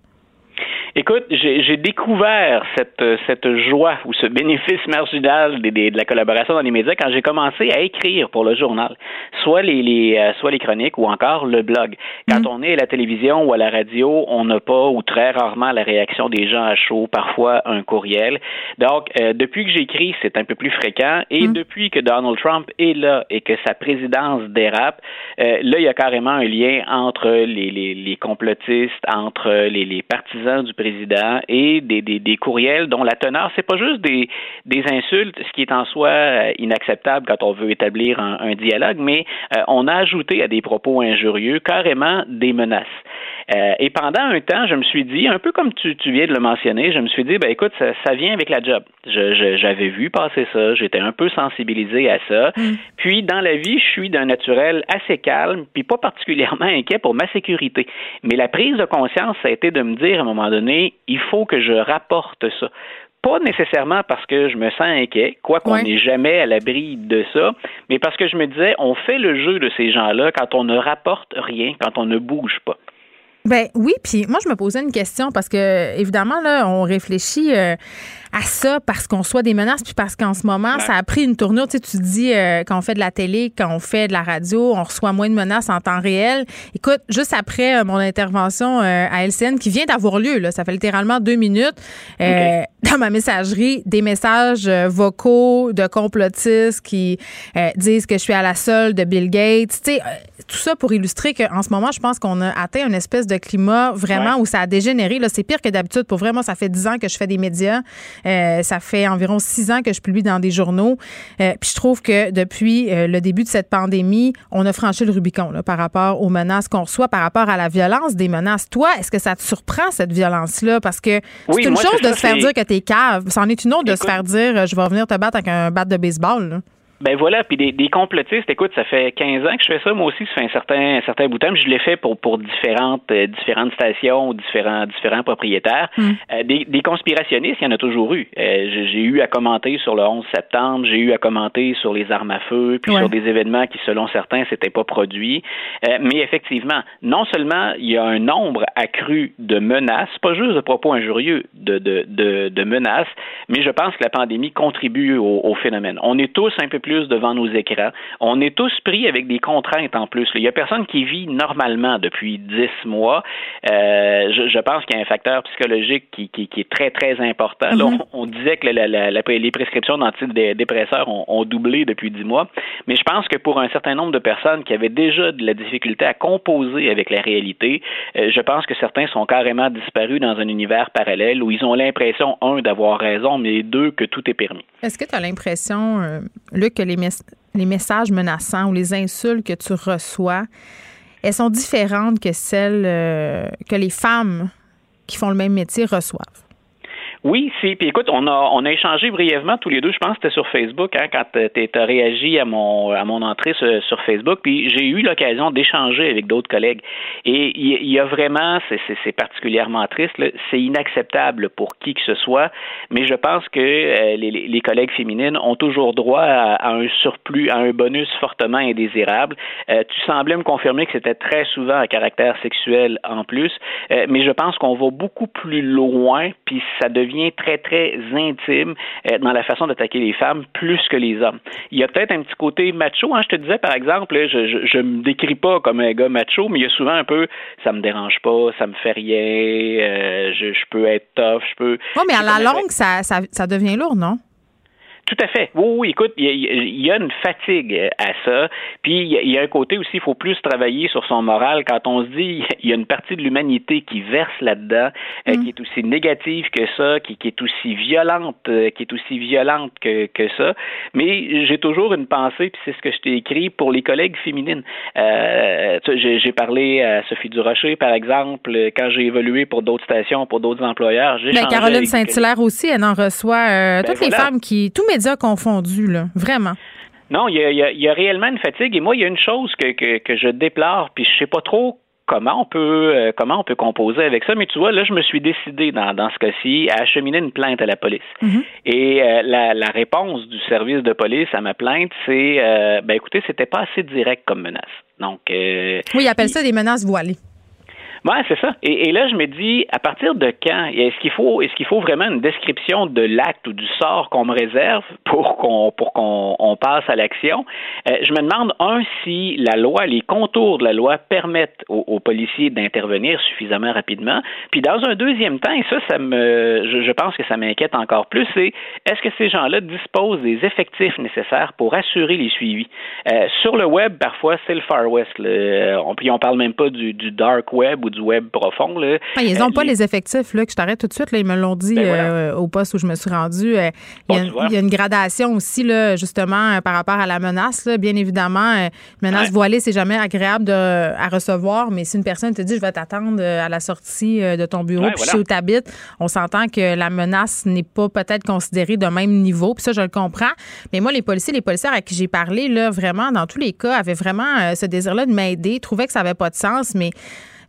Écoute, j'ai découvert cette, euh, cette joie ou ce bénéfice marginal des- des- de la collaboration dans les médias quand j'ai commencé à écrire pour le journal, soit les, les, euh, soit les chroniques ou encore le blog. Quand on est à la télévision ou à la radio, on n'a pas ou très rarement la réaction des gens à chaud, parfois un courriel. Donc, euh, depuis que j'écris, c'est un peu plus fréquent et depuis que Donald Trump est là et que sa présidence dérape, euh, là, il y a carrément un lien entre les, les, les complotistes, entre les, les partisans du président et des, courriels dont la teneur, c'est pas juste des, insultes, ce qui est en soi euh, inacceptable quand on veut établir un, un dialogue, mais euh, on a ajouté à des propos injurieux carrément des menaces. Euh, et pendant un temps, je me suis dit, un peu comme tu, tu viens de le mentionner, je me suis dit, ben écoute, ça, ça vient avec la job. J'avais vu passer ça, j'étais un peu sensibilisé à ça. Puis dans la vie, je suis d'un naturel assez calme, puis pas particulièrement inquiet pour ma sécurité. Mais la prise de conscience, ça a été de me dire à un moment donné, il faut que je rapporte ça. Pas nécessairement parce que je me sens inquiet, quoi qu'on n'est jamais à l'abri de ça, mais parce que je me disais, on fait le jeu de ces gens-là quand on ne rapporte rien, quand on ne bouge pas. Ben oui, puis moi je me posais une question parce que évidemment là on réfléchit euh, à ça parce qu'on soit des menaces puis parce qu'en ce moment ça a pris une tournure. Tu sais, tu dis euh, quand on fait de la télé, quand on fait de la radio, on reçoit moins de menaces en temps réel. Écoute, juste après euh, mon intervention à LCN qui vient d'avoir lieu, là, ça fait littéralement deux minutes, dans ma messagerie, des messages vocaux de complotistes qui disent que je suis à la solde de Bill Gates. Tu sais, tout ça pour illustrer qu'en ce moment, je pense qu'on a atteint une espèce de climat vraiment où ça a dégénéré. Là, c'est pire que d'habitude. Pour vraiment, ça fait dix ans que je fais des médias. Euh, ça fait environ six ans que je publie dans des journaux. Euh, puis je trouve que depuis euh, le début de cette pandémie, on a franchi le Rubicon là, par rapport aux menaces qu'on reçoit, par rapport à la violence des menaces. Toi, est-ce que ça te surprend cette violence-là? Parce que c'est une chose de se faire dire que t'es cave, c'en est une autre de se faire dire je vais revenir te battre avec un bat de baseball. Là. Ben voilà, puis des, des, complotistes, écoute, ça fait 15 ans que je fais ça, moi aussi, ça fait un certain, un certain bout de temps, je l'ai fait pour, pour différentes, euh, différentes stations, différents, différents propriétaires. Hmm. Euh, des, des, conspirationnistes, il y en a toujours eu. Euh, j'ai eu à commenter sur le 11 septembre, j'ai eu à commenter sur les armes à feu, puis sur des événements qui, selon certains, s'étaient pas produits. mais effectivement, non seulement il y a un nombre accru de menaces, pas juste de propos injurieux, de, de, de, de menaces, mais je pense que la pandémie contribue au, au phénomène. On est tous un peu plus plus devant nos écrans. On est tous pris avec des contraintes en plus. Il n'y a personne qui vit normalement depuis dix mois. Euh, je, je, pense qu'il y a un facteur psychologique qui, qui, qui est très, très important. Là, mhm. on, disait que la, la, la, les prescriptions d'antidépresseurs ont, ont doublé depuis dix mois, mais je pense que pour un certain nombre de personnes qui avaient déjà de la difficulté à composer avec la réalité, euh, je pense que certains sont carrément disparus dans un univers parallèle où ils ont l'impression, un, d'avoir raison, mais deux, que tout est permis. Est-ce que tu as l'impression, euh, Luc, les messages menaçants ou les insultes que tu reçois, elles sont différentes que celles euh, que les femmes qui font le même métier reçoivent? Oui, si. Puis écoute, on a on a échangé brièvement tous les deux. Je pense que c'était sur Facebook hein, quand tu as réagi à mon à mon entrée sur, sur Facebook. Puis j'ai eu l'occasion d'échanger avec d'autres collègues. Et il y, a vraiment, c'est particulièrement triste. C'est inacceptable pour qui que ce soit. Mais je pense que euh, les, les, collègues féminines ont toujours droit à, un surplus, à un bonus fortement indésirable. Euh, tu semblais me confirmer que c'était très souvent à caractère sexuel en plus. Euh, mais je pense qu'on va beaucoup plus loin. Puis ça devient devient très, très intime euh, dans la façon d'attaquer les femmes plus que les hommes. Il y a peut-être un petit côté macho. Hein, je te disais, par exemple, je, ne me décris pas comme un gars macho, mais il y a souvent un peu ça me dérange pas, ça me fait rien, euh, je, peux être tough, je peux. Oui, mais à la longue, ça, ça, ça devient lourd, non? Tout à fait. Oui, oui, écoute, il y, a une fatigue à ça. Puis il y, a un côté aussi, il faut plus travailler sur son moral quand on se dit il y a une partie de l'humanité qui verse là-dedans, euh, mm. qui est aussi négative que ça, qui, est aussi violente, euh, qui est aussi violente que, que ça. Mais j'ai toujours une pensée, puis c'est ce que je t'ai écrit pour les collègues féminines. Euh, j'ai parlé à Sophie Durocher, par exemple, quand j'ai évolué pour d'autres stations, pour d'autres employeurs. Ben, Caroline Saint-Hilaire aussi, elle en reçoit ben, toutes les femmes qui, tous médias confondus, là, vraiment. Non, il y a, réellement une fatigue. Et moi, il y a une chose que, que, je déplore, puis je sais pas trop comment on peut euh, comment on peut composer avec ça. Mais tu vois, là, je me suis décidé dans, dans ce cas-ci à acheminer une plainte à la police. Mm-hmm. Et euh, la, la, réponse du service de police à ma plainte, c'est euh, ben écoutez, c'était pas assez direct comme menace. Donc oui, il appelle ça des menaces voilées. Oui, c'est ça. Et, là, je me dis, à partir de quand? Est-ce qu'il faut est-ce qu'il faut vraiment une description de l'acte ou du sort qu'on me réserve pour qu'on pour qu'on on passe à l'action? Euh, Je me demande un si la loi, les contours de la loi permettent aux, policiers d'intervenir suffisamment rapidement. Puis dans un deuxième temps, et ça, ça me, je, pense que ça m'inquiète encore plus, c'est est-ce que ces gens-là disposent des effectifs nécessaires pour assurer les suivis? Euh, Sur le web, parfois, c'est le Far West. On, puis on parle même pas du, du dark web du web profond. Là. Ah, ils n'ont pas euh, les effectifs, là, que je t'arrête tout de suite. Là, ils me l'ont dit ben euh, au poste où je me suis rendue. Euh, il, y a, une gradation aussi, là, justement, par rapport à la menace. Là. Bien évidemment, une menace voilée, c'est jamais agréable de, à recevoir, mais si une personne te dit je vais t'attendre à la sortie de ton bureau, puis voilà. où tu habites, on s'entend que la menace n'est pas peut-être considérée de même niveau. Puis ça, je le comprends. Mais moi, les policiers, les policières à qui j'ai parlé, là, vraiment, dans tous les cas, avaient vraiment ce désir-là de m'aider, trouvaient que ça n'avait pas de sens, mais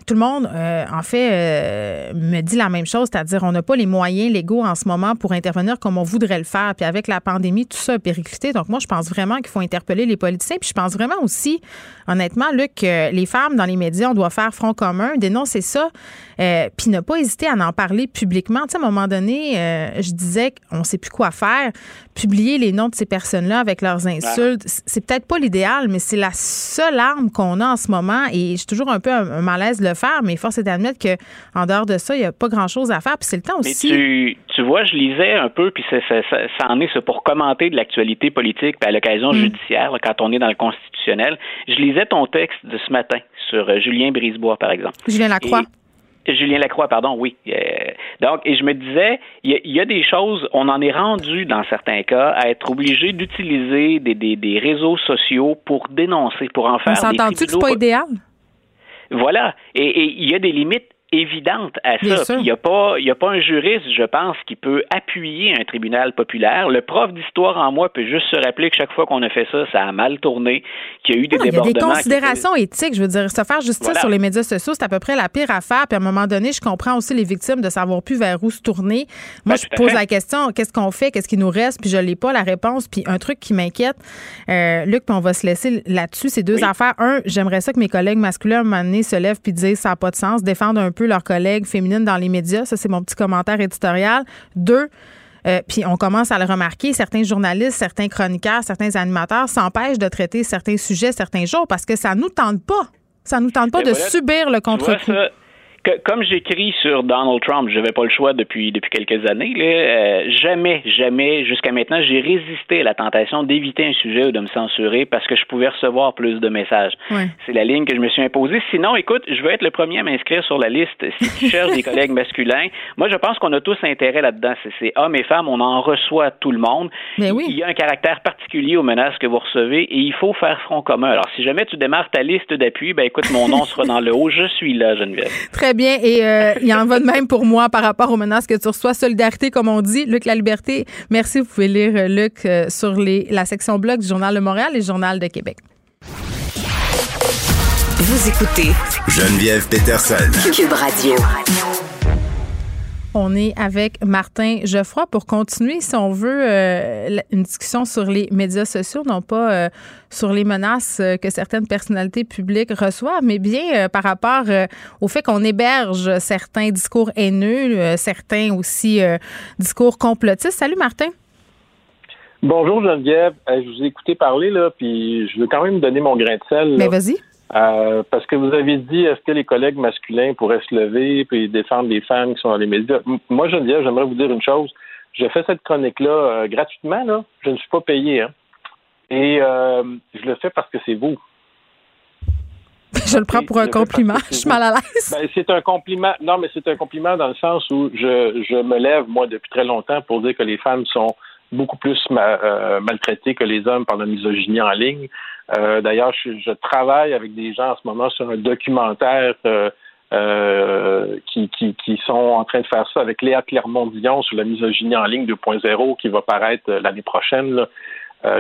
tout le monde, euh, en fait, euh, me dit la même chose, c'est-à-dire on n'a pas les moyens légaux en ce moment pour intervenir comme on voudrait le faire. Puis avec la pandémie, tout ça a périclité. Donc moi, je pense vraiment qu'il faut interpeller les politiciens. Puis je pense vraiment aussi, honnêtement, Luc, que les femmes dans les médias, on doit faire front commun, dénoncer ça, euh, puis ne pas hésiter à en parler publiquement. Tu sais, à un moment donné, je disais qu'on ne sait plus quoi faire. Publier les noms de ces personnes-là avec leurs insultes, c'est peut-être pas l'idéal, mais c'est la seule arme qu'on a en ce moment. Et j'ai toujours un peu un, malaise de le faire, mais force est d'admettre qu'en dehors de ça, il n'y a pas grand-chose à faire. Puis c'est le temps aussi. Mais tu, vois, je lisais un peu, puis ça, en est pour commenter de l'actualité politique, puis à l'occasion mm. judiciaire, quand on est dans le constitutionnel. Je lisais ton texte de ce matin sur euh, Julien Brisebois, par exemple. Julien Lacroix. Julien Lacroix, pardon, oui. Euh, donc, et je me disais, il y, a des choses, on en est rendu dans certains cas à être obligé d'utiliser des, des, des, réseaux sociaux pour dénoncer, pour en faire. On s'entend-tu que c'est pas idéal? Voilà. Et il y a des limites évidente à ça. Il n'y a pas, il a pas un juriste, je pense, qui peut appuyer un tribunal populaire. Le prof d'histoire en moi peut juste se rappeler que chaque fois qu'on a fait ça, ça a mal tourné, qu'il y a eu des débordements. Il y a des considérations éthiques. Je veux dire, se faire justice sur les médias sociaux, c'est à peu près la pire affaire. Puis à un moment donné, je comprends aussi les victimes de savoir plus vers où se tourner. Moi, ben, je pose la question qu'est-ce qu'on fait, qu'est-ce qui nous reste, puis je n'ai pas la réponse. Puis un truc qui m'inquiète, euh, Luc, puis on va se laisser là-dessus, c'est deux affaires. Un, j'aimerais ça que mes collègues masculins à un moment donné se lèvent puis disent ça n'a pas de sens, défendre un peu leurs collègues féminines dans les médias. Ça, c'est mon petit commentaire éditorial. Deux, euh, puis on commence à le remarquer, certains journalistes, certains chroniqueurs, certains animateurs s'empêchent de traiter certains sujets certains jours parce que ça nous tente pas. Ça nous tente pas de subir le contre-coup comme j'écris sur Donald Trump, je n'avais pas le choix depuis depuis quelques années. Là, euh, jamais, jamais, jusqu'à maintenant, j'ai résisté à la tentation d'éviter un sujet ou de me censurer parce que je pouvais recevoir plus de messages. C'est la ligne que je me suis imposée. Sinon, écoute, je veux être le premier à m'inscrire sur la liste. Si tu cherches des collègues masculins, moi, je pense qu'on a tous intérêt là-dedans. C'est hommes et femmes, on en reçoit tout le monde. Mais oui. Il y a un caractère particulier aux menaces que vous recevez et il faut faire front commun. Alors, si jamais tu démarres ta liste d'appui, ben écoute, mon nom sera dans le haut. Je suis là, Geneviève. Très bien. Et euh, il en va de même pour moi par rapport aux menaces que tu reçois. Solidarité, comme on dit. Luc La Liberté, merci. Vous pouvez lire euh, Luc euh, sur les, la section blog du Journal de Montréal et le Journal de Québec. Vous écoutez Geneviève Peterson. Cube Radio. On est avec Martin Geoffroy pour continuer, si on veut, euh, une discussion sur les médias sociaux, non pas euh, sur les menaces euh, que certaines personnalités publiques reçoivent, mais bien par rapport au fait qu'on héberge certains discours haineux, certains aussi discours complotistes. Salut Martin. Bonjour Geneviève. je vous ai écouté parler, là, puis je veux quand même donner mon grain de sel. Mais vas-y. Euh, parce que vous avez dit, est-ce que les collègues masculins pourraient se lever et défendre les femmes qui sont dans les médias? Moi, Geneviève, j'aimerais vous dire une chose. Je fais cette chronique-là euh, gratuitement, là. Je ne suis pas payé, hein. Et euh, je le fais parce que c'est vous. je le prends pour un compliment. Je suis mal à l'aise. Ben, c'est un compliment. Non, mais c'est un compliment dans le sens où je, je me lève, moi, depuis très longtemps pour dire que les femmes sont beaucoup plus euh, maltraités que les hommes par la misogynie en ligne. Euh, d'ailleurs, je, travaille avec des gens en ce moment sur un documentaire euh, qui, qui, qui, sont en train de faire ça avec Léa Clermont-Dion sur la misogynie en ligne 2.0 qui va paraître l'année prochaine,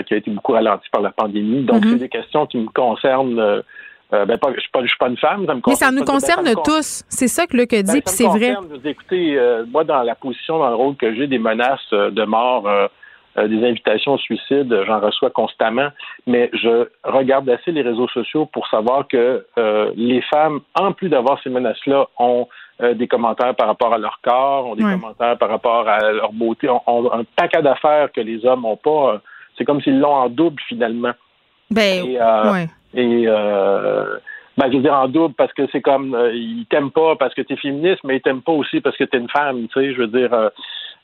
qui a été beaucoup ralenti par la pandémie. Donc, mm-hmm. c'est des questions qui me concernent. ben, pas, je ne suis, pas une femme. Ça me Mais ça nous concerne tous. C'est ça que Luc a dit, ben, puis c'est vrai. Écoutez, moi, dans la position, dans le rôle que j'ai, des menaces de mort euh, des invitations au suicide, j'en reçois constamment, mais je regarde assez les réseaux sociaux pour savoir que euh, les femmes, en plus d'avoir ces menaces-là, ont euh, des commentaires par rapport à leur corps, ont des commentaires par rapport à leur beauté, ont, un paquet d'affaires que les hommes n'ont pas. C'est comme s'ils l'ont en double finalement. Ben, et, et ben, je veux dire en double parce que c'est comme ils t'aiment pas parce que tu es féministe, mais ils t'aiment pas aussi parce que tu es une femme, tu sais, je veux dire euh,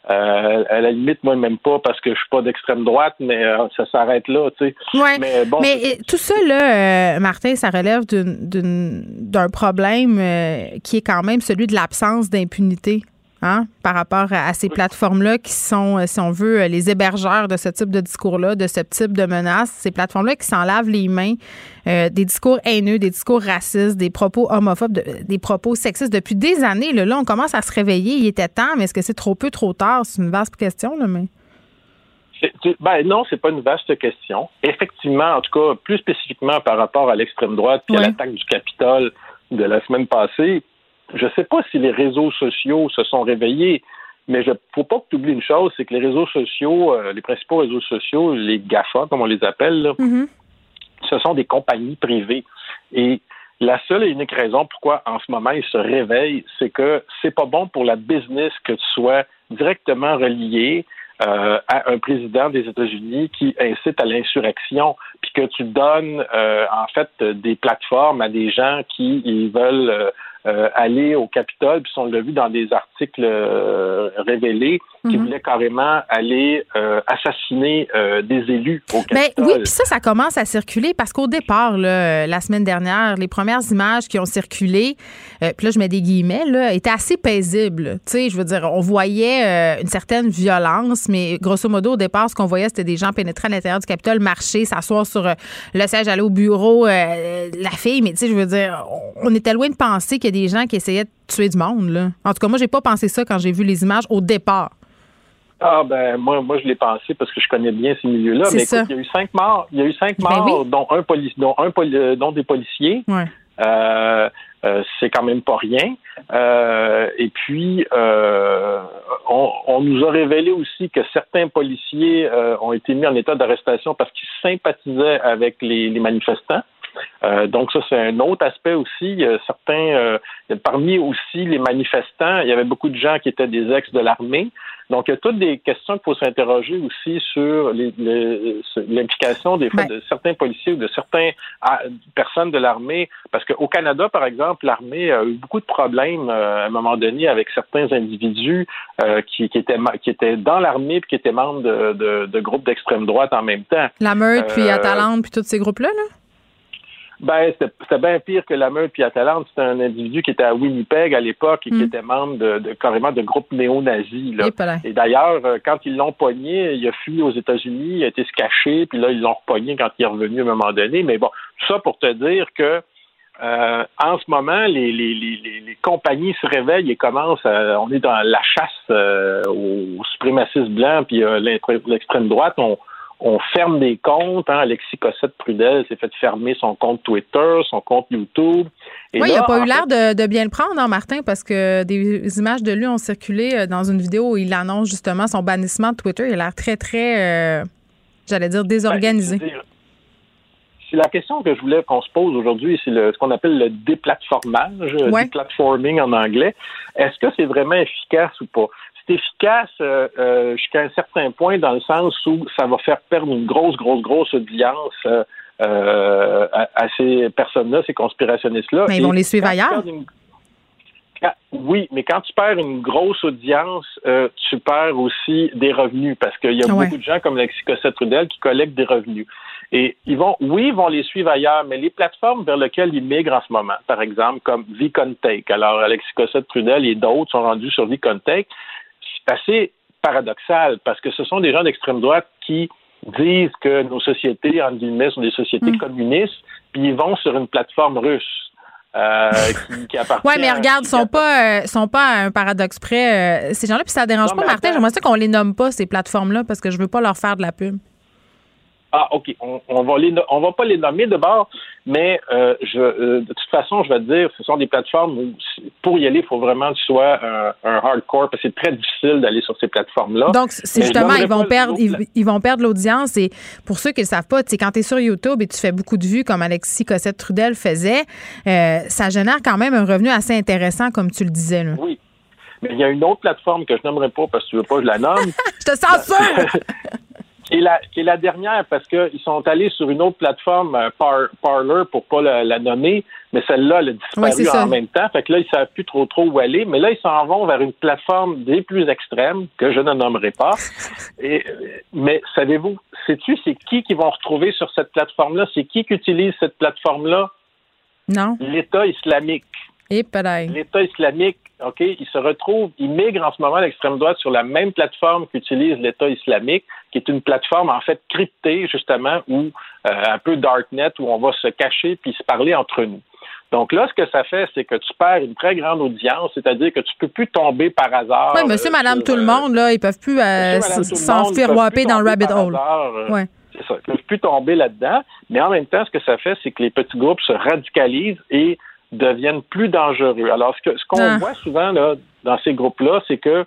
à la limite, moi, même pas parce que je suis pas d'extrême droite, mais euh, ça s'arrête là, tu sais. Mais, bon, mais tout ça, là, euh, Martin, ça relève d'un problème qui est quand même celui de l'absence d'impunité. Hein, par rapport à, ces plateformes-là qui sont, si on veut, les hébergeurs de ce type de discours-là, de ce type de menaces, ces plateformes-là qui s'en lavent les mains, euh, des discours haineux, des discours racistes, des propos homophobes, des propos sexistes depuis des années. Là, là, on commence à se réveiller. Il était temps, mais est-ce que c'est trop peu, trop tard? C'est une vaste question, là, mais. Ben non, c'est pas une vaste question. Effectivement, en tout cas, plus spécifiquement par rapport à l'extrême droite et à l'attaque du Capitole de la semaine passée, je ne sais pas si les réseaux sociaux se sont réveillés, mais il ne faut pas que tu oublies une chose, c'est que les réseaux sociaux, euh, les principaux réseaux sociaux, les GAFA, comme on les appelle, mm-hmm. ce sont des compagnies privées. Et la seule et unique raison pourquoi en ce moment ils se réveillent, c'est que c'est pas bon pour la business que tu sois directement relié euh, à un président des États-Unis qui incite à l'insurrection, puis que tu donnes euh, en fait des plateformes à des gens qui ils veulent aller au Capitole, puis on l'a vu dans des articles qui Mhm. voulaient carrément aller euh, assassiner euh, des élus au Ben Capitole. oui, puis ça, ça commence à circuler parce qu'au départ, là, la semaine dernière, les premières images qui ont circulé, euh, puis là, je mets des guillemets, là, étaient assez paisibles. Tu sais, je veux dire, on voyait une certaine violence, mais grosso modo, au départ, ce qu'on voyait, c'était des gens pénétrer à l'intérieur du Capitole, marcher, s'asseoir sur le siège, aller au bureau, la fille, mais tu sais, je veux dire, on on était loin de penser qu'il y a des gens qui essayaient de tuer du monde, là. En tout cas, moi, j'ai pas pensé ça quand j'ai vu les images au départ. Ah ben moi moi je l'ai pensé parce que je connais bien ces milieux-là. Mais ça. écoute, il y a eu cinq morts. Il y a eu cinq Ben morts, oui. dont un poli- dont un poli- euh, dont des policiers. Ouais. Euh, euh, c'est quand même pas rien. Euh, et puis, euh, on, on nous a révélé aussi que certains policiers euh, ont été mis en état d'arrestation parce qu'ils sympathisaient avec les, les manifestants. Euh, donc ça, c'est un autre aspect aussi. Certains, euh, parmi aussi les manifestants, il y avait beaucoup de gens qui étaient des ex de l'armée. Donc il y a toutes des questions qu'il faut s'interroger aussi sur l'implication des fois Ben. de certains policiers ou de certaines ah, personnes de l'armée. Parce qu'au Canada, par exemple, l'armée a eu beaucoup de problèmes euh, à un moment donné avec certains individus euh, qui, qui étaient qui étaient dans l'armée puis qui étaient membres de, de- de groupes d'extrême droite en même temps. La meute, puis Atalante, puis tous ces groupes-là, là? Ben, c'était bien pire que la meute puis Atalante. C'était un individu qui était à Winnipeg à l'époque et qui était membre de, de- carrément de groupes néo-nazis. là. Et d'ailleurs, euh, quand ils l'ont pogné, il a fui aux États-Unis, il a été se cacher, puis là, ils l'ont repogné quand il est revenu à un moment donné. Mais bon, tout ça pour te dire que euh, en ce moment, les, les, les, les- compagnies se réveillent et commencent à, on est dans la chasse euh, aux suprémacistes blancs puis euh, l'extrême droite. On, on ferme des comptes. Hein. Alexis Cossette-Prudel s'est fait fermer son compte Twitter, son compte YouTube. Et Oui, il n'a pas eu l'air de, de bien le prendre, hein, Martin, parce que des images de lui ont circulé euh, dans une vidéo où il annonce justement son bannissement de Twitter. Il a l'air très, très, euh, j'allais dire, désorganisé. Ben, C'est la question que je voulais qu'on se pose aujourd'hui, c'est le- ce qu'on appelle le déplatformage, euh, Ouais. déplatforming en anglais. Est-ce que c'est vraiment efficace ou pas? C'est efficace euh, euh, jusqu'à un certain point dans le sens où ça va faire perdre une grosse, grosse, grosse audience euh, à, à ces personnes-là, ces conspirationnistes-là. Mais ils vont les suivre ailleurs. une- quand- oui, mais quand tu perds une grosse audience, tu perds aussi des revenus parce qu'il y a Ouais. beaucoup de gens comme Alexis Cossette-Trudel qui collectent des revenus. Et ils vont, oui, ils vont les suivre ailleurs, mais les plateformes vers lesquelles ils migrent en ce moment, par exemple, comme VConTake. Alors, Alexis Cossette-Trudel et d'autres sont rendus sur VConTake. C'est assez paradoxal parce que ce sont des gens d'extrême droite qui disent que nos sociétés, en guillemets, sont des sociétés Mm. communistes, puis ils vont sur une plateforme russe. euh, qui, qui appartient Oui, mais regarde, ils sont pas, euh, sont pas à un paradoxe près. euh, ces gens-là, puis ça dérange Non, pas, Martin. J'aimerais ça qu'on les nomme pas, ces plateformes-là, parce que je veux pas leur faire de la pub. Ah, OK. On, on va les, no- on va pas les nommer de bord, mais euh, je, euh, de toute façon, je vais te dire, ce sont des plateformes où pour y aller, il faut vraiment que tu sois un, un hardcore, parce que c'est très difficile d'aller sur ces plateformes-là. Donc, c'est justement, ils vont perdre, ils, vont perdre l'audience. Et pour ceux qui ne le savent pas, quand tu es sur YouTube et tu fais beaucoup de vues, comme Alexis Cossette-Trudel faisait, euh, ça génère quand même un revenu assez intéressant, comme tu le disais. Là. Oui. Mais il y a une autre plateforme que je nommerai pas parce que tu veux pas que je la nomme. Je te censure! qui est la, qui est la dernière parce qu'ils sont allés sur une autre plateforme, euh, Par, Parler, pour pas la, la nommer, mais celle-là, elle a disparu en même temps. Fait que là, ils savent plus trop trop où aller. Mais là, ils s'en vont vers une plateforme des plus extrêmes, que je ne nommerai pas. Et, mais savez-vous, sais-tu, c'est qui qui vont retrouver sur cette plateforme-là? C'est qui qui utilise cette plateforme-là? Non. L'État islamique. Et pareil. L'État islamique, OK, il se retrouve, il migre en ce moment à l'extrême droite sur la même plateforme qu'utilise l'État islamique, qui est une plateforme en fait cryptée, justement, ou euh, un peu darknet, où on va se cacher puis se parler entre nous. Donc là, ce que ça fait, c'est que tu perds une très grande audience, c'est-à-dire que tu peux plus tomber par hasard. Oui, monsieur, euh, madame, tout le euh, monde, là, ils peuvent plus euh, dans le rabbit hole. hasard, euh, Ouais. C'est ça. Ils peuvent plus tomber là-dedans. Mais en même temps, ce que ça fait, c'est que les petits groupes se radicalisent et deviennent plus dangereux. Alors, ce que ce qu'on Ah. voit souvent là, dans ces groupes-là, c'est que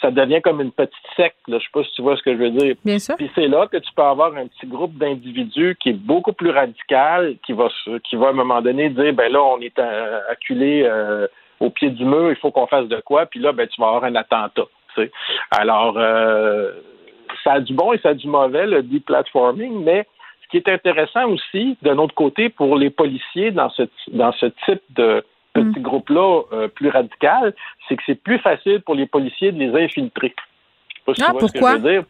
ça devient comme une petite secte. Là. Je sais pas si tu vois ce que je veux dire. Bien sûr. Puis c'est là que tu peux avoir un petit groupe d'individus qui est beaucoup plus radical, qui va qui va à un moment donné dire ben là, on est euh, acculé euh, au pied du mur, il faut qu'on fasse de quoi, puis là, ben tu vas avoir un attentat. tu sais. Alors euh, ça a du bon et ça a du mauvais, le deplatforming, mais ce qui est intéressant aussi, d'un autre côté, pour les policiers dans ce, dans ce type de, petits groupes-là euh, plus radicaux, c'est que c'est plus facile pour les policiers de les infiltrer. Je sais pas si ah, pourquoi? Ce que je veux dire.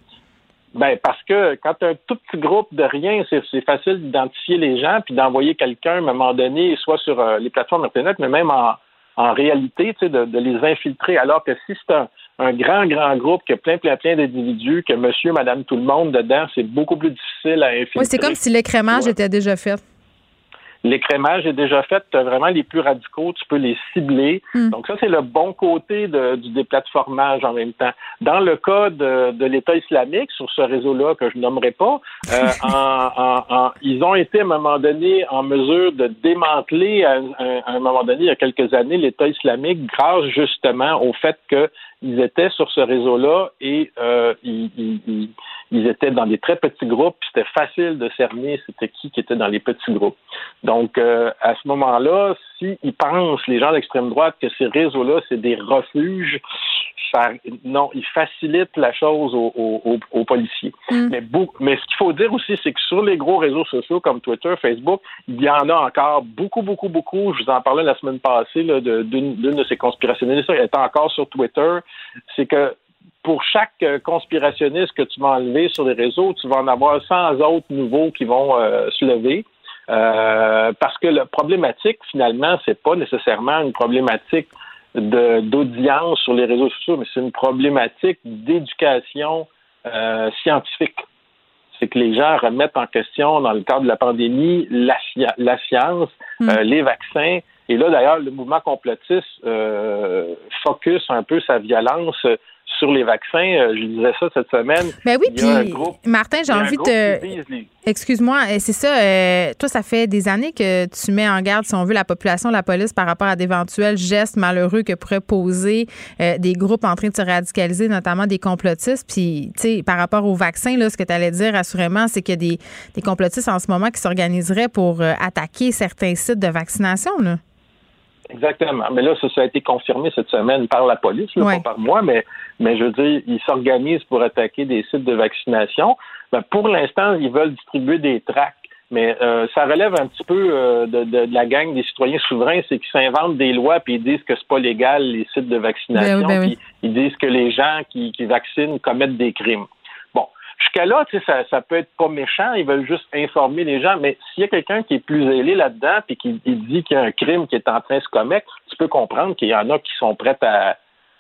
Ben, parce que quand as un tout petit groupe de rien, c'est facile d'identifier les gens puis d'envoyer quelqu'un à un moment donné, soit sur euh, les plateformes Internet, mais même en, en réalité, tu sais, de, de, les infiltrer. Alors que si c'est un, un, grand, grand groupe qui a plein, plein, plein d'individus, que monsieur, madame, tout le monde dedans, c'est beaucoup plus difficile à infiltrer. Oui, c'est comme si l'écrémage était déjà fait. L'écrémage est déjà fait. Tu as vraiment les plus radicaux, tu peux les cibler. Hmm. Donc ça, c'est le bon côté de, du déplatformage en même temps. Dans le cas de, de l'État islamique, sur ce réseau-là que je nommerai pas, euh, en, en, ils ont été à un moment donné en mesure de démanteler à, un moment donné, il y a quelques années, l'État islamique grâce justement au fait que ils étaient sur ce réseau-là et euh, ils, ils, ils, étaient dans des très petits groupes. C'était facile de cerner c'était qui qui était dans les petits groupes. Donc, euh, à ce moment-là, s'ils pensent, les gens d'extrême droite, que ces réseaux-là, c'est des refuges, ça, non, ils facilitent la chose aux, policiers. Mm. Mais, mais ce qu'il faut dire aussi, c'est que sur les gros réseaux sociaux comme Twitter, Facebook, il y en a encore beaucoup, beaucoup, beaucoup. Je vous en parlais la semaine passée d'une de, ces conspirationnistes. Elle est encore sur Twitter. C'est que pour chaque euh, conspirationniste que tu vas enlever sur les réseaux, tu vas en avoir 100 autres nouveaux qui vont euh, se lever. Euh, parce que la problématique, finalement, c'est pas nécessairement une problématique d'audience sur les réseaux sociaux, mais c'est une problématique d'éducation euh, scientifique. C'est que les gens remettent en question, dans le cadre de la pandémie, la, la science, hmm. euh, les vaccins. Et là, d'ailleurs, le mouvement complotiste focus un peu sa violence sur les vaccins. Euh, je disais ça cette semaine. Ben oui, puis Martin, j'ai envie de. Excuse-moi, euh, c'est ça. Euh, toi, ça fait des années que tu mets en garde, si on veut, la population, la police par rapport à d'éventuels gestes malheureux que pourraient poser des groupes en train de se radicaliser, notamment des complotistes. Puis, tu sais, par rapport aux vaccins, là, ce que tu allais dire, assurément, c'est qu'il y a des, des complotistes en ce moment qui s'organiseraient pour attaquer certains sites de vaccination. Là. Exactement. Mais là, ça, a été confirmé cette semaine par la police, pas par moi, mais, mais je veux dire, ils s'organisent pour attaquer des sites de vaccination. Ben, pour l'instant, ils veulent distribuer des tracts. Mais euh, ça relève un petit peu euh, de, de, la gang des citoyens souverains, c'est qu'ils s'inventent des lois puis ils disent que c'est pas légal les sites de vaccination, ben ben puis ils disent que les gens qui, qui vaccinent commettent des crimes. Jusqu'à là, tu sais, ça, ça peut être pas méchant, ils veulent juste informer les gens, mais s'il y a quelqu'un qui est plus ailé là-dedans puis qui dit qu'il y a un crime qui est en train de se commettre, tu peux comprendre qu'il y en a qui sont prêts à,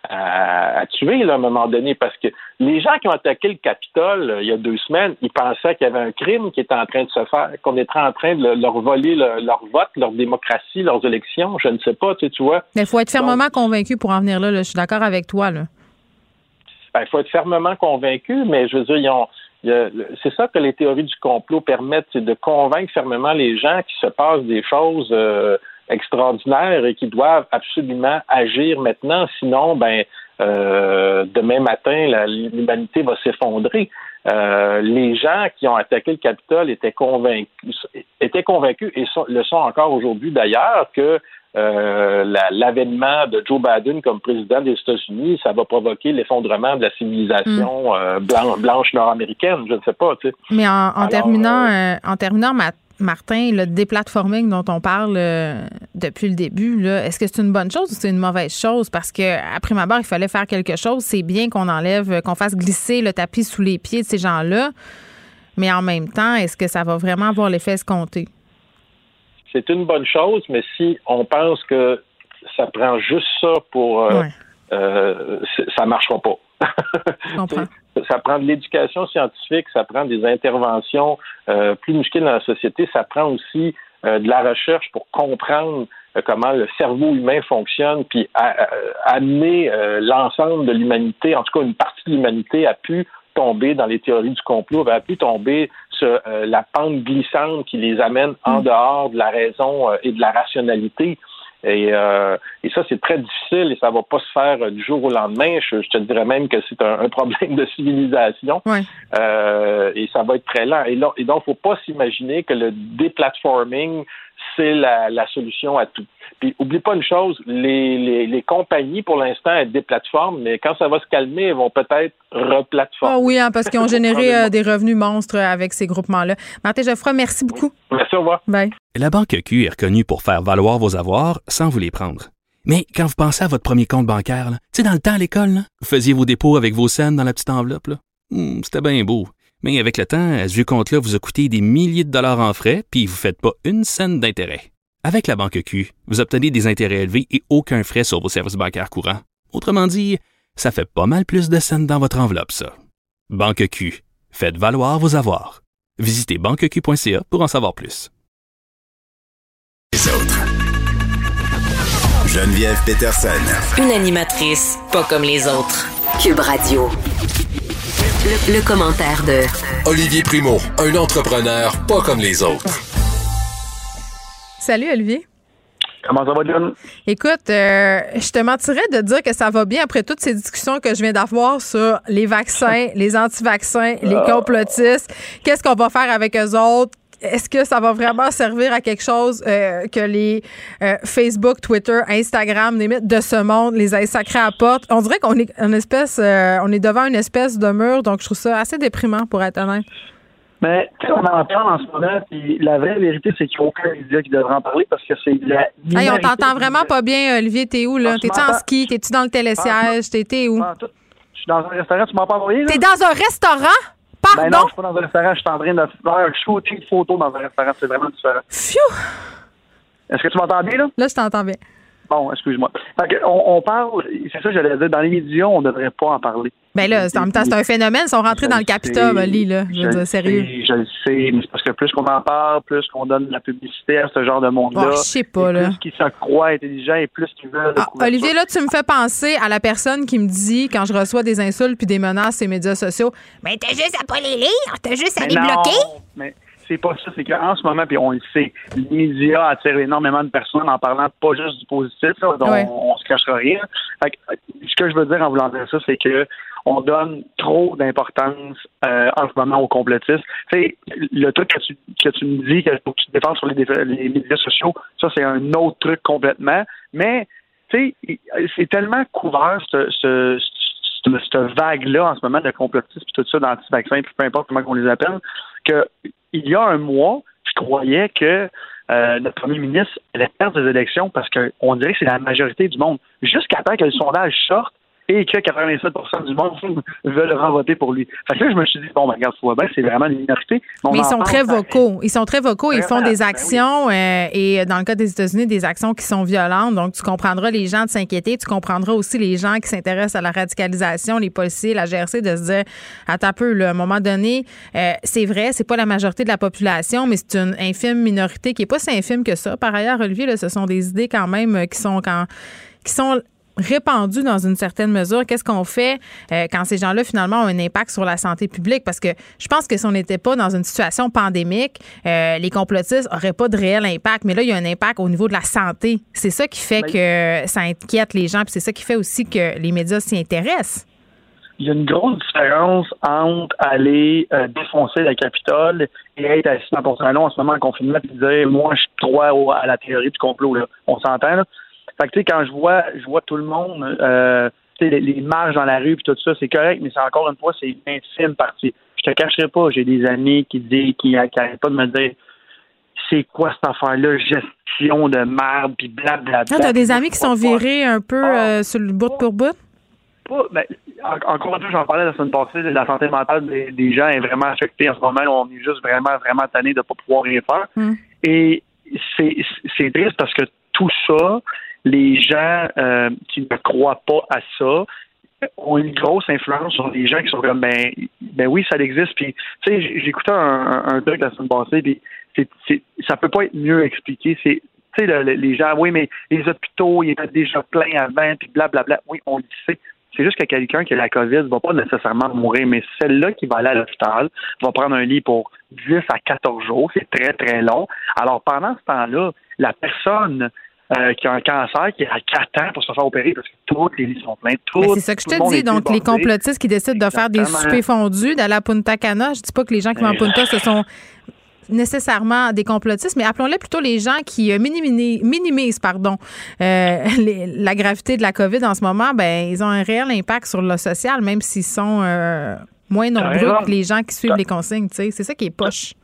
à, tuer là, à un moment donné, parce que les gens qui ont attaqué le Capitole euh, il y a deux semaines, ils pensaient qu'il y avait un crime qui était en train de se faire, qu'on était en train de leur voler leur vote, leur démocratie, leurs élections. Je ne sais pas, tu, sais, tu vois. Mais il faut être fermement convaincu pour en venir là. là. Je suis d'accord avec toi. Là. Ben, il faut être fermement convaincu, mais je veux dire, c'est ça que les théories du complot permettent, c'est de convaincre fermement les gens qu'il se passe des choses euh, extraordinaires et qui doivent absolument agir maintenant, sinon, ben, euh, demain matin, l'humanité va s'effondrer. Euh, les gens qui ont attaqué le Capitole étaient convaincus, étaient convaincus et le sont encore aujourd'hui d'ailleurs que euh, l'avènement de Joe Biden comme président des États-Unis, ça va provoquer l'effondrement de la civilisation mm. euh, blanche nord-américaine. Je ne sais pas. Tu sais. Mais en, terminant, en terminant, Martin, le déplatforming dont on parle depuis le début, est-ce que c'est une bonne chose ou c'est une mauvaise chose? Parce que après ma barre, il fallait faire quelque chose. C'est bien qu'on enlève, qu'on fasse glisser le tapis sous les pieds de ces gens-là. Mais en même temps, est-ce que ça va vraiment avoir l'effet escompté? c'est une bonne chose, mais si on pense que ça prend juste ça pour euh, euh ça marchera pas. ça prend de l'éducation scientifique, ça prend des interventions euh, plus musclées dans la société, ça prend aussi euh, de la recherche pour comprendre comment le cerveau humain fonctionne, puis amener l'ensemble de l'humanité, en tout cas une partie de l'humanité, a pu tomber dans les théories du complot, a pu tomber sur euh, la pente glissante qui les amène en mm. dehors de la raison euh, et de la rationalité. Et, euh, et ça, c'est très difficile et ça va pas se faire du jour au lendemain. Je, te dirais même que c'est un, problème de civilisation. et ça va être très lent. Et, là, et donc, faut pas s'imaginer que le déplatforming, c'est la, la solution à tout. Puis, oublie pas une chose, les, les, les compagnies, pour l'instant, elles des plateformes, mais quand ça va se calmer, elles vont peut-être replateformer. Ah oui, hein, parce qu'ils ont généré euh, des revenus monstres avec ces groupements-là. Martin Geoffroy, merci beaucoup. Merci, au revoir. Bye. La Banque Q est reconnue pour faire valoir vos avoirs sans vous les prendre. Mais quand vous pensez à votre premier compte bancaire, tu sais, dans le temps à l'école, vous faisiez vos dépôts avec vos scènes dans la petite enveloppe. là. Hmm, C'était bien beau. Mais avec le temps, à ce vieux compte-là vous a coûté des milliers de dollars en frais, puis vous ne faites pas une scène d'intérêt. Avec la Banque Q, vous obtenez des intérêts élevés et aucun frais sur vos services bancaires courants. Autrement dit, ça fait pas mal plus de scènes dans votre enveloppe, ça. Banque Q. Faites valoir vos avoirs. Visitez banqueq.ca pour en savoir plus. Les autres. Geneviève Peterson. Une animatrice pas comme les autres. Cube Radio. Le, le commentaire de Olivier Primo, un entrepreneur pas comme les autres. Salut, Olivier. Comment ça va, John? Écoute, euh, je te mentirais de dire que ça va bien après toutes ces discussions que je viens d'avoir sur les vaccins, les anti-vaccins, les Ah. complotistes. Qu'est-ce qu'on va faire avec eux autres? Est-ce que ça va vraiment servir à quelque chose euh, que les euh, Facebook, Twitter, Instagram, limite de ce monde les aient sacrés porte? On dirait qu'on est une espèce, euh, on est devant une espèce de mur, donc je trouve ça assez déprimant pour être honnête. Mais tu sais, on en parle en ce moment, puis la vraie vérité, c'est qu'il n'y a aucun média qui devrait en parler parce que c'est la Hey, on t'entend vraiment pas bien, Olivier. T'es où, là? Tu T'es-tu en ski? T'es-tu dans le télésiège? T'es t'es où? Je suis dans un restaurant, tu m'as pas envoyé, là? T'es dans un restaurant? Pardon? Ben non, je suis pas dans un restaurant, je suis en train de faire un shooting photo dans un restaurant, c'est vraiment différent. Phew! Est-ce que tu m'entends bien, là? Là, je t'entends bien. Bon, excuse-moi. On, on parle, c'est ça que j'allais dire, dans les médias, on ne devrait pas en parler. Ben là, c'est- en même temps, c'est un phénomène. Ils sont rentrés Je dans le le Capitole, Oli, là. Je veux dire, sérieux. sais, je le sais, mais c'est parce que plus qu'on en parle, plus qu'on donne de la publicité à ce genre de monde-là. Oh, je sais pas, là. Plus qu'ils se croient intelligents et plus qu'ils veulent. Ah. Olivier, là, tu me fais penser à la personne qui me dit, quand je reçois des insultes puis des menaces sur les médias sociaux, mais t'as juste à pas les lire, t'as juste à Mais les non, bloquer. Mais c'est pas ça, c'est qu'en ce moment, puis on le sait, les médias attirent énormément de personnes en parlant pas juste du positif, là, dont Ouais. on, se cachera rien. Fait que, ce que je veux dire en voulant dire ça, c'est que on donne trop d'importance euh, en ce moment aux complotistes. Tu sais, le truc que tu, que tu me dis qu'il faut que tu te défendes sur les, médias sociaux, ça c'est un autre truc complètement. Mais tu sais, c'est tellement couvert ce, ce, ce- cette vague-là en ce moment de complotistes puis tout ça d'anti-vaccins, puis peu importe comment on les appelle, que il y a un mois, je croyais que euh, notre premier ministre allait perdre des élections parce qu'on dirait que c'est la majorité du monde. Jusqu'à temps que le sondage sorte et que 87% du monde veulent voter pour lui. Fait que là, je me suis dit, bon, ben, regarde, tu vois bien, c'est vraiment une minorité. Mais ils sont très vocaux. Ils sont très vocaux. Ils font des ben oui. actions euh, et dans le cas des États-Unis, des actions qui sont violentes. Donc, tu comprendras les gens de s'inquiéter. Tu comprendras aussi les gens qui s'intéressent à la radicalisation, les policiers, la GRC, de se dire, attends un peu, là, à un moment donné, euh, c'est vrai, c'est pas la majorité de la population, mais c'est une infime minorité qui est pas si infime que ça. Par ailleurs, Olivier, là, ce sont des idées quand même euh, qui sont quand, qui sont répandues dans une certaine mesure. Qu'est-ce qu'on fait euh, quand ces gens-là, finalement, ont un impact sur la santé publique? Parce que je pense que si on n'était pas dans une situation pandémique, euh, les complotistes n'auraient pas de réel impact. Mais là, il y a un impact au niveau de la santé. C'est ça qui fait que ça inquiète les gens, puis c'est ça qui fait aussi que les médias s'y intéressent. il y a une grosse différence entre aller euh, défoncer la Capitole et être assis dans ton salon en ce moment en confinement et dire moi je crois au- à la théorie du complot là. On s'entend là? Fait que tu sais quand je vois je vois tout le monde euh, tu sais les, les marches dans la rue puis tout ça c'est correct mais c'est encore une fois c'est une infime partie. Je te cacherai pas j'ai des amis qui disent qui n'arrêtent pas de me dire c'est quoi cette affaire-là gestion de merde puis blablabla. Ah, t'as des amis qui sont virés un peu euh, sur le bout pour bout? pas, ben, en- encore une fois, j'en parlais la semaine passée, la santé mentale des, des gens est vraiment affectée en ce moment. On est juste vraiment, vraiment tanné de ne pas pouvoir rien faire. Hmm. Et c'est c'est triste parce que tout ça, les gens euh, qui ne croient pas à ça ont une grosse influence sur les gens qui sont comme ben, ben oui, ça existe. Puis tu sais, j'écoutais un, un, truc la semaine passée, puis c'est, ça peut pas être mieux expliqué. C'est tu sais, le- le- les gens, oui, mais les hôpitaux, ils étaient déjà pleins avant, puis blablabla. Oui, on le sait. C'est juste que quelqu'un qui a la COVID va pas nécessairement mourir, mais celle-là qui va aller à l'hôpital va prendre un lit pour 10 à 14 jours. C'est très, très long. Alors, pendant ce temps-là, la personne euh, qui a un cancer, qui a 4 ans pour se faire opérer, parce que tous les lits sont pleins, tout, c'est ça que je te dis. Donc, les complotistes qui décident de faire des soupers fondus, d'aller à Punta Cana, je dis pas que les gens qui vont à Punta se sont nécessairement des complotistes, mais appelons-les plutôt les gens qui euh, minimisent, minimisent pardon, euh, la gravité de la COVID en ce moment. Ben, ils ont un réel impact sur le social, même s'ils sont euh, moins nombreux que les gens qui suivent les consignes. C'est ça qui est poche.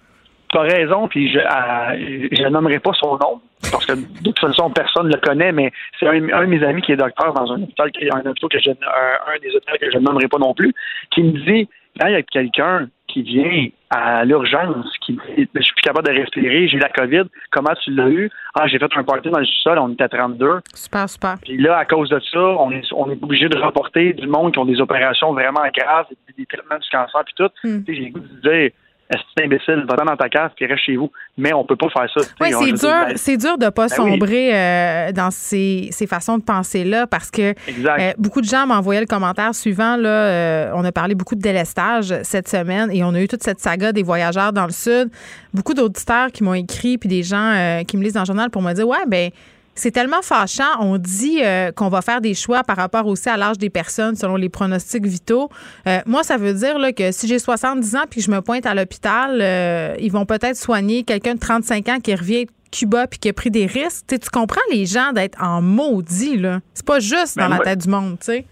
Tu as raison, puis je ne nommerai pas son nom, parce que de toute façon, personne ne le connaît, mais c'est un, de mes amis qui est docteur dans un hôpital, un hôpital que je, un, des hôpitaux que je ne nommerai pas non plus, qui me dit quand il y a quelqu'un qui vient à l'urgence, qui dit je suis plus capable de respirer, j'ai la COVID, comment tu l'as eu? Ah, j'ai fait un party dans le sol, on était à 32. Super, super. Puis là, à cause de ça, on est, on est obligé de rapporter du monde qui ont des opérations vraiment graves, des, traitements du cancer, puis tout. Hmm. J'ai le goût de dire, c'est imbécile, va dans ta case puis reste chez vous. Mais on peut pas faire ça. Oui, c'est dur, c'est dur de pas ben sombrer euh, dans ces, ces, façons de penser-là parce que euh, beaucoup de gens m'envoyaient le commentaire suivant. Là, euh, on a parlé beaucoup de délestage cette semaine et on a eu toute cette saga des voyageurs dans le Sud. Beaucoup d'auditeurs qui m'ont écrit puis des gens qui me lisent dans le journal pour me dire Ouais, ben c'est tellement fâchant. On dit euh, qu'on va faire des choix par rapport aussi à l'âge des personnes selon les pronostics vitaux. Euh, moi, ça veut dire là, que si j'ai 70 ans puis que je me pointe à l'hôpital, euh, ils vont peut-être soigner quelqu'un de 35 ans qui revient de Cuba puis qui a pris des risques. tu comprends les gens d'être en maudit. là. C'est pas juste dans la tête du monde. tu sais.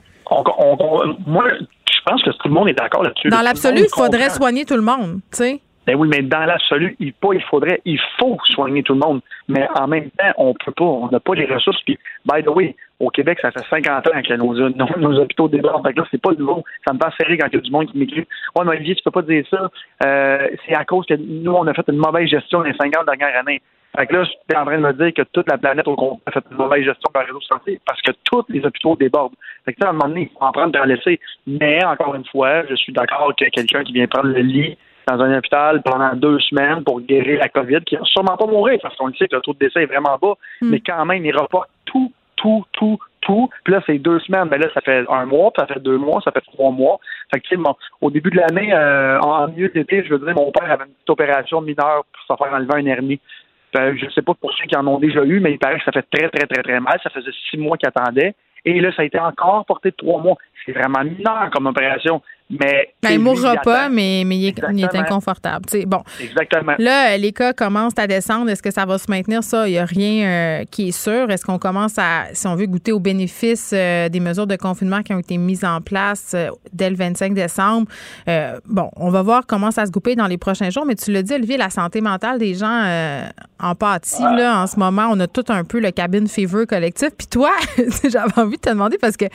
moi, je pense que tout le monde est d'accord là-dessus. Dans l'absolu, il faudrait soigner tout le monde. tu sais. Ben oui, mais dans l'absolu, il pas, il faudrait, il faut soigner tout le monde. Mais en même temps, on peut pas, on n'a pas les ressources. Puis, by the way, au Québec, ça fait 50 ans que nos, hôpitaux débordent. Fait que là, c'est pas nouveau. Ça me passe serrer quand il y a du monde qui m'écrit. Ouais, mais Olivier, tu peux pas dire ça. Euh, c'est à cause que nous, on a fait une mauvaise gestion les 50 dernières années. Fait que là, je suis en train de me dire que toute la planète au a fait une mauvaise gestion par réseau santé parce que tous les hôpitaux débordent. Fait que, à un moment donné, il faut en prendre et en laisser. Mais, encore une fois, je suis d'accord que quelqu'un qui vient prendre le lit dans un hôpital pendant deux semaines pour guérir la COVID, qui va sûrement pas mourir parce qu'on le sait que le taux de décès est vraiment bas, hmm. mais quand même, il reporte tout, tout, tout, tout. Puis là, c'est deux semaines. Mais ben là, ça fait un mois, puis ça fait deux mois, ça fait trois mois. Fait que, bon, au début de l'année, euh, en milieu d'été, je veux dire, mon père avait une petite opération mineure pour se faire enlever un hernie. Ben, je ne sais pas pour ceux qui en ont déjà eu, mais il paraît que ça fait très, très, très, très mal. Ça faisait six mois qu'il attendait. Et là, ça a été encore porté de trois mois. C'est vraiment mineur comme opération. Mais ben, il ne mourra pas, mais, mais il, est, inconfortable. bon. Exactement. Là, les cas commencent à descendre. Est-ce que ça va se maintenir? Ça, il n'y a rien euh, qui est sûr. Est-ce qu'on commence à, si on veut, goûter aux bénéfices euh, des mesures de confinement qui ont été mises en place euh, dès le 25 décembre? bon, on va voir comment ça se goupille dans les prochains jours. Mais tu l'as dit, Olivier, la santé mentale des gens en pâtit. Là, en ce moment, on a tout un peu le cabin fever collectif. Puis toi, j'avais envie de te demander parce que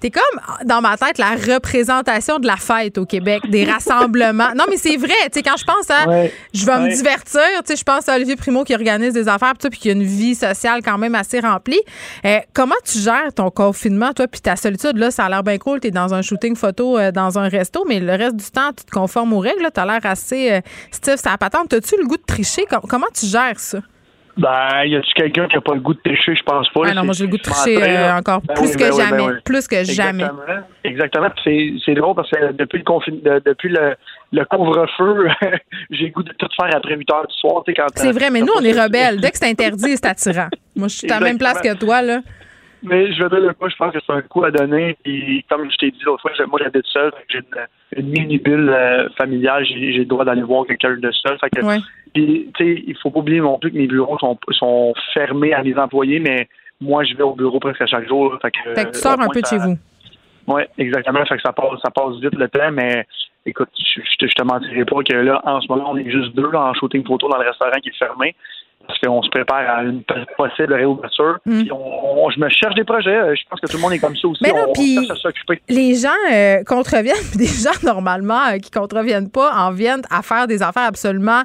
tu es comme, dans ma tête, la représentation de la fêtes au Québec, des rassemblements. Non, mais c'est vrai. Tu sais, quand je pense à je vais me divertir, tu sais, je pense à Olivier Primo qui organise des affaires, puis qui a une vie sociale quand même assez remplie. Euh, comment tu gères ton confinement, toi, puis ta solitude? Là, ça a l'air bien cool. Tu es dans un shooting photo euh, dans un resto, mais le reste du temps, tu te conformes aux règles. Tu as l'air assez euh, stiff, ça patente. As-tu le goût de tricher? comment tu gères ça? Ben, y a-tu quelqu'un qui a pas le goût de tricher? Je pense pas. Ah non, moi j'ai le goût de tricher euh, encore ben plus, que ben jamais, ben plus que jamais. Exactement. C'est drôle parce que depuis le confin... depuis le, le couvre-feu, j'ai le goût de tout faire après 8 heures du soir. C'est vrai, mais nous, on est rebelles. Dès que c'est interdit, c'est attirant. Moi, je suis à la même place que toi, là. Mais je veux dire, moi, je pense que c'est un coup à donner. Et comme je t'ai dit l'autre fois, moi, j'habite seul. J'ai une, mini-bulle euh, familiale. J'ai le droit d'aller voir quelqu'un de seul. Fait que, puis, tu sais, il faut pas oublier non plus que mes bureaux sont, sont fermés à mes employés, mais moi, je vais au bureau presque chaque jour. Fait que, fait que tu sors un peu de chez vous. Oui, exactement. Fait que ça passe, ça passe vite le temps, mais écoute, je, je, te, je te mentirai pas que là, en ce moment, on est juste deux là, en shooting photo dans le restaurant qui est fermé parce qu'on se prépare à une possible réouverture. Mm. Puis on, je me cherche des projets. Euh, je pense que tout le monde est comme ça aussi. Mais non, puis les gens euh, contreviennent, des gens normalement euh, qui contreviennent pas en viennent à faire des affaires absolument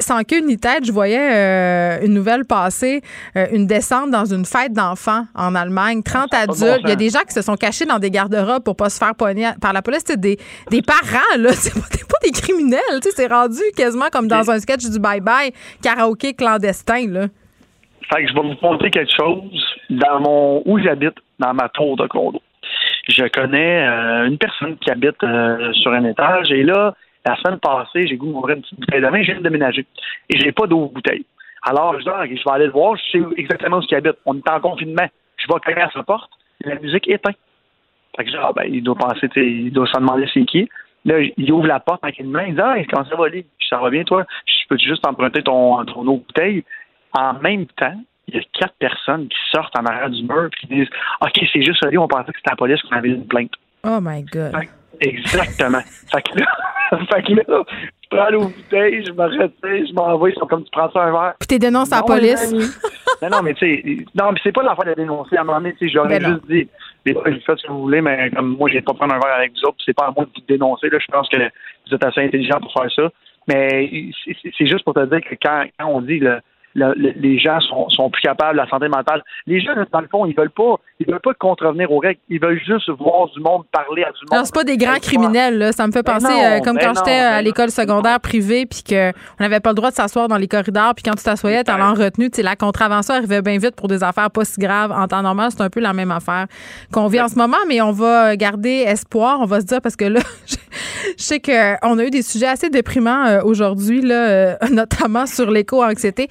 sans queue ni tête. Je voyais une nouvelle passer, une descente dans une fête d'enfants en Allemagne, 30 adultes. Il y a des gens qui se sont cachés dans des garde-robes pour pas se faire pogner par la police. C'est des, des parents, là. C'est pas, pas, des criminels. C'est rendu quasiment comme dans un sketch du bye-bye, karaoké, là. Fait que je vais vous montrer quelque chose dans mon où j'habite, dans ma tour de condo. Je connais euh, une personne qui habite euh, sur un étage et là, la semaine passée, j'ai goûté m'ouvrir une petite bouteille de vin, de déménager et j'ai pas d'eau bouteille. Alors, je dis, je vais aller le voir, je sais exactement où il habite. On est en confinement. Je vais cogner à sa porte, la musique éteint. Fait que dis, ah, ben, il doit penser, il doit se demander c'est qui. Là, il ouvre la porte main, il dit, ah, il commence à voler. Ça va bien, toi? Je peux juste emprunter ton, ton eau bouteille? En même temps, il y a quatre personnes qui sortent en arrière du mur et qui disent OK, c'est juste ça, on pensait que c'était la police qu'on avait une plainte. Oh my God. Exactement. fait que là, fait que là, je prends l'eau bouteille, je me retire, je m'envoie, ils sont comme tu prends ça un verre. Puis tu dénonces à la police. non, non, mais tu sais, non, mais c'est pas l'affaire de dénoncer. À un moment donné, tu sais, j'aurais Ben juste dit, les gars, faites ce que vous voulez, mais comme moi, je vais pas prendre un verre avec vous autres, c'est pas à moi de vous dénoncer, là. Je pense que vous êtes assez intelligent pour faire ça. Mais c'est- juste pour te dire que quand, quand on dit le, le- le- les gens sont, sont plus capables, la santé mentale, les gens, dans le fond, ils veulent pas, ils veulent pas contrevenir aux règles, ils veulent juste voir du monde parler à du monde. Non, c'est pas des grands criminels, là. Ça me fait Ben penser non, euh, comme ben quand j'étais non, à ben l'école secondaire privée, puis qu'on n'avait pas le droit de s'asseoir dans les corridors, puis quand tu t'assoyais, t'allais en retenue. La contravention arrivait bien vite pour des affaires pas si graves. En temps normal, c'est un peu la même affaire qu'on vit en ce moment, mais on va garder espoir. On va se dire, parce que là, je sais qu'on a eu des sujets assez déprimants euh, aujourd'hui, là, euh, notamment sur l'éco-anxiété.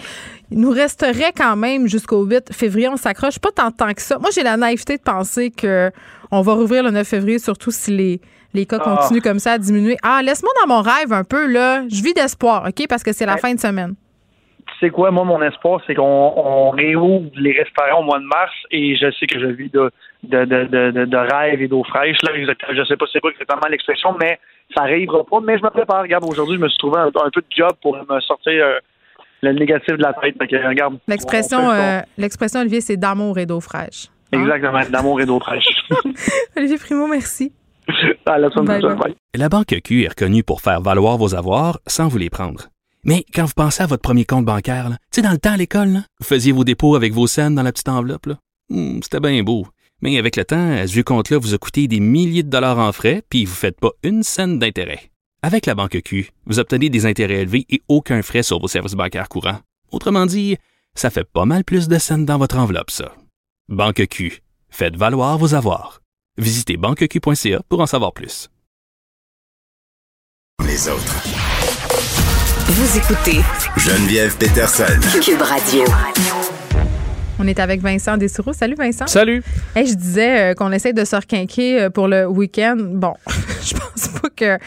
Il nous resterait quand même jusqu'au 8 février. On s'accroche pas tant de temps que ça. Moi, j'ai la naïveté de penser que on va rouvrir le 9 février, surtout si les, les cas Ah. continuent comme ça à diminuer. Ah, laisse-moi dans mon rêve un peu, là. Je vis d'espoir, OK? Parce que c'est la fin de semaine. Tu sais quoi, moi, mon espoir, c'est qu'on on réouvre les restaurants au mois de mars et je sais que je vis de, de, de, de, de, rêve et d'eau fraîche. Là, exactement, je sais pas c'est quoi exactement l'expression, mais ça arrivera pas. Mais je me prépare. Regarde, aujourd'hui, je me suis trouvé un, un peu de job pour me sortir euh, le négatif de la tête. Fait que, regarde. L'expression, euh, l'expression, Olivier, c'est d'amour et d'eau fraîche. Exactement, d'amour et d'eau fraîche. Olivier Primo, merci. à la semaine Bye, prochaine. bye. Bye. La Banque Q est reconnue pour faire valoir vos avoirs sans vous les prendre. Mais quand vous pensez à votre premier compte bancaire, tu sais, dans le temps à l'école, là, vous faisiez vos dépôts avec vos scènes dans la petite enveloppe. là. Hmm, C'était bien beau. Mais avec le temps, à ce vieux compte-là vous a coûté des milliers de dollars en frais, puis vous ne faites pas une scène d'intérêt. Avec la Banque Q, vous obtenez des intérêts élevés et aucun frais sur vos services bancaires courants. Autrement dit, ça fait pas mal plus de scènes dans votre enveloppe, ça. Banque Q. Faites valoir vos avoirs. Visitez banqueq.ca pour en savoir plus. Les autres. Vous écoutez Geneviève Peterson. Cube Radio. On est avec Vincent Dessoureau. Salut, Vincent. Salut. Hey, je disais euh, qu'on essaie de se requinquer euh, pour le week-end. Bon, je pense pas que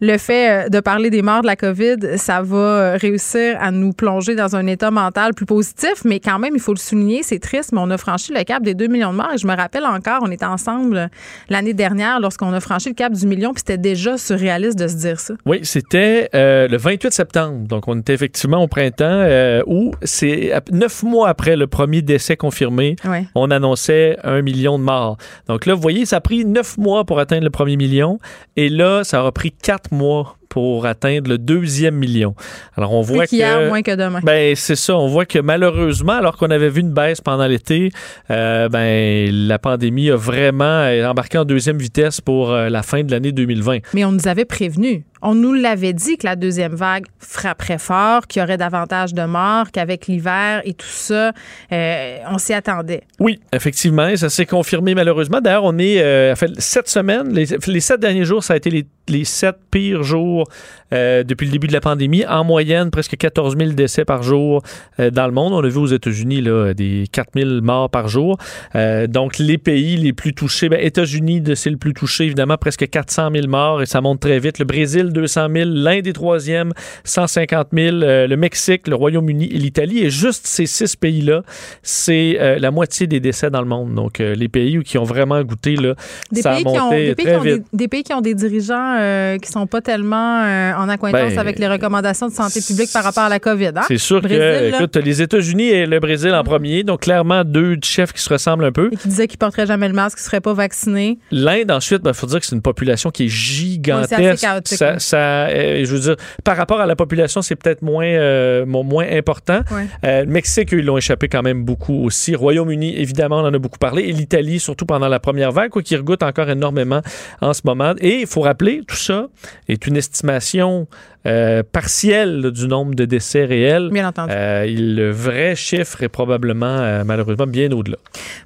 le fait euh, de parler des morts de la COVID, ça va euh, réussir à nous plonger dans un état mental plus positif, mais quand même, il faut le souligner, c'est triste, mais on a franchi le cap des 2 millions de morts. Et je me rappelle encore, on était ensemble l'année dernière lorsqu'on a franchi le cap du million, puis c'était déjà surréaliste de se dire ça. Oui, c'était le 28 septembre. Donc, on était effectivement au printemps où c'est neuf mois après le premier décès confirmé, Ouais. on annonçait un million de morts. Donc là, vous voyez, ça a pris neuf mois pour atteindre le premier million. Et là, ça aura pris quatre mois pour atteindre le deuxième million. Alors, on voit que... moins que demain. Ben, c'est ça. On voit que malheureusement, alors qu'on avait vu une baisse pendant l'été, euh, ben, la pandémie a vraiment euh, embarqué en deuxième vitesse pour euh, la fin de l'année 2020. Mais on nous avait prévenu. On nous l'avait dit que la deuxième vague frapperait fort, qu'il y aurait davantage de morts, qu'avec l'hiver et tout ça, euh, on s'y attendait. Oui, effectivement, et ça s'est confirmé malheureusement. D'ailleurs, on est fait sept semaines, les, les sept derniers jours, ça a été les, les sept pires jours cool. Euh, depuis le début de la pandémie. En moyenne, presque 14 000 décès par jour euh, dans le monde. On a vu aux États-Unis là, des 4 000 morts par jour. Euh, donc, les pays les plus touchés, ben, États-Unis, c'est le plus touché, évidemment, presque 400 000 morts et ça monte très vite. Le Brésil, 200 000. L'Inde est troisième, 150 000. Euh, le Mexique, le Royaume-Uni et l'Italie. Et juste ces six pays-là, c'est la moitié des décès dans le monde. Donc, les pays qui ont vraiment goûté, là, Des ça pays, a qui ont, monté des, pays très qui ont des, vite. des pays qui ont des dirigeants qui sont pas tellement en accointance Ben, avec les recommandations de santé publique par rapport à la COVID. hein? C'est sûr Brésil, que, là, écoute, les États-Unis et le Brésil en premier, donc clairement deux chefs qui se ressemblent un peu. et qui disait qu'ils porteraient jamais le masque, qu'ils seraient pas vaccinés. L'Inde, ensuite, il faut dire que c'est une population qui est gigantesque. chaotique, ça, oui. ça, euh, je veux dire, par rapport à la population, c'est peut-être moins, euh, mo- moins important. Euh, le Mexique, eux, ils l'ont échappé quand même beaucoup aussi. Royaume-Uni, évidemment, on en a beaucoup parlé. Et l'Italie, surtout pendant la première vague, quoi, qui regoute encore énormément en ce moment. Et il faut rappeler, tout ça est une estimation son euh, partielle là, du nombre de décès réels. Bien entendu. Euh, le vrai chiffre est probablement, euh, malheureusement, bien au-delà.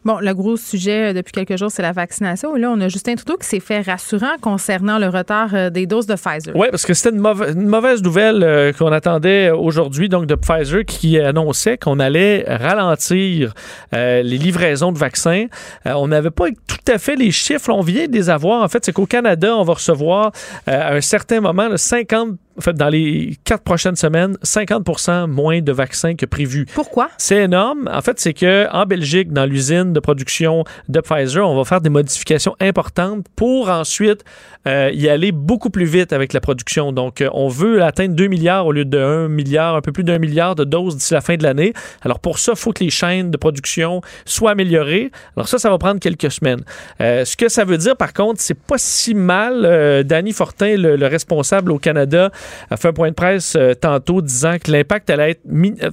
Bon, le gros sujet euh, depuis quelques jours, c'est la vaccination. Et là, on a Justin Trudeau qui s'est fait rassurant concernant le retard euh, des doses de Pfizer. Oui, parce que c'était une, mauva- une mauvaise nouvelle euh, qu'on attendait aujourd'hui, donc de Pfizer, qui annonçait qu'on allait ralentir euh, les livraisons de vaccins. Euh, on n'avait pas tout à fait les chiffres, on vient de les avoir. En fait, c'est qu'au Canada, on va recevoir euh, à un certain moment là, 50 en fait, dans les quatre prochaines semaines, 50% moins de vaccins que prévu. Pourquoi? C'est énorme. En fait, c'est que en Belgique, dans l'usine de production de Pfizer, on va faire des modifications importantes pour ensuite euh, y aller beaucoup plus vite avec la production. Donc, euh, on veut atteindre 2 milliards au lieu de 1 milliard, un peu plus d'un milliard de doses d'ici la fin de l'année. Alors, pour ça, il faut que les chaînes de production soient améliorées. Alors, ça, ça va prendre quelques semaines. Euh, ce que ça veut dire, par contre, c'est pas si mal. Euh, Danny Fortin, le, le, responsable au Canada, a fait un point de presse euh, tantôt disant que l'impact allait être.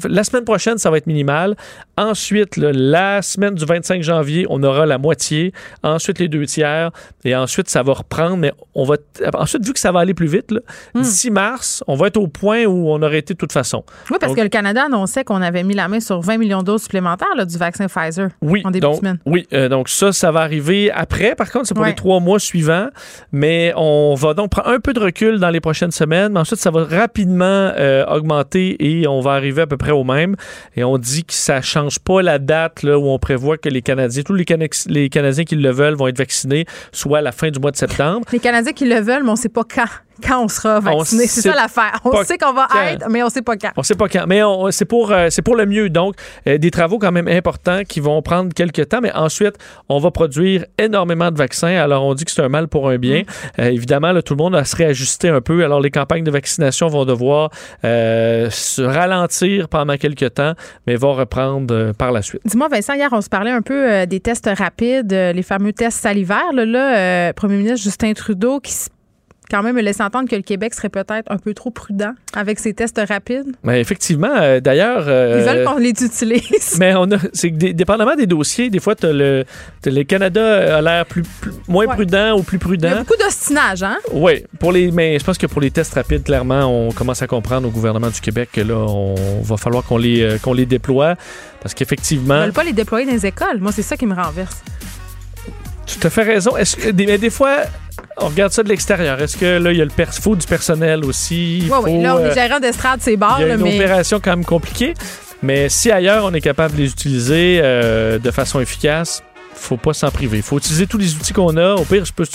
La semaine prochaine, ça va être minimal. Ensuite, là, la semaine du 25 janvier, on aura la moitié. Ensuite, les deux tiers. Et ensuite, ça va reprendre. On va. Ensuite, vu que ça va aller plus vite, mm. d'ici mars, on va être au point où on aurait été de toute façon. Oui, parce donc, que le Canada annonçait qu'on avait mis la main sur 20 millions de doses supplémentaires là, du vaccin Pfizer oui, en début donc, de semaine. Oui, euh, donc ça, ça va arriver après. Par contre, c'est pour Ouais. les trois mois suivants. Mais on va donc prendre un peu de recul dans les prochaines semaines. Mais ensuite, ça va rapidement euh, augmenter et on va arriver à peu près au même. Et on dit que ça change pas la date là, où on prévoit que les Canadiens, tous les, Cana- les Canadiens qui le veulent vont être vaccinés, soit à la fin du mois de septembre. Canadiens qui le veulent, mais on ne sait pas quand, quand on sera vacciné. C'est ça l'affaire. On sait qu'on va être, mais on ne sait pas quand. On sait pas quand, mais c'est pour, euh, c'est pour le mieux. Donc, euh, des travaux quand même importants qui vont prendre quelques temps, mais ensuite, on va produire énormément de vaccins. Alors, on dit que c'est un mal pour un bien. Euh, évidemment, là, tout le monde va se réajuster un peu. Alors, les campagnes de vaccination vont devoir se ralentir pendant quelques temps, mais vont reprendre par la suite. Dis-moi, Vincent, hier, on se parlait un peu des tests rapides, les fameux tests salivaires. Là, là Premier ministre Justin Trudeau qui s- quand même me laisse entendre que le Québec serait peut-être un peu trop prudent avec ces tests rapides. Mais effectivement, euh, d'ailleurs. Ils euh, veulent qu'on les utilise. Mais on a, c'est dépendamment des dossiers, des fois, t'as le, t'as le Canada a l'air plus, plus- moins Ouais. prudent ou plus Il y a prudent. beaucoup d'ostinage, hein? Oui, pour les, mais je pense que pour les tests rapides, clairement, on commence à comprendre au gouvernement du Québec que là, on va falloir qu'on les, euh, qu'on les déploie parce Ils qu'effectivement, veulent pas les déployer dans les écoles. Moi, c'est ça qui me renverse. Tu as fait raison. Est-ce que des, mais des fois, on regarde ça de l'extérieur. Est-ce que là, il y a le pers faut du personnel aussi? Oui, oui. Là, on euh, est gérant d'estrade, c'est barre, il y a une mais. opération quand même compliquée. Mais si ailleurs, on est capable de les utiliser euh, de façon efficace, faut pas s'en priver. Il faut utiliser tous les outils qu'on a. Au pire, je peux,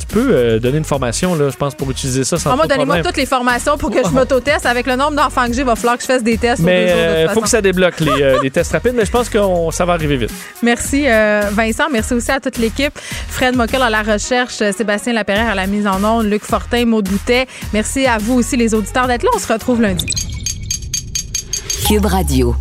tu peux euh, donner une formation, là, je pense, pour utiliser ça sans Ah, moi, donnez-moi toutes les formations pour que je m'autoteste. Avec le nombre d'enfants que j'ai, il va falloir que je fasse des tests. Mais deux jours, de toute il faut façon. que ça débloque les, euh, les tests rapides, mais je pense que ça va arriver vite. Merci euh, Vincent, merci aussi à toute l'équipe. Fred Mockel à la recherche, euh, Sébastien Laperrière à la mise en onde, Luc Fortin, Maud Boutet. Merci à vous aussi les auditeurs d'être là. On se retrouve lundi. Cube Radio.